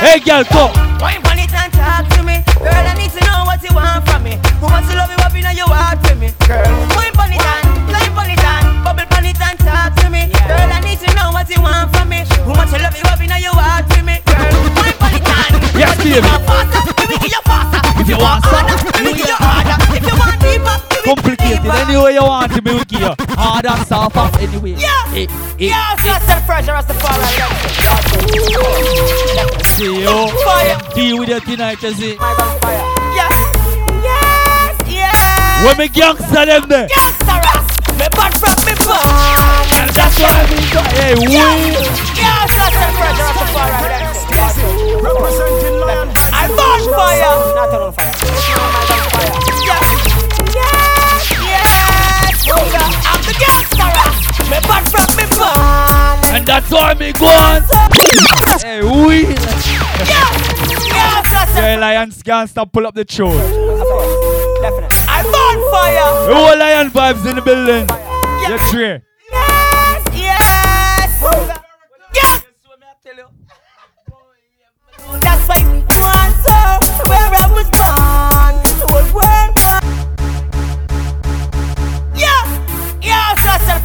Hey, girl, come. Wine on it and talk to me. Girl, I need to know what you want from me. Who wants to love you up in your heart for me? Girl, wine on it and, climb on it and, bubble on it and talk to me. Girl, I need to know what you want from me. Who wants to love you up in your heart for me? Girl, wine on it and, Yes, baby. give me your faster. If you want some, Give me your harder. If you want deeper, give me complicated. Any way you want to, me will you. Hard and soft and anyway. Yeah. Eh, eh, Yes, yes, the pressure as the fire. See you. Fire. Deal with it tonight, you see. Yes, yes, yes. When me gangster them there. Gangster ass. Me bad from me born. And that's why me go. Hey, we. Yes, that's the pressure as the fire. Representing Lion I'm on fire. Not on fire. I'm gangster. Me bad from me born. And that's why me go on. Hey, we. Yes, that's the Hey, Lions gangster, pull up the tune. I'm on fire. The whole Lion vibes in the building. You're three. Yes, yes. Yes. That's why we want so where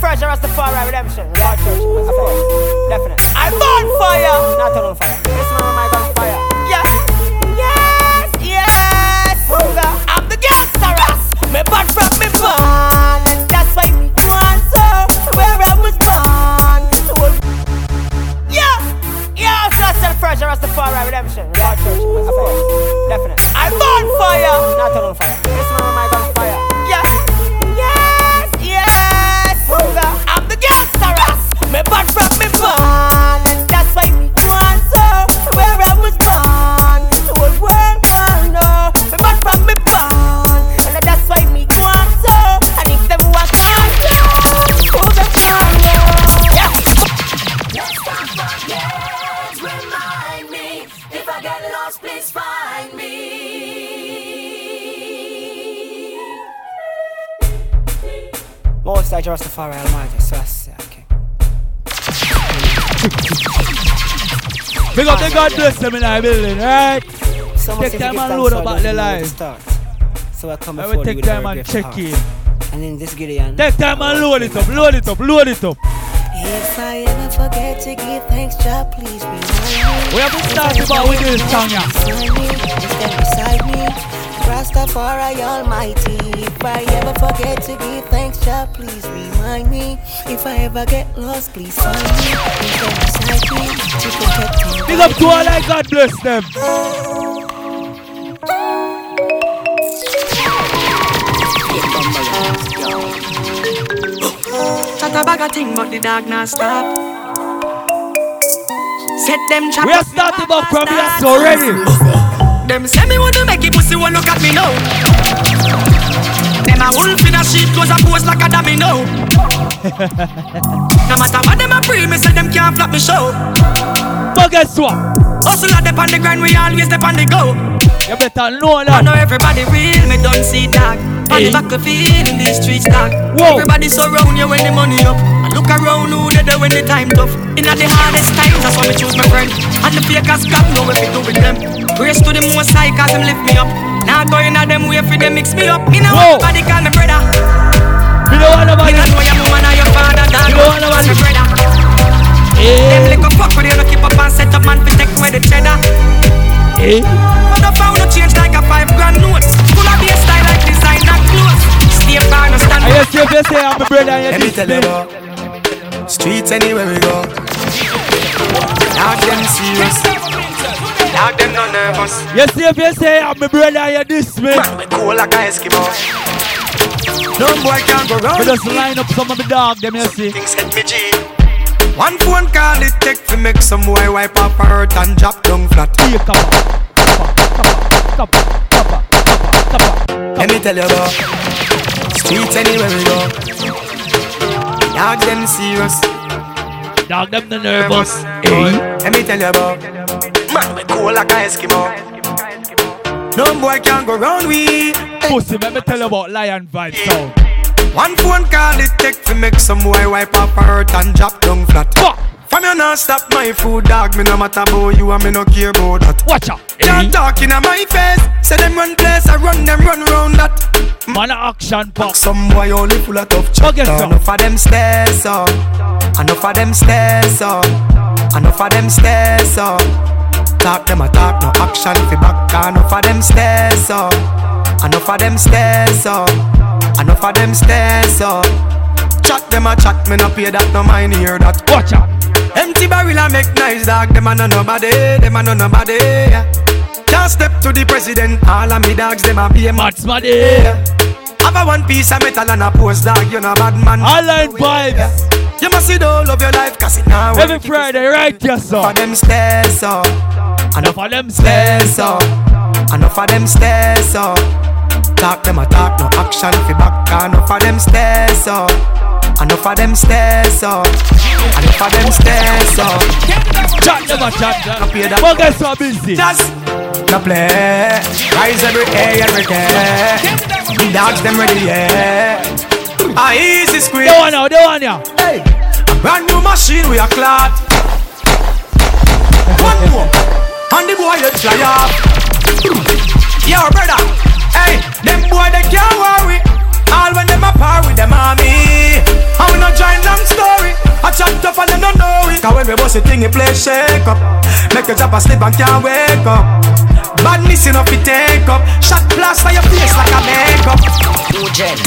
The fire redemption. God church, of course, definitely. I'm on fire, not on fire. This man, my on fire. Yes, yes, yes. I'm the gangster ass. Me bad from me born, that's why we want so where I was born. Yeah, so that's the the fire redemption. God church, of course, definitely. I'm on fire, not on fire. This man, my on fire. I Almighty, so I okay. Big up the God bless them in our building, right? Take time and load up back the who know where to line. So I come I before will you take time and check heart. in. And in this Gideon. Take time and load it up, load it up, load it up. If I ever forget to give thanks, God, please remind me. We have to start about with this song, yeah. Find me, stand beside me. Rastafari Almighty. If I ever forget to give thanks, God, please remind me. If I ever get lost, please find me. Stand beside me to protect me. Big up to all I God bless them. Chat a bag of thing, but the dog not stop. Set them trap We are starting off from here so ready. Them say me wanna make it pussy, well look at me now. Them a wolf in a sheep, close a pose like a domino. <laughs> no matter what them a pre, me say them can't flop me show. But guess what? Hustle at the on the grind, we always step on the go. You better know that. I that. know everybody real, me don't see dark. On the battlefield in the streets dark. Whoa. Everybody surround you when the money up. I look around who they do when the time tough. In the hardest times, that's why me choose my friend. And the fakers got know what we do with them. Praise to the most high, cause them lift me up. Now going at them way for them mix me up. Me know Whoa. everybody call me brother. Me don't want Me nobody. don't know your woman or your father, dog. Me don't want Cause nobody. me brother. Them Eh, little fuck with you, no keep up and set up man, fi take away the cheddar. Eh. But I change like a five grand note. Full of your style like designer clothes. Stay far, no stand I just say, you say I'm brother Let me tell you about streets anywhere we go. Now them serious. Now them no nervous. You see if you say I'm a brother you diss me. Man, we cool like a Eskimo. No boy can go round. We just line up some of the dog, them you see. Things hit me G. One phone call it take to make some boy wipe up hurt and drop down flat. Here, come. Come come come on, come on, come on. Let me tell you about streets anywhere we go. Dog them serious. Dog, them the nervous. Boy, Let me tell you about Man, we cool like a Eskimo. No boy can go round we. Pussy, let me tell you about Lion Vibes sound. One phone call it take to make some boy wipe up her hurt and drop down flat. From you not stop my food dog, me no matter about you and me no care about that. Watch out. Can't talk in my face. Say them run place, I run them run round that. Mm. Man, a action pop. Some boy only full of tough chat. Enough of them stairs up. Enough of them stairs up. Enough of them stairs up. Talk them a talk, no action fi back. Enough of them stairs up. Enough of them stairs up. Enough of them stairs up. Chat them a chat, me no pay that, no mind hear that. Watch out. Empty barrel a make nice dog, them a no nobody, them a no nobody. Yeah. Can't step to the president, all of me dogs, them a be a mad smaddy. Yeah. Have a one piece of metal and a post dog, you know bad man. I like vibes. You must see the whole of your life, cause it now. Every Friday, right, yes, sir. Enough of them stairs up. Enough of them stairs up. Enough of them stairs up. Talk them a talk, no action fi back. Enough of them stairs up. Enough of them stairs up. Enough of them stairs up. Chat them a chat. No pay that. But guess what, busy? Just no play. Rise every day, every day. The dogs them ready, yeah. A easy squeeze. The one now, the one now. Hey. Brand new machine we a clot. One more. And the boy they fly off. Yo, brother. Hey, them boy they can't worry. All when them a par with them army. And we no join long story. I chat tough and them don't know it. Cause when we bust a thing, it play shake up. Make a drop a sleep and can't wake up. Badness enough to take up. Shot plaster your face like a makeup. New gen.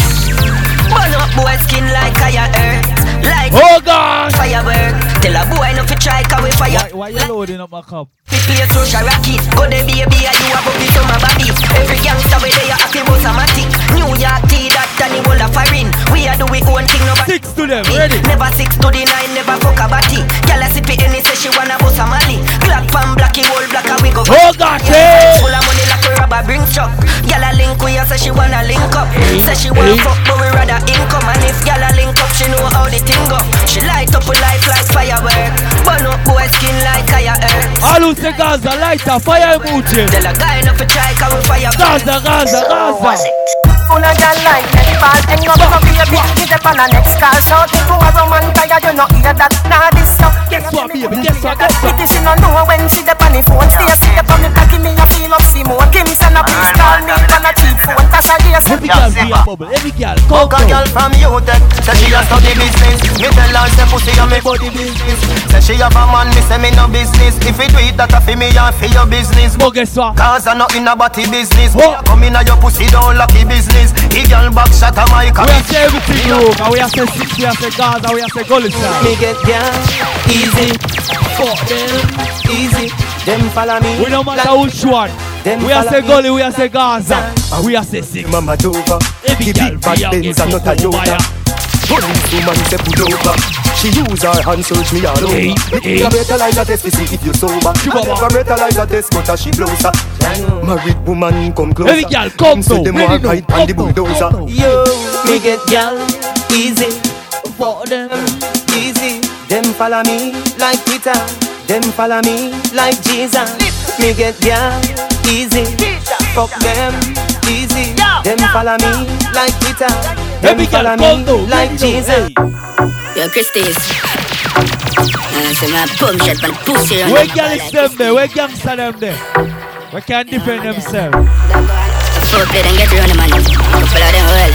Burn up boy skin like fire earth. Like oh God. firework. Tell a boy not to try cause we fire. Why, why you loading up my cup? We play social rocket. Go the baby and you a boogie to my body. Every gangster we there happy bus a matic. New York tea that Danny will a foreign. We are do we own thing no Six to them, ready. Never six to the nine, never fuck a body. Gyal a sip it any say she wanna bust a mali. Black pan blacky whole black and we go. Oh God, yeah. Full of money a rubber bring truck. Gyal a link we a say she wanna link up. Say she wanna fuck but we rather income. And if gyal a link up, she know how the thing go. She light up a life like firework. Burn up boy skin like fire earth. All who say Gaza, lighter, fire emoji. Tell a guy not to try cause we fire. Gaza, Gaza, Gaza. Oh, Full of girl like Nelly Ball Hang up so baby Get up. On the next call. So think to a roman tired You know hear that. Nah this so Guess what baby? Guess what Guess what? It is she no know when she dep on the phone Stay stay up on me Give me a feel of Simone Give me send a please call me On a cheap phone. Cause I hear Every girl be a bubble. Every girl. Come Fuck a girl from UTech Say she a study business. Me tell her say pussy a me body business. Say she have a man Me say me no business. If you do it that a fi me and fi your business. But guess what? Cause I not in a body business. Come in a your pussy don't lucky business The girl back shot a mic. We have say everything you. And we have say six We have say Gaza We have say Gully style Me get girl Easy. Fuck them. Easy. Them follow me. We no matter which one. We are say Gully, we are say Gaza, and we are say six. Mama Dover, every girl bad Benz and not a Toyota. Police woman say pull over. She use her hand search me all over. Hey, hey. You brutalize a test to see if you sober. She never brutalize a test, but she blows her. Married woman come closer. Every girl come so them want ride on the bulldozer. Yo, me get girl easy for them. Easy, them follow me like Peter. Them follow me like Jesus. Me get girl easy. Fuck them easy. Them follow me like Peter. Them follow me like Jesus. Yo, Christie's. Uh, so my boom shot my pussy on Where gangs them there? Where gangster them there? We can defend themselves. Fuck it and get around the money. Couple of them well.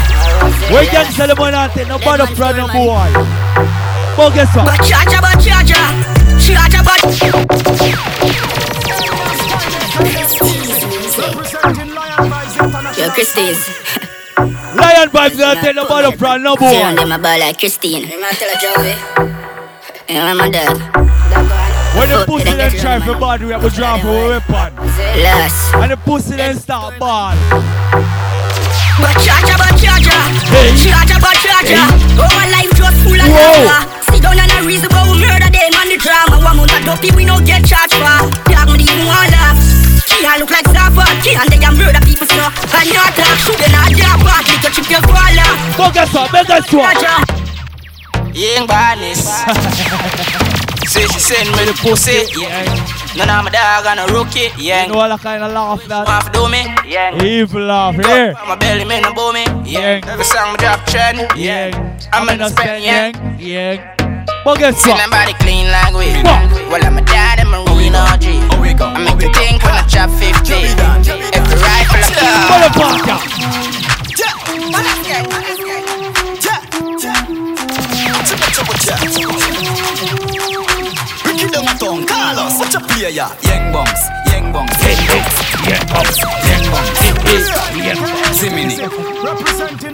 Where gangster them on that? No bother from no boy. But guess what? But charger, but charger. Charger, but... Yo, Christie's. Lion vibes don't take no bother from no boy. Say on them about like Christine. Remember tell her Joey? Yeah, my dad. When the pussy then try for bad, we have to drop our weapon. Less. And the pussy then start ball. But charger, but charger. Hey. Charger, but. Hey. Oh, life just full of drama. Sit down and a reason but we murder them and the drama. One month of dopey we no get charged for. Dog me even want laugh. Can't look like Zafa. Can't they a murder people so. And not talk shoot in a job. But you can chip your koala. Go get some, make us one. Young badness. <laughs> Say she send me the pussy. Yeah. None of my dog and a rookie. Yeah. You know what kind of laugh that? Want to do me? Yeah. Evil laugh, here. My belly, man, no boo me. Yeah. Every song me drop trend. Yeah. I'm in the spend, yeah. Yeah. But guess See what? nobody clean like we. What? Well, I'm a dad and marine OG. I make you think when I chop 50. Every rifle I got. Motherfucker. Ricky down a tongue, Carlos, what you play ya? Yang bongs, yang bongs, yang bongs, yang bongs, yang bongs, Zimini.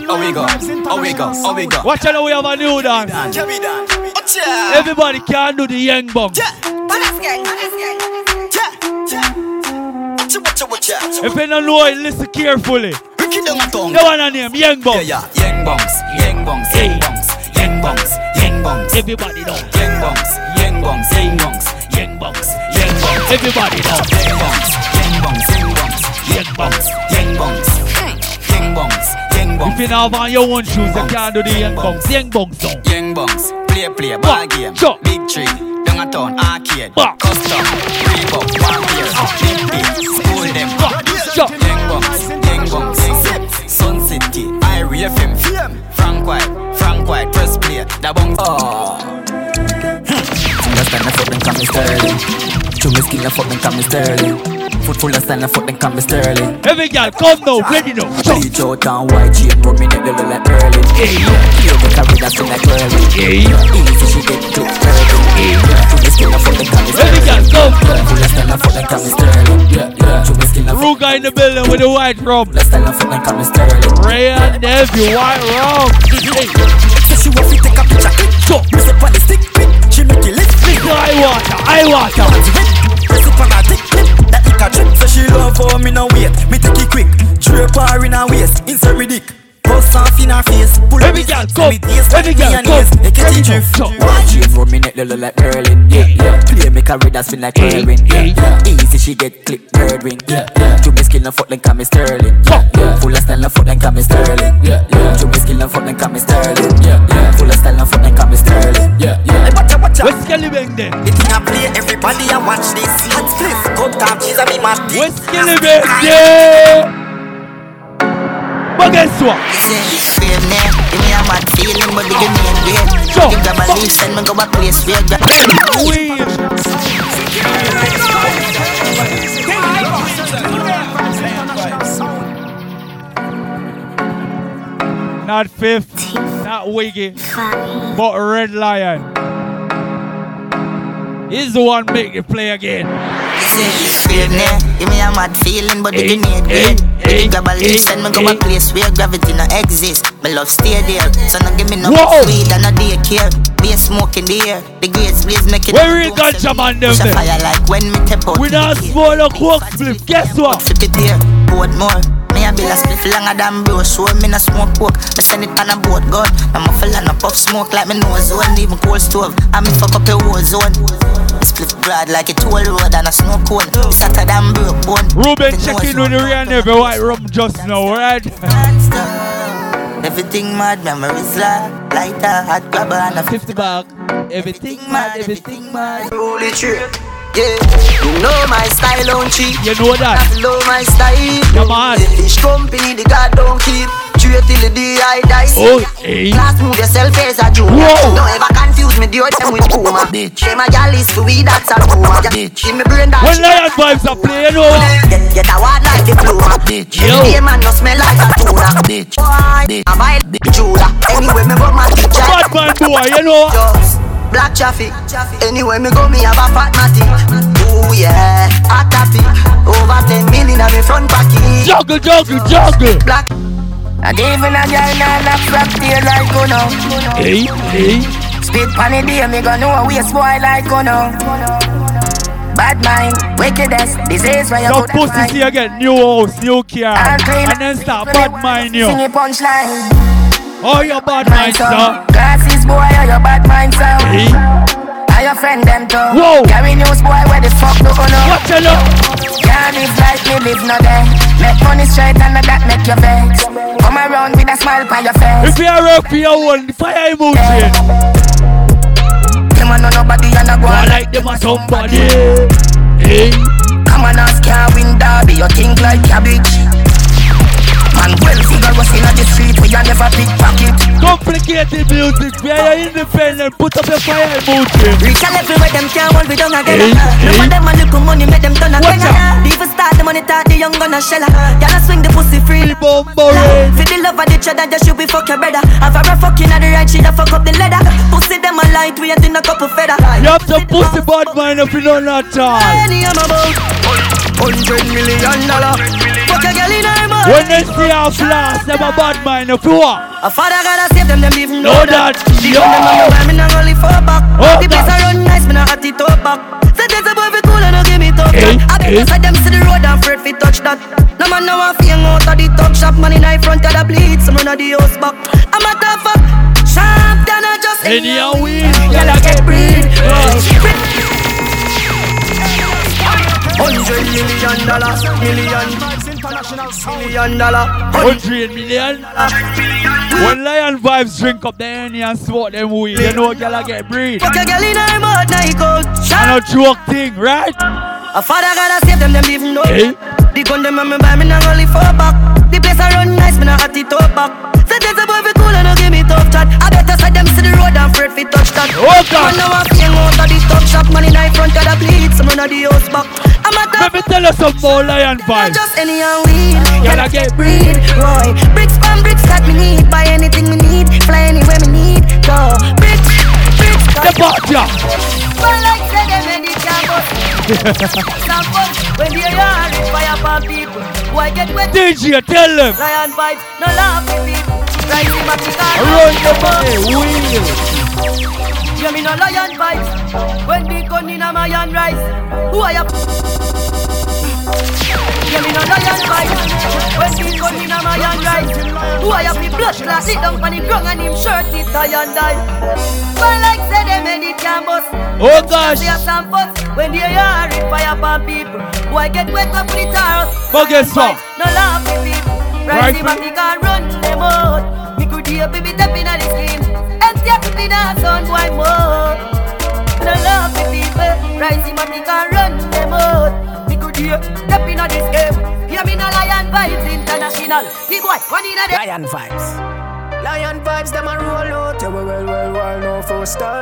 How we go? How we go? How we go? Watch out, we have a new dance. Everybody can do the yang bong. If you don't know it, listen carefully. The one on name, Yang Bong. Yeah, yeah, Yang bongs, yang bongs, yang bongs, yang bongs, yang bongs. Everybody know. Yang bongs, yang bongs, yang bongs, yang bongs, yang bongs. Everybody know. Yang bongs, yang bongs, yang bongs, yang bongs, yang bongs, yang bongs. If you don't on your own shoes, you can't do the Yang Bongs. Yang song. Yang bongs, play play, ball game, big tree, down a town, arcade, custom, Reebok, one beer, big big, school them, Yang bongs, yang bongs, Sun City, Irie FM, Frank White, Frank White, press play, da bong. Oh. Time I fuck them come sterling. Chew me skin, I fuck them come sterling. Foot full of sand, I fuck them come sterling. Every girl, come now, ready now. Bleach out and white chain, rub me neck, they look like Erling. Here we carry that thing like Erling. Easy, she get click Erling. Chew me skin, I fuck them come Every girl, come. Full of sand, I fuck them come sterling. Yeah, yeah. Chew me skin, I fuck Ruga in the building with the white rum. Time I fuck them come sterling. Wray and Nephew, white rum. Hey. So she want to take a picture. Go. On the stick, pick. She make it Listen, I water, I water. Tick. That. So she love how me no wait. Me take it quick. Drape her in her waist. Insert me dick. Bust off in her face. Pull up Every it. girl, come. Me taste Every girl, me and come. his. Make it Ready now. drift. So. White chain, me neck, they look like Erling. Yeah, yeah. Play me carry that spin like Erling. Yeah, yeah. Easy, she get click bird wing. Yeah, yeah. Chew me skin, I fuck them come sterling. Yeah, yeah. Full of style, I fuck them come sterling. Yeah, yeah. Chew me skin, I fuck them come sterling. Yeah, yeah. Full of style, I fuck them come sterling. Yeah, yeah. Watch out, watch out. Where's Kelly Bang then? The thing I play, everybody I watch this. Hot split, cut top, she's a me mad dick. Where's Kelly Bang then? But guess what? Give me a mad feeling, but give me a great. Give them a leaf, send me go a place where gra- Weed. Not Fif, not Wiggy, but Red Lion. He's the one make you play again. Give me a mad feeling, but the give me a great. Give grab a leaf, send me go a place where gravity no exist. My love stay there, so no give me no weed and no daycare. Be a smoke in the air, the grades blaze make it. Where we ganja man them a there? fire like when me tap out. We not smoke no coke spliff. Guess what? Flip it here, board more. Me a bill a spliff longer than bro, so me no smoke coke. Me send it on a boat gun. I'm a fella no puff smoke like me nose zone, even cold stove. I me fuck up a war zone. Split broad like a toll road and a snow cone. It's hotter than broke bone. Ruben check in with the real never white rum just now, right? Everything mad, memories like lighter, hot grabber and a 50 bag. Everything mad, everything mad. Holy tree. Yeah, you know my style, don't cheat. You know that. I know my style. Come on. The fish company, the God don't keep. Straight till the day I die. Oh, hey. Eh. Class move yourself as a junior. Whoa. Don't ever confuse me, deal them with Puma. Bitch. Say my gal is weed, that's a rumor. Bitch. In me brain that When. Lion vibes are playing oh. over. Get, get a word like the pluma. Bitch. Yo. Yeah, man, no smell like a tuna. Bitch. Boy, I buy Judah. Anyway, me go my bitch. Bad man boy, you know. Just black traffic. Anyway, me go, me have a fat matic. Ooh yeah, hot topic. Over 10 million on me front pocket. Juggle, juggle, juggle. Black. And even a girl nah knock flap tail like you know. Hey, hey. Spit pan the day, me gonna know a waste boy like you know. Bad mind, wickedness, disease where you Some could pussy see again, new house, new car. And then start bad mind you. Sing a punchline. Oh, your bad mind, sir. Glasses boy, or your bad mind sir. Hey. Are your friend them too? Whoa. Carry news boy, where the fuck do you know? Watch it up. Can't live like me live no day. Make money straight and that make your vex. Come around with a smile on your face. If you are up for your one, fire emotion. them a no nobody and a go I like them a somebody. Hey. Come on, ask can't win derby. You think like cabbage. Man, well figure was in the street where you never pickpocket. Complicated music, we are independent. Put up your fire emoji. Reach a level where them can't hold me down again. No one them a look money, make them turn again. Even start the money, talk the young gonna shell. Gotta swing the pussy free. Bombering. For the love of the cheddar, just should be fuck your brother. Have a fucking at the right, she fuck up the leather. Pussy them a light, we in a couple feather. You have some pussy bad mind if you don't know that all. Any I'm about hundred million dollar. Fuck a girl in her. When they see our flash, them a bad mind if you are. A father gotta save them, them even know, Know that, The yo. gun them on me, me not only for back. Oh, the place that. a run nice, me not hot it up back. Say there's a boy fi cool and no give me tough Hey. I bet hey. them see the road and afraid fi touch that. No man now a fing out of the top shop, man in the front of the bleed, some run of the house back. I'm a tough fuck, sharp than a just Any a weed, Girl I get breed, million dollars, million million dollar, Hundred million. When Lion Vibes drink up the Henny and smoke them weed, you know girl I get breed. Fuck a girl in her mouth, now you cold. I no joke thing, right? A father gotta save them, them even know. Hey. The gun them on me buy me not only for back. The place I run nice, me not hot it up back. A boy fi cool and no give me tough chat. I better say them see the road and afraid fi touch that. Oh, God. Man now fling out of the top shop, in the front of the bleed, some run of the house back. I'm a Let me tell you some more Lion not Vibes. just any and weed. Girl, I get breed. Roy, bricks from bricks that me need. Buy anything me need. Fly anywhere me need. Go, bricks, bricks. The part ya. Well, like say them and <laughs> it can't bust. Some fun when you are fire upon people. Why get wet? DJ, tell them. Lion vibes, no love with people. Rise him up, Run the money, wheel. You mean no lion vibes? When the gun in a my hand rise, who are you? You mean no lion vibes? When the gun in a my hand rise, who are you? Fi blood clot, sit down on the ground and him shirt it tie and die. But like say them and it can bust. Oh gosh. See some fuss when they hear it fire upon people. Boy get wet up with the taros. Guess what? No laugh with. Right. Rise him up, he can run to them out. Me could hear baby tapping on the skin. Empty up in the sun, boy more. No laugh with people. Rise him up, he can run to them out. Me could hear tapping on this game. Hear me no lion vibes international. Big boy, one in a day. Lion vibes. Lion vibes, them a roll out. Yeah, we well, well, well, no foster.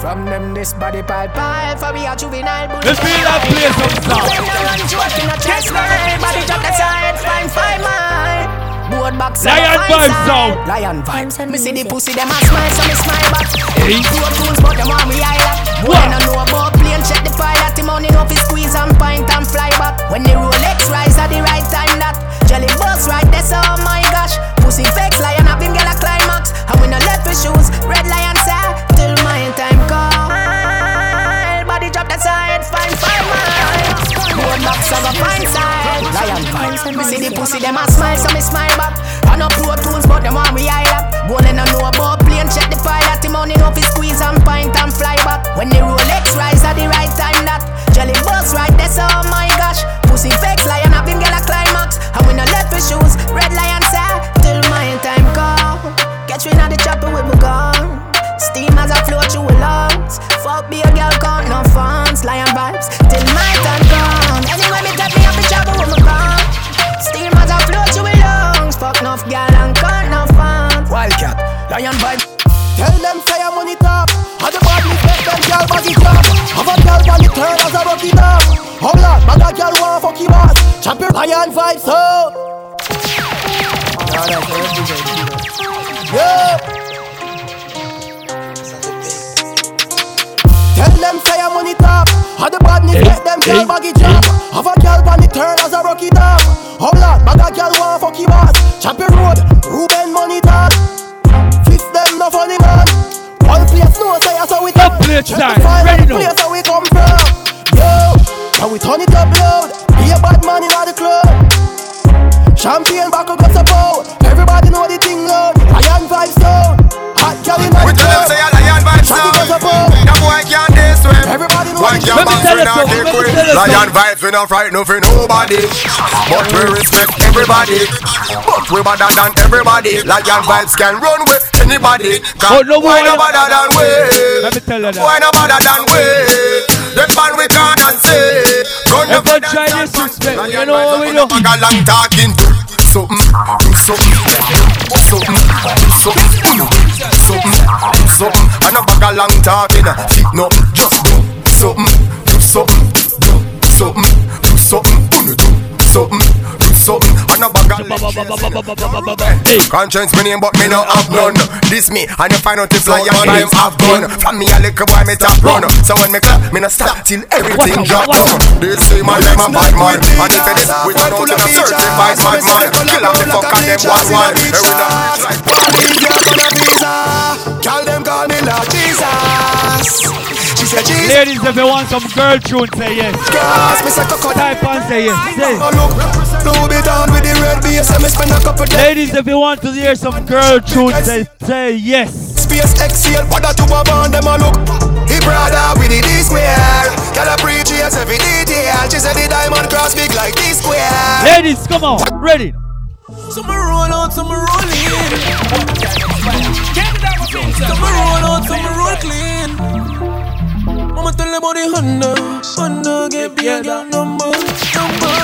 From them, this body pile pile. For me, a juvenile bully. Let's feel that place up Them no run joke in a chest line. Body drop the side, fine, fine, mine. Board box Lion the vibes side. sound. Lion vibes. Me see the pussy, them a smile, so me smile back. Hey. Two tools, but them want me highlight. Boy, What? no know about plane, check the pilot. Him only know fi squeeze and pint point and fly back. When the Rolex rise at the right time, that jelly bus right there, so oh my gosh. Pussy fake lion, have him get a climax. And we no left with shoes, red lion say till my time come. Body drop that side, fine, fine, mile. Board box of a fine side. Lion vibes. Me see the pussy, them a smile, so me smile back. I no pro tools, but them want me higher. Bowling no know about plane, check the pilot. Him only know fi squeeze and pint and fly back. When the Rolex rise at the right time, that jelly bus right there, so oh my gosh. Pussy fake lion, have him get a climax. And we no left with shoes, red lion say till my time come. Catch me in the chopper with my gun. Steam as I flow through the lungs. Fuck be a girl, count no funds. Lion vibes till my time come. Anyway, me take me up the chopper with my gun. Steam as I flow through the lungs. Fuck enough girl and count no funds. Wildcat, Lion Vibe. Tell them say I'm on it up. How the body make them girl body drop. Have a girl on the turn as I rock it up. Hold on, man, a girl want fuck you boss. Champion Lion vibes so. Yeah. Tell them say I'm on it up. How the badness make them girl baggy drop. Have a girl on the turn as I rock it up. Hold on, man, a girl want fuck you boss. Champion road, Ruben money talk. Fifth them no funny man. One place no say that's how we Up play Check time, the file ready the now. place how we come from. Yo, now we turn it up loud. Be a bad man in all the club. Champagne back up support. Everybody know the thing loud. Lion vibes down. We tell them say a lion vibes now. The boy can't this way. Boy can't bounce we not take way. Lion vibes we not frightened for nobody, but we respect everybody. But we better than everybody. Lion vibes can run with anybody. Oh, no Why more. no better than we? Let me tell you that. Why no better than we? Them man we can't and say. Run the Everyone try disrespect. You know what we do? Bag a long talking. Something, mm, something, mm, something, mm, something, something, something. And a bag a long talking. Sit no, just do something, do something, do something, do something, do something, something. And a bag a Conscience me name but me no have none This me and you find out if lion vibes have gun From me a little boy me top run So when me clap me no stop till everything drop down This say my name a bad man And if it is we turn out in a certified bad man Kill them the fuck and them one one Every night Call them call me Lord Jesus. She said Ladies, if you want some girl tune, say yes. Gas, me say cocoa. Type and say yes. Say. Look, Louis Vuitton with the red bass, and me spend a couple days. Ladies, if you want to hear some girl tune, say, say yes. Space exhale, what that you have on them a look. He brother with the D square. Girl a preach yes every detail. She said the diamond cross big like D square. Ladies, come on, ready. Some roll out, some roll in. Some roll out, some roll clean. Mama tell them about the Honda, Honda get a girl number, number.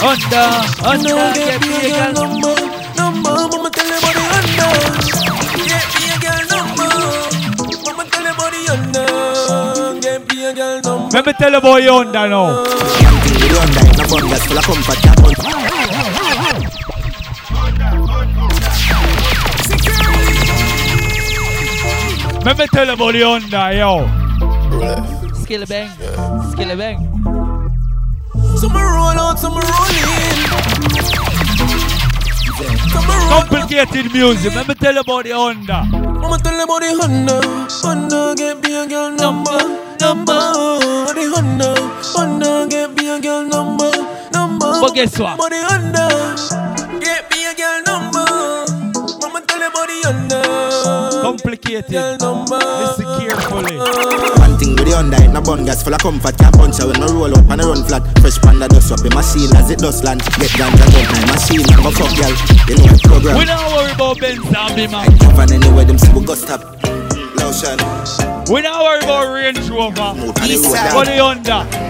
Honda, Honda, get me a girl number, number. Mama tell them about the Honda, get a girl number. Mama tell them about the Honda, get a girl number. Me tell you about Honda now. Honda in a bun that's full of comfort. That one. Let me tell about the Honda, yo. Skill a bang, skill a bang. Some roll out, some roll in. Complicated music. Let me tell you about the Honda. Mama tell them about the Honda, Honda get me a girl number, number. The Honda, Honda get me a girl number, number. But guess what? About the Honda, get me a girl number. Mama tell them about the Honda. Complicated. Listen carefully. One thing with the Honda in a bun gas full of comfort. Can't punch her when I roll up and I run flat. Fresh panda dust up in my machine as it does land. Get down ganja done my machine and go fuck girl. You know the program. We don't worry about Benz and Beamer. Even anywhere them see we go stop. Lotion. We don't worry about Range Rover. East side. For the Honda.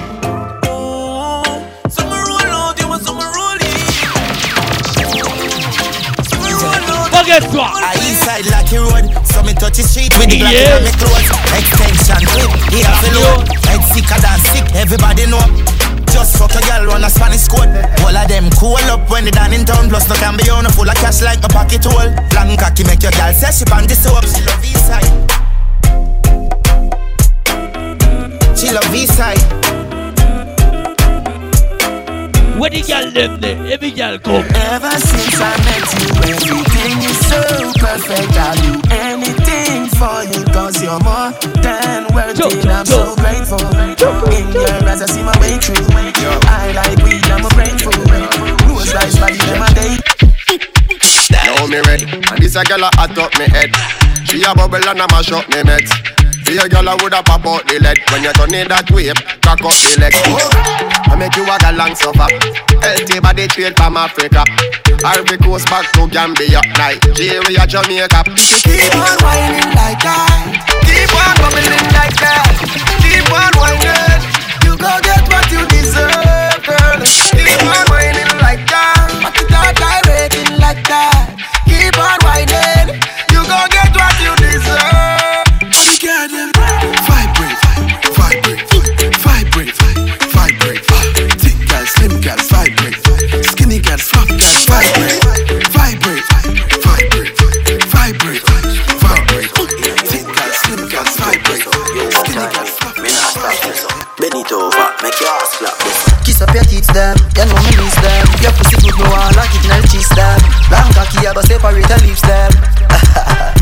Roll out. But guess what? I inside Lucky Road, so me touch the street with the black Yeah. on me clothes. Extension clip, here for load. Head sicker than sick, everybody know. Just fuck a girl run a Spanish squad. All of them cool up when they done in town. Plus no can be on a full of cash like a pocket hole. Long cocky make your girl say she pan the soap. She love east side. She love east side. Where the girl them there? Every girl come. Ever since I met you, everything is so perfect. I'll do anything for you, cause you're more than worth it. I'm so grateful. In your eyes, I see my way through. Your I like weed, I'm a grateful. Rose rice body, them a day. Now me red, and this a girl a hot up me head. She a bubble and a mash up me meds. See a girl a woulda pop out the lead when you turn it that way, cock up the leg. I make you a galang suffer. Healthy body straight from Africa. Ivory Coast back to Gambia, Nigeria, Jamaica. Keep on whining like that. Keep on bubbling like that. Keep on whining. You go get what you deserve, girl. Keep on whining like that. Back it out like raking like that. Keep on Slim girls, vibrate. Skinny girls, flop girls, vibrate. Vibrate, vibrate, vibrate, vibrate. Thin girl, slim girl, vibrate. Skinny girl, flop girl. Bend it over, make your ass flop. Kiss up your tits, them. Your mommy needs them. Your pussy good, no one like it, nice cheese, them. Long cocky, I separate the lips, them. <laughs>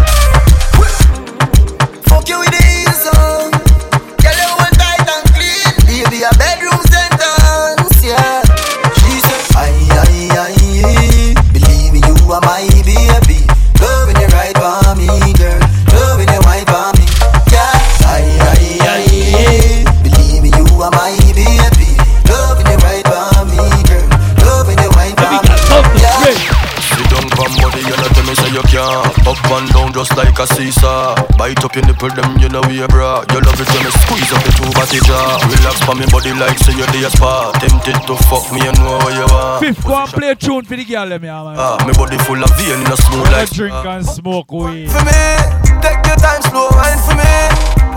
like a seesaw. Bite up your nipple, them you know we a bra. You love it when me squeeze up the two body jaw. Relax for me body like say you're the spa. Tempted to fuck me, you know what you want. Fif, go and play a tune for the girl, them, yeah, man. Ah, my body full of vein, in a smooth like. Drink and smoke weed. For me, take your time, slow wine for me.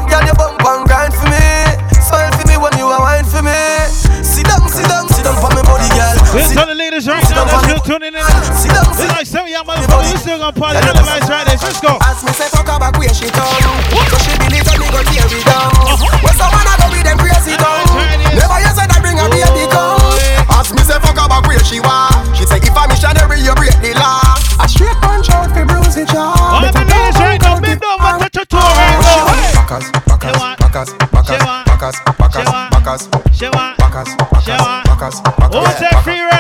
Girl, you bump and grind for me. Smile for me when you are wine for me. Sit down, sit down, Let's tell the ladies right now that's still tuning in. It's like some young motherfuckers, you still gonna party all the lights right there. Just go. Ask me say fuck about where she come. Uh-huh. So she believe that me go tear me down. Uh-huh. When someone I go with them crazy down. Never you said I bring a baby oh, come. Ask me say fuck about where she was. She say if I'm missionary, you break the law. A straight punch out for bruising jaw. All the ladies right now, bend over, touch your toe right now. Backers, backers, backers, backers, backers, backers, backers. Who's that free right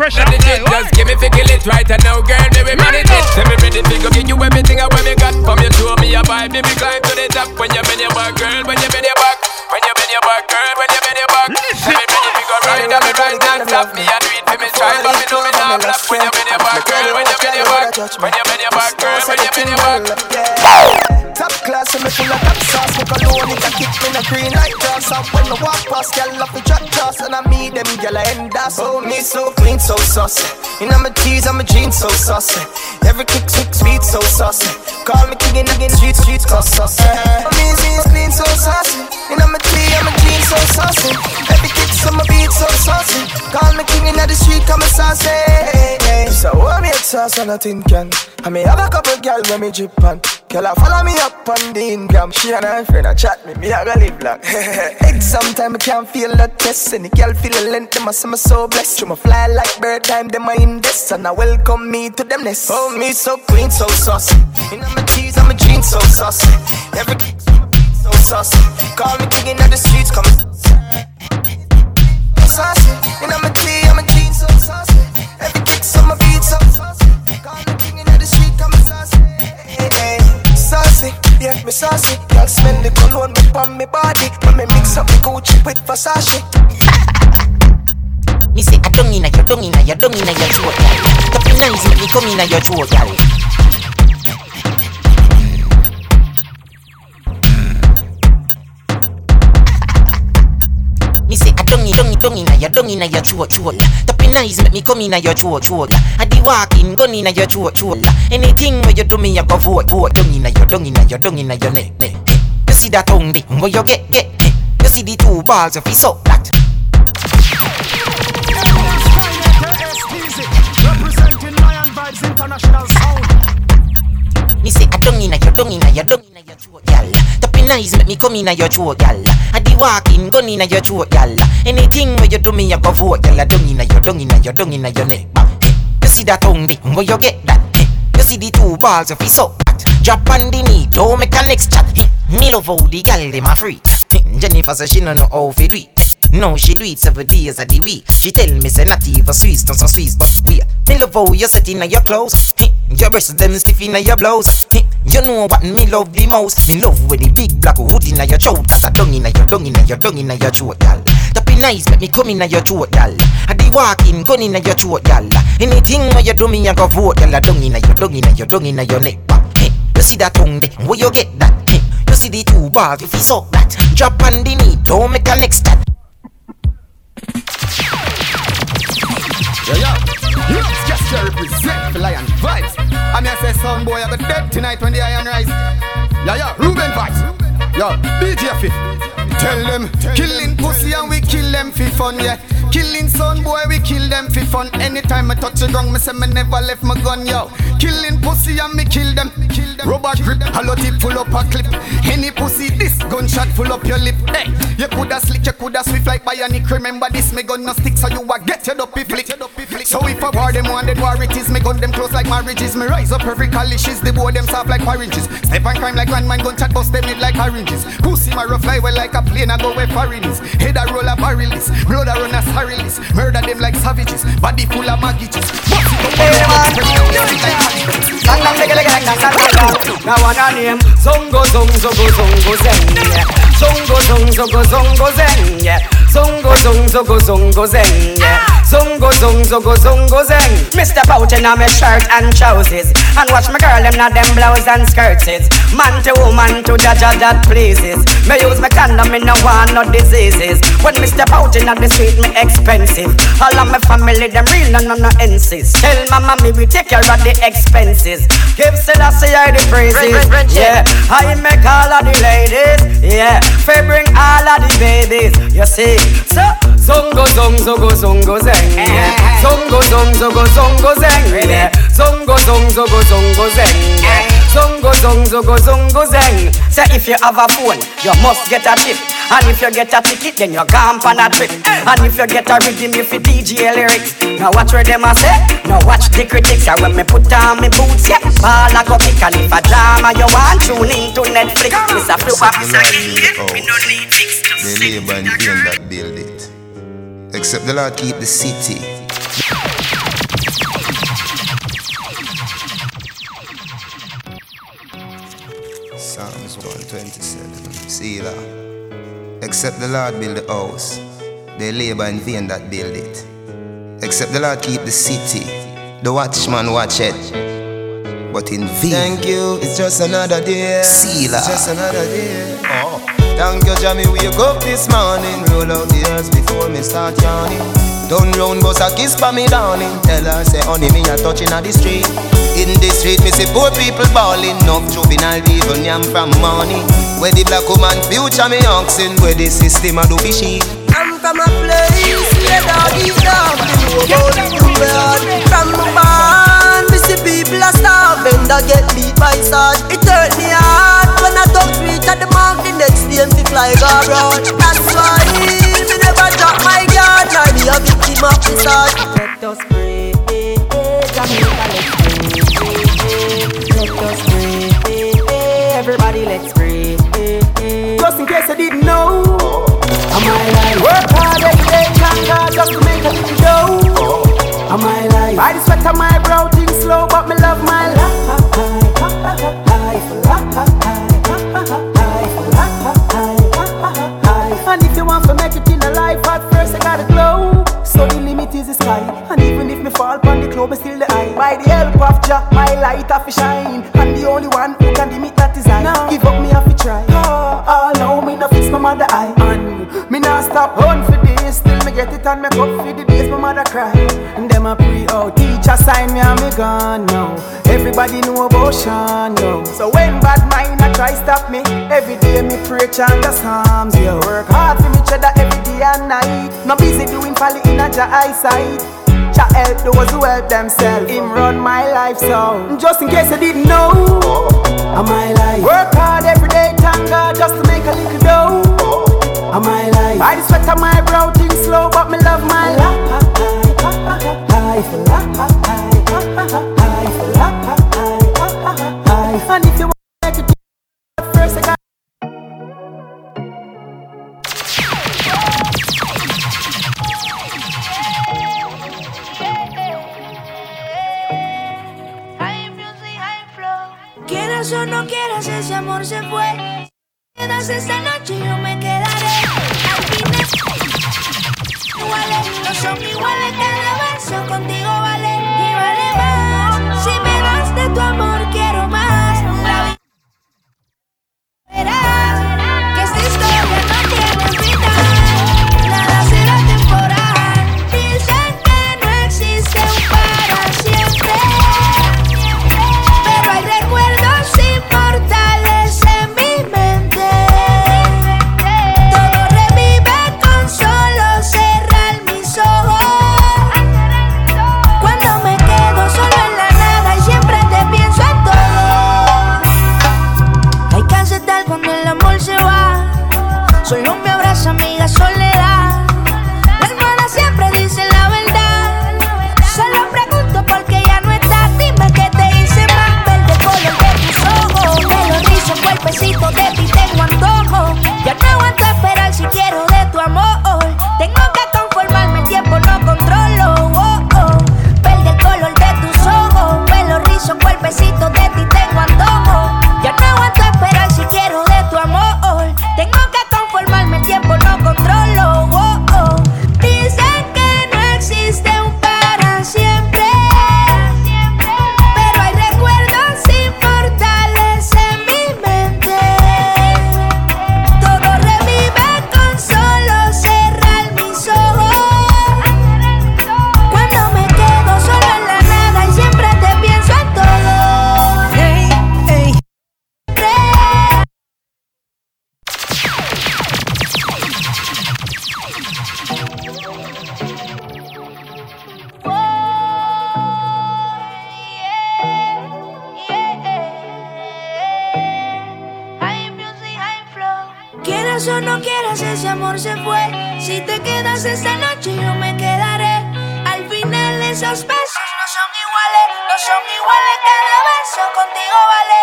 later, now you get fresh out Manage there. it, just give me fi kill it right and now, girl, me we manage it. Say me ready to go give you everything I want me got from you. Show me your vibe, baby, climb to the top. When you bend your back, girl, when you bend your back, when you bend your back, girl, when you bend your back. Say me ready to go ride and me ride non-stop. Me a do it for me try, but me know me not black. When you bend your back, girl, when you bend your back, when you bend your back, girl, when you bend your back. Top class and me full of top sauce Me cologne kick me a green like grass And when I walk past, girl love me drop toss And I meet them, girl I end Oh, me so clean, so saucy. In my tees, I'm a jeans, so saucy. Every kick, kick, sweet, so saucy. Call me king in the street, streets, cause saucy. Me jeans clean, so saucy. In my tee, I'm a jeans, so saucy. Every kick, so my beat, so saucy. Call me king in the street, come saucy. So what me sauce and nothing can. I me have a couple girl when me drip on. Girl I follow me up on the Instagram. She and her friend a chat me, me a go live long Exam time I can't feel the test. The girl feel the length, them a say me so blessed. Through my fly like bird time, them a in this And I welcome me to them nest. Oh me so clean, so saucy In my tees, I'm a jeans, so saucy Every so saucy Call me king in the streets, come Saucy In my yeah, me saucy Y'all smell the cologne upon me body When me mix up the Gucci with Versace <laughs> Me say I don't inna your, don't inna your, don't inna your throat, girl. Top in nice, make me come inna your throat, girl. Me say I don't don't don't inna your, don't inna your throat, throat. In nice, make me come inna your throat, throat. I di walking, gun inna your throat, throat. Anything where you do me, I go vote, vote. Don't inna your, don't inna your, don't inna your neck, neck. You see that tongue, dick, where you get, get. You see the two balls of his up that. Representing Lion Vibes International Sound Me say I don't inna your, don't inna your, don't inna your throat, gal. Top in eyes make me come inna your throat, gal. Di walking gun inna your throat, gal. Anything where you do me, I go vote, gal. I don't inna your, don't inna your, don't inna your neck, bang. Hey, You see that tongue, dick, where you get that? Hey, You see the two balls of his up that. Drop on the knee, don't make a next chat. Hey, Me love how the gal dem a free. Hey, Jennifer say she no know how to do it. No, she do it seven days of the week. She tell me say not even Swiss, not so Swiss, but we. Me love how you set inna your clothes. Hey, Your breasts them stiff inna your blouse. You know what me love the most. Me love when the big black hood inna your throat. Cause I dung inna your dung inna your dung inna your throat, gal. Top in nice, make me come in your throat, gal. I be walking, gun in your throat, gal. Anything where you do me, I go vote, gal. Dung in your, dung in your, dung in your neck. You see that tongue there? Where you get that? You see the two bars? If you suck that, drop on the knee, don't make a next step. Yeah, yeah. Yes, just represent for Lion Vibes. I'm here say son boy, I got dead tonight when the iron rise. Yeah, yeah, Ruben Vibes. Yo, DJ Fif. Tell them, killing pussy and we kill them for fun, yeah. Killing son boy, we kill them for fun. Anytime I touch the ground, me say me never left my gun, yo. Killing pussy and me kill them. Kill them. Rubber grip, hollow tip full up a clip. Any pussy, this gunshot full up your lip. Hey, you coulda slick, you coulda swift like bionic. Remember this, me gun no stick, so you a get your dopey flick. So if I war them wanted war it is, me gun them close like marriages. Me rise up every is the boy them soft like oranges. Step and crime like grandman gun chat bust them mid like oranges. Pussy my rough fly well like a plane, I go where foreigners. Head a roll a barrelis, blood a run a sarilis. Murder them like savages, body full of maggots. Now one a name Zongo Zongo Zongo Zongo Zen yeah. Zongo Zongo Zongo Zongo Zen. Zongo Zongo zeng Zongo Zongo Zen. Zongo Zongo Zongo Zen Mr. Pouch in my shirt and trousers And watch my girl them not them blouse and skirts Man to woman to jaja that pleases Me use my condom no want no diseases. When Mr. Pouch in the street me expensive. All of my family them real and no no insist Tell mama me we take care of the expenses. Give Selassie I the praises. Yeah, I make all of the ladies. Yeah, fi bring all of the babies. You see, so Zongo zongo zongo zongo zeng. Yeah. Zongo zongo zongo zongo zeng. Yeah. Zongo zongo zongo zongo zeng. Yeah. Zongo zongo zongo zongo zeng. Say if you have a phone, you must get a chip And if you get a ticket, then you're gone on a trip. And if you get a rhythm, if you DJ lyrics. Now watch where them a say, now watch the critics And when me put on me boots, yeah. Ball a go pick And if a drama you want, tune into Netflix. It's a flow. Of me no need fix They labor and pain that build it. Except the Lord keep the city. Psalms 127. Selah. Except the Lord build the house, they labor in vain that build it. Except the Lord keep the city, the watchman watch it. But in vain. Thank you, it's just another day. Selah. It's just another day. Oh. Thank you, Jamie. Wake up this morning. Roll out the earth before me start yawning. Turn round, bust a kiss for me, darling. Tell her, say, honey, me a touching at the street. In the street, me see poor people balling. Enough juvenile people yam from money. Where the black woman future me oxen. Where the system a do fishy. I'm from a place where doggies dog do about the world. From my barn, see people a starving that get beat by sword. It hurt me heart when I talk reach at the mark. The next day me fly go abroad. That's why me never drop my guard. Nor be a victim of the sword. Let us pray, eh, eh, Jamaica, let's pray, eh, eh. Let us pray, eh, eh. Everybody, let's pray, eh, eh. Just in case I didn't know Am I like Work hard every day, God Just to make a little dough Am I like By the sweat on my brow, slow But me love my life. And if you want to make it in a life At first I gotta glow. So the limit is the sky. And even if me fall upon the club, me still the eye. By the help of Jah, my light have to shine. And the only one who can limit that is I. Now Give up me have to try. Oh, oh no, me no fix my mother eye. And me not stop run for this. Still me get it and make up for the days my mother cry. And them a pre oh Teacher sign me and me gone now. Everybody know about Sean now. So when bad mind a try stop me. Every day me pray chant the psalms Yeah, work hard for me cheddar every day and night. No busy doing folly in a Jah eyesight. Jah help those who help themselves. Him run my life so Just in case you didn't know Am I like Work hard every day, thank God Just to make a little dough Am I like By the sweat on my brow, things slow But me love my life And if you want to make it first I got Quieras o no quieras, ese amor se fue. Quedas esta noche, yo me quedaré iguales, no son iguales cada beso contigo vale. besito se fue. Si te quedas esta noche, yo me quedaré. Al final, esos besos no son iguales, no son iguales. Cada beso contigo vale.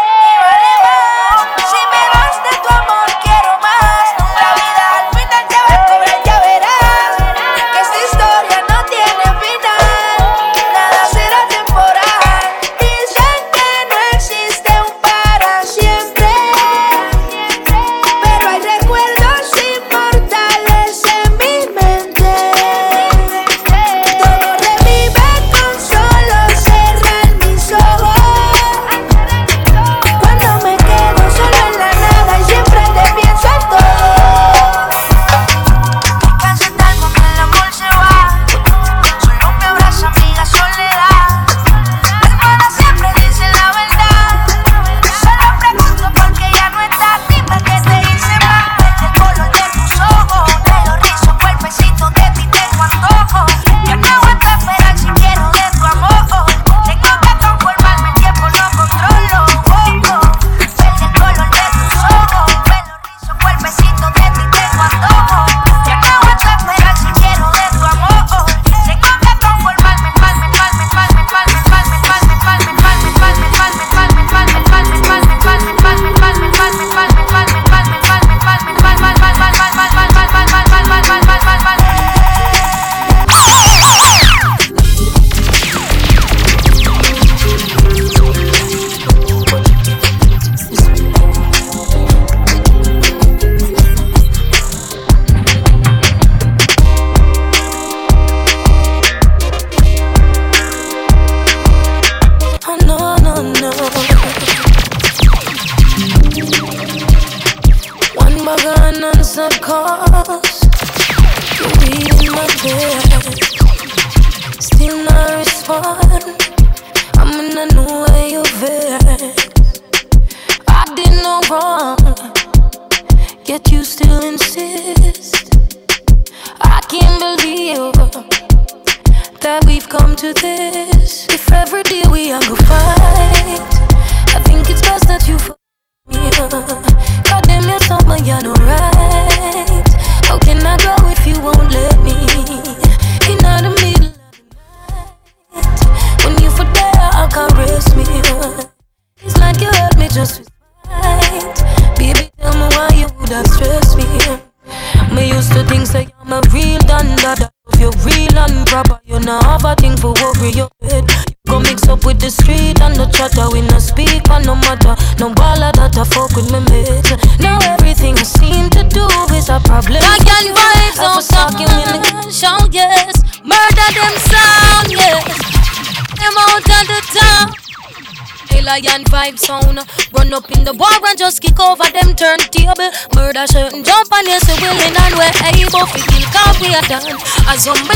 done. As on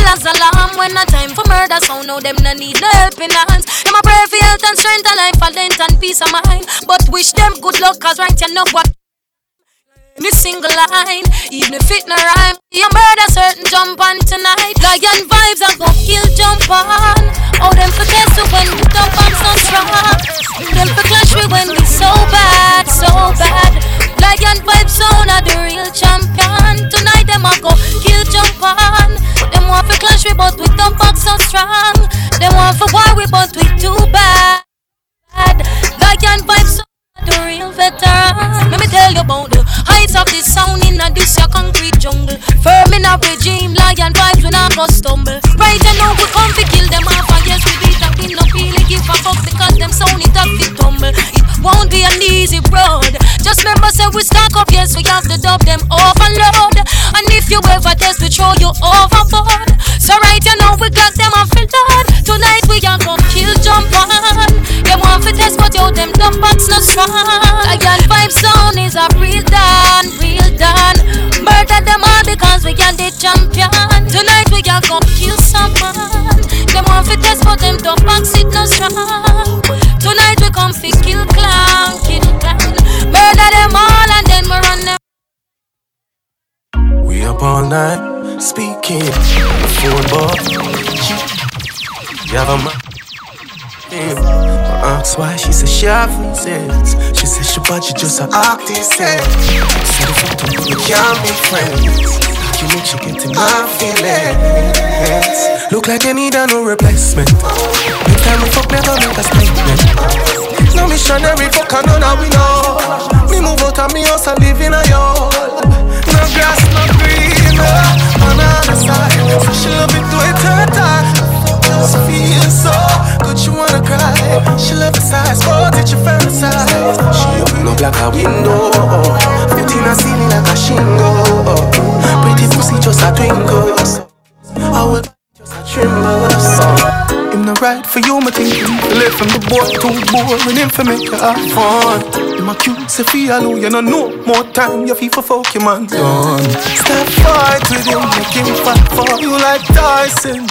from the boy too boring, him for make you have fun. Him a cute, say feel you know no more time. You feel for fuck your man done. Step fight with him, make him fight for you like Tyson.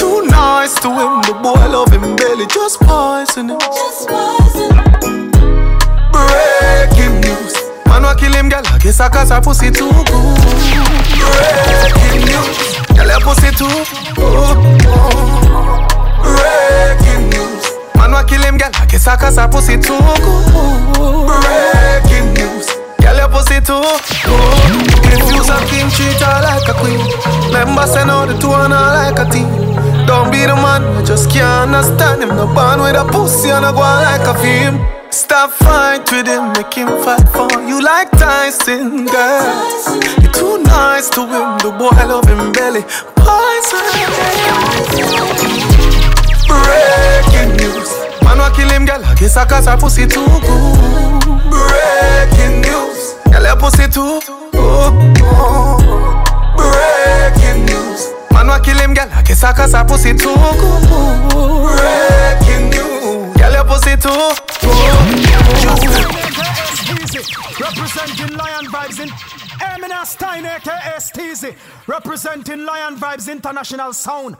Too nice to him, the boy I love him belly, just poison him. Breaking news. Man wa kill him, girl. I guess I cause her pussy too good. Breaking news. Girl, your pussy too good. Wa kill him, girl. I guess I cause her pussy too good. Breaking news. Girl, your pussy too good. Refuse a king, treat her like a queen. Remember, send out the two and her like a team. Don't be the man, I just can't understand him. No born with a pussy and I go like a film. Stop fight with him, make him fight for you like Tyson, girl. You're too nice to him, the boy love him belly. Poison. Breaking news. Kill him, girl. I guess I cause her pussy too good. Breaking news. Girl, your pussy too good. Breaking news. Man wa kill him, girl. I guess I cause her pussy too good. Breaking news. Girl, your pussy too good. Representing Lion Vibes in Emina Stein, aka. Representing Lion Vibes International Sound.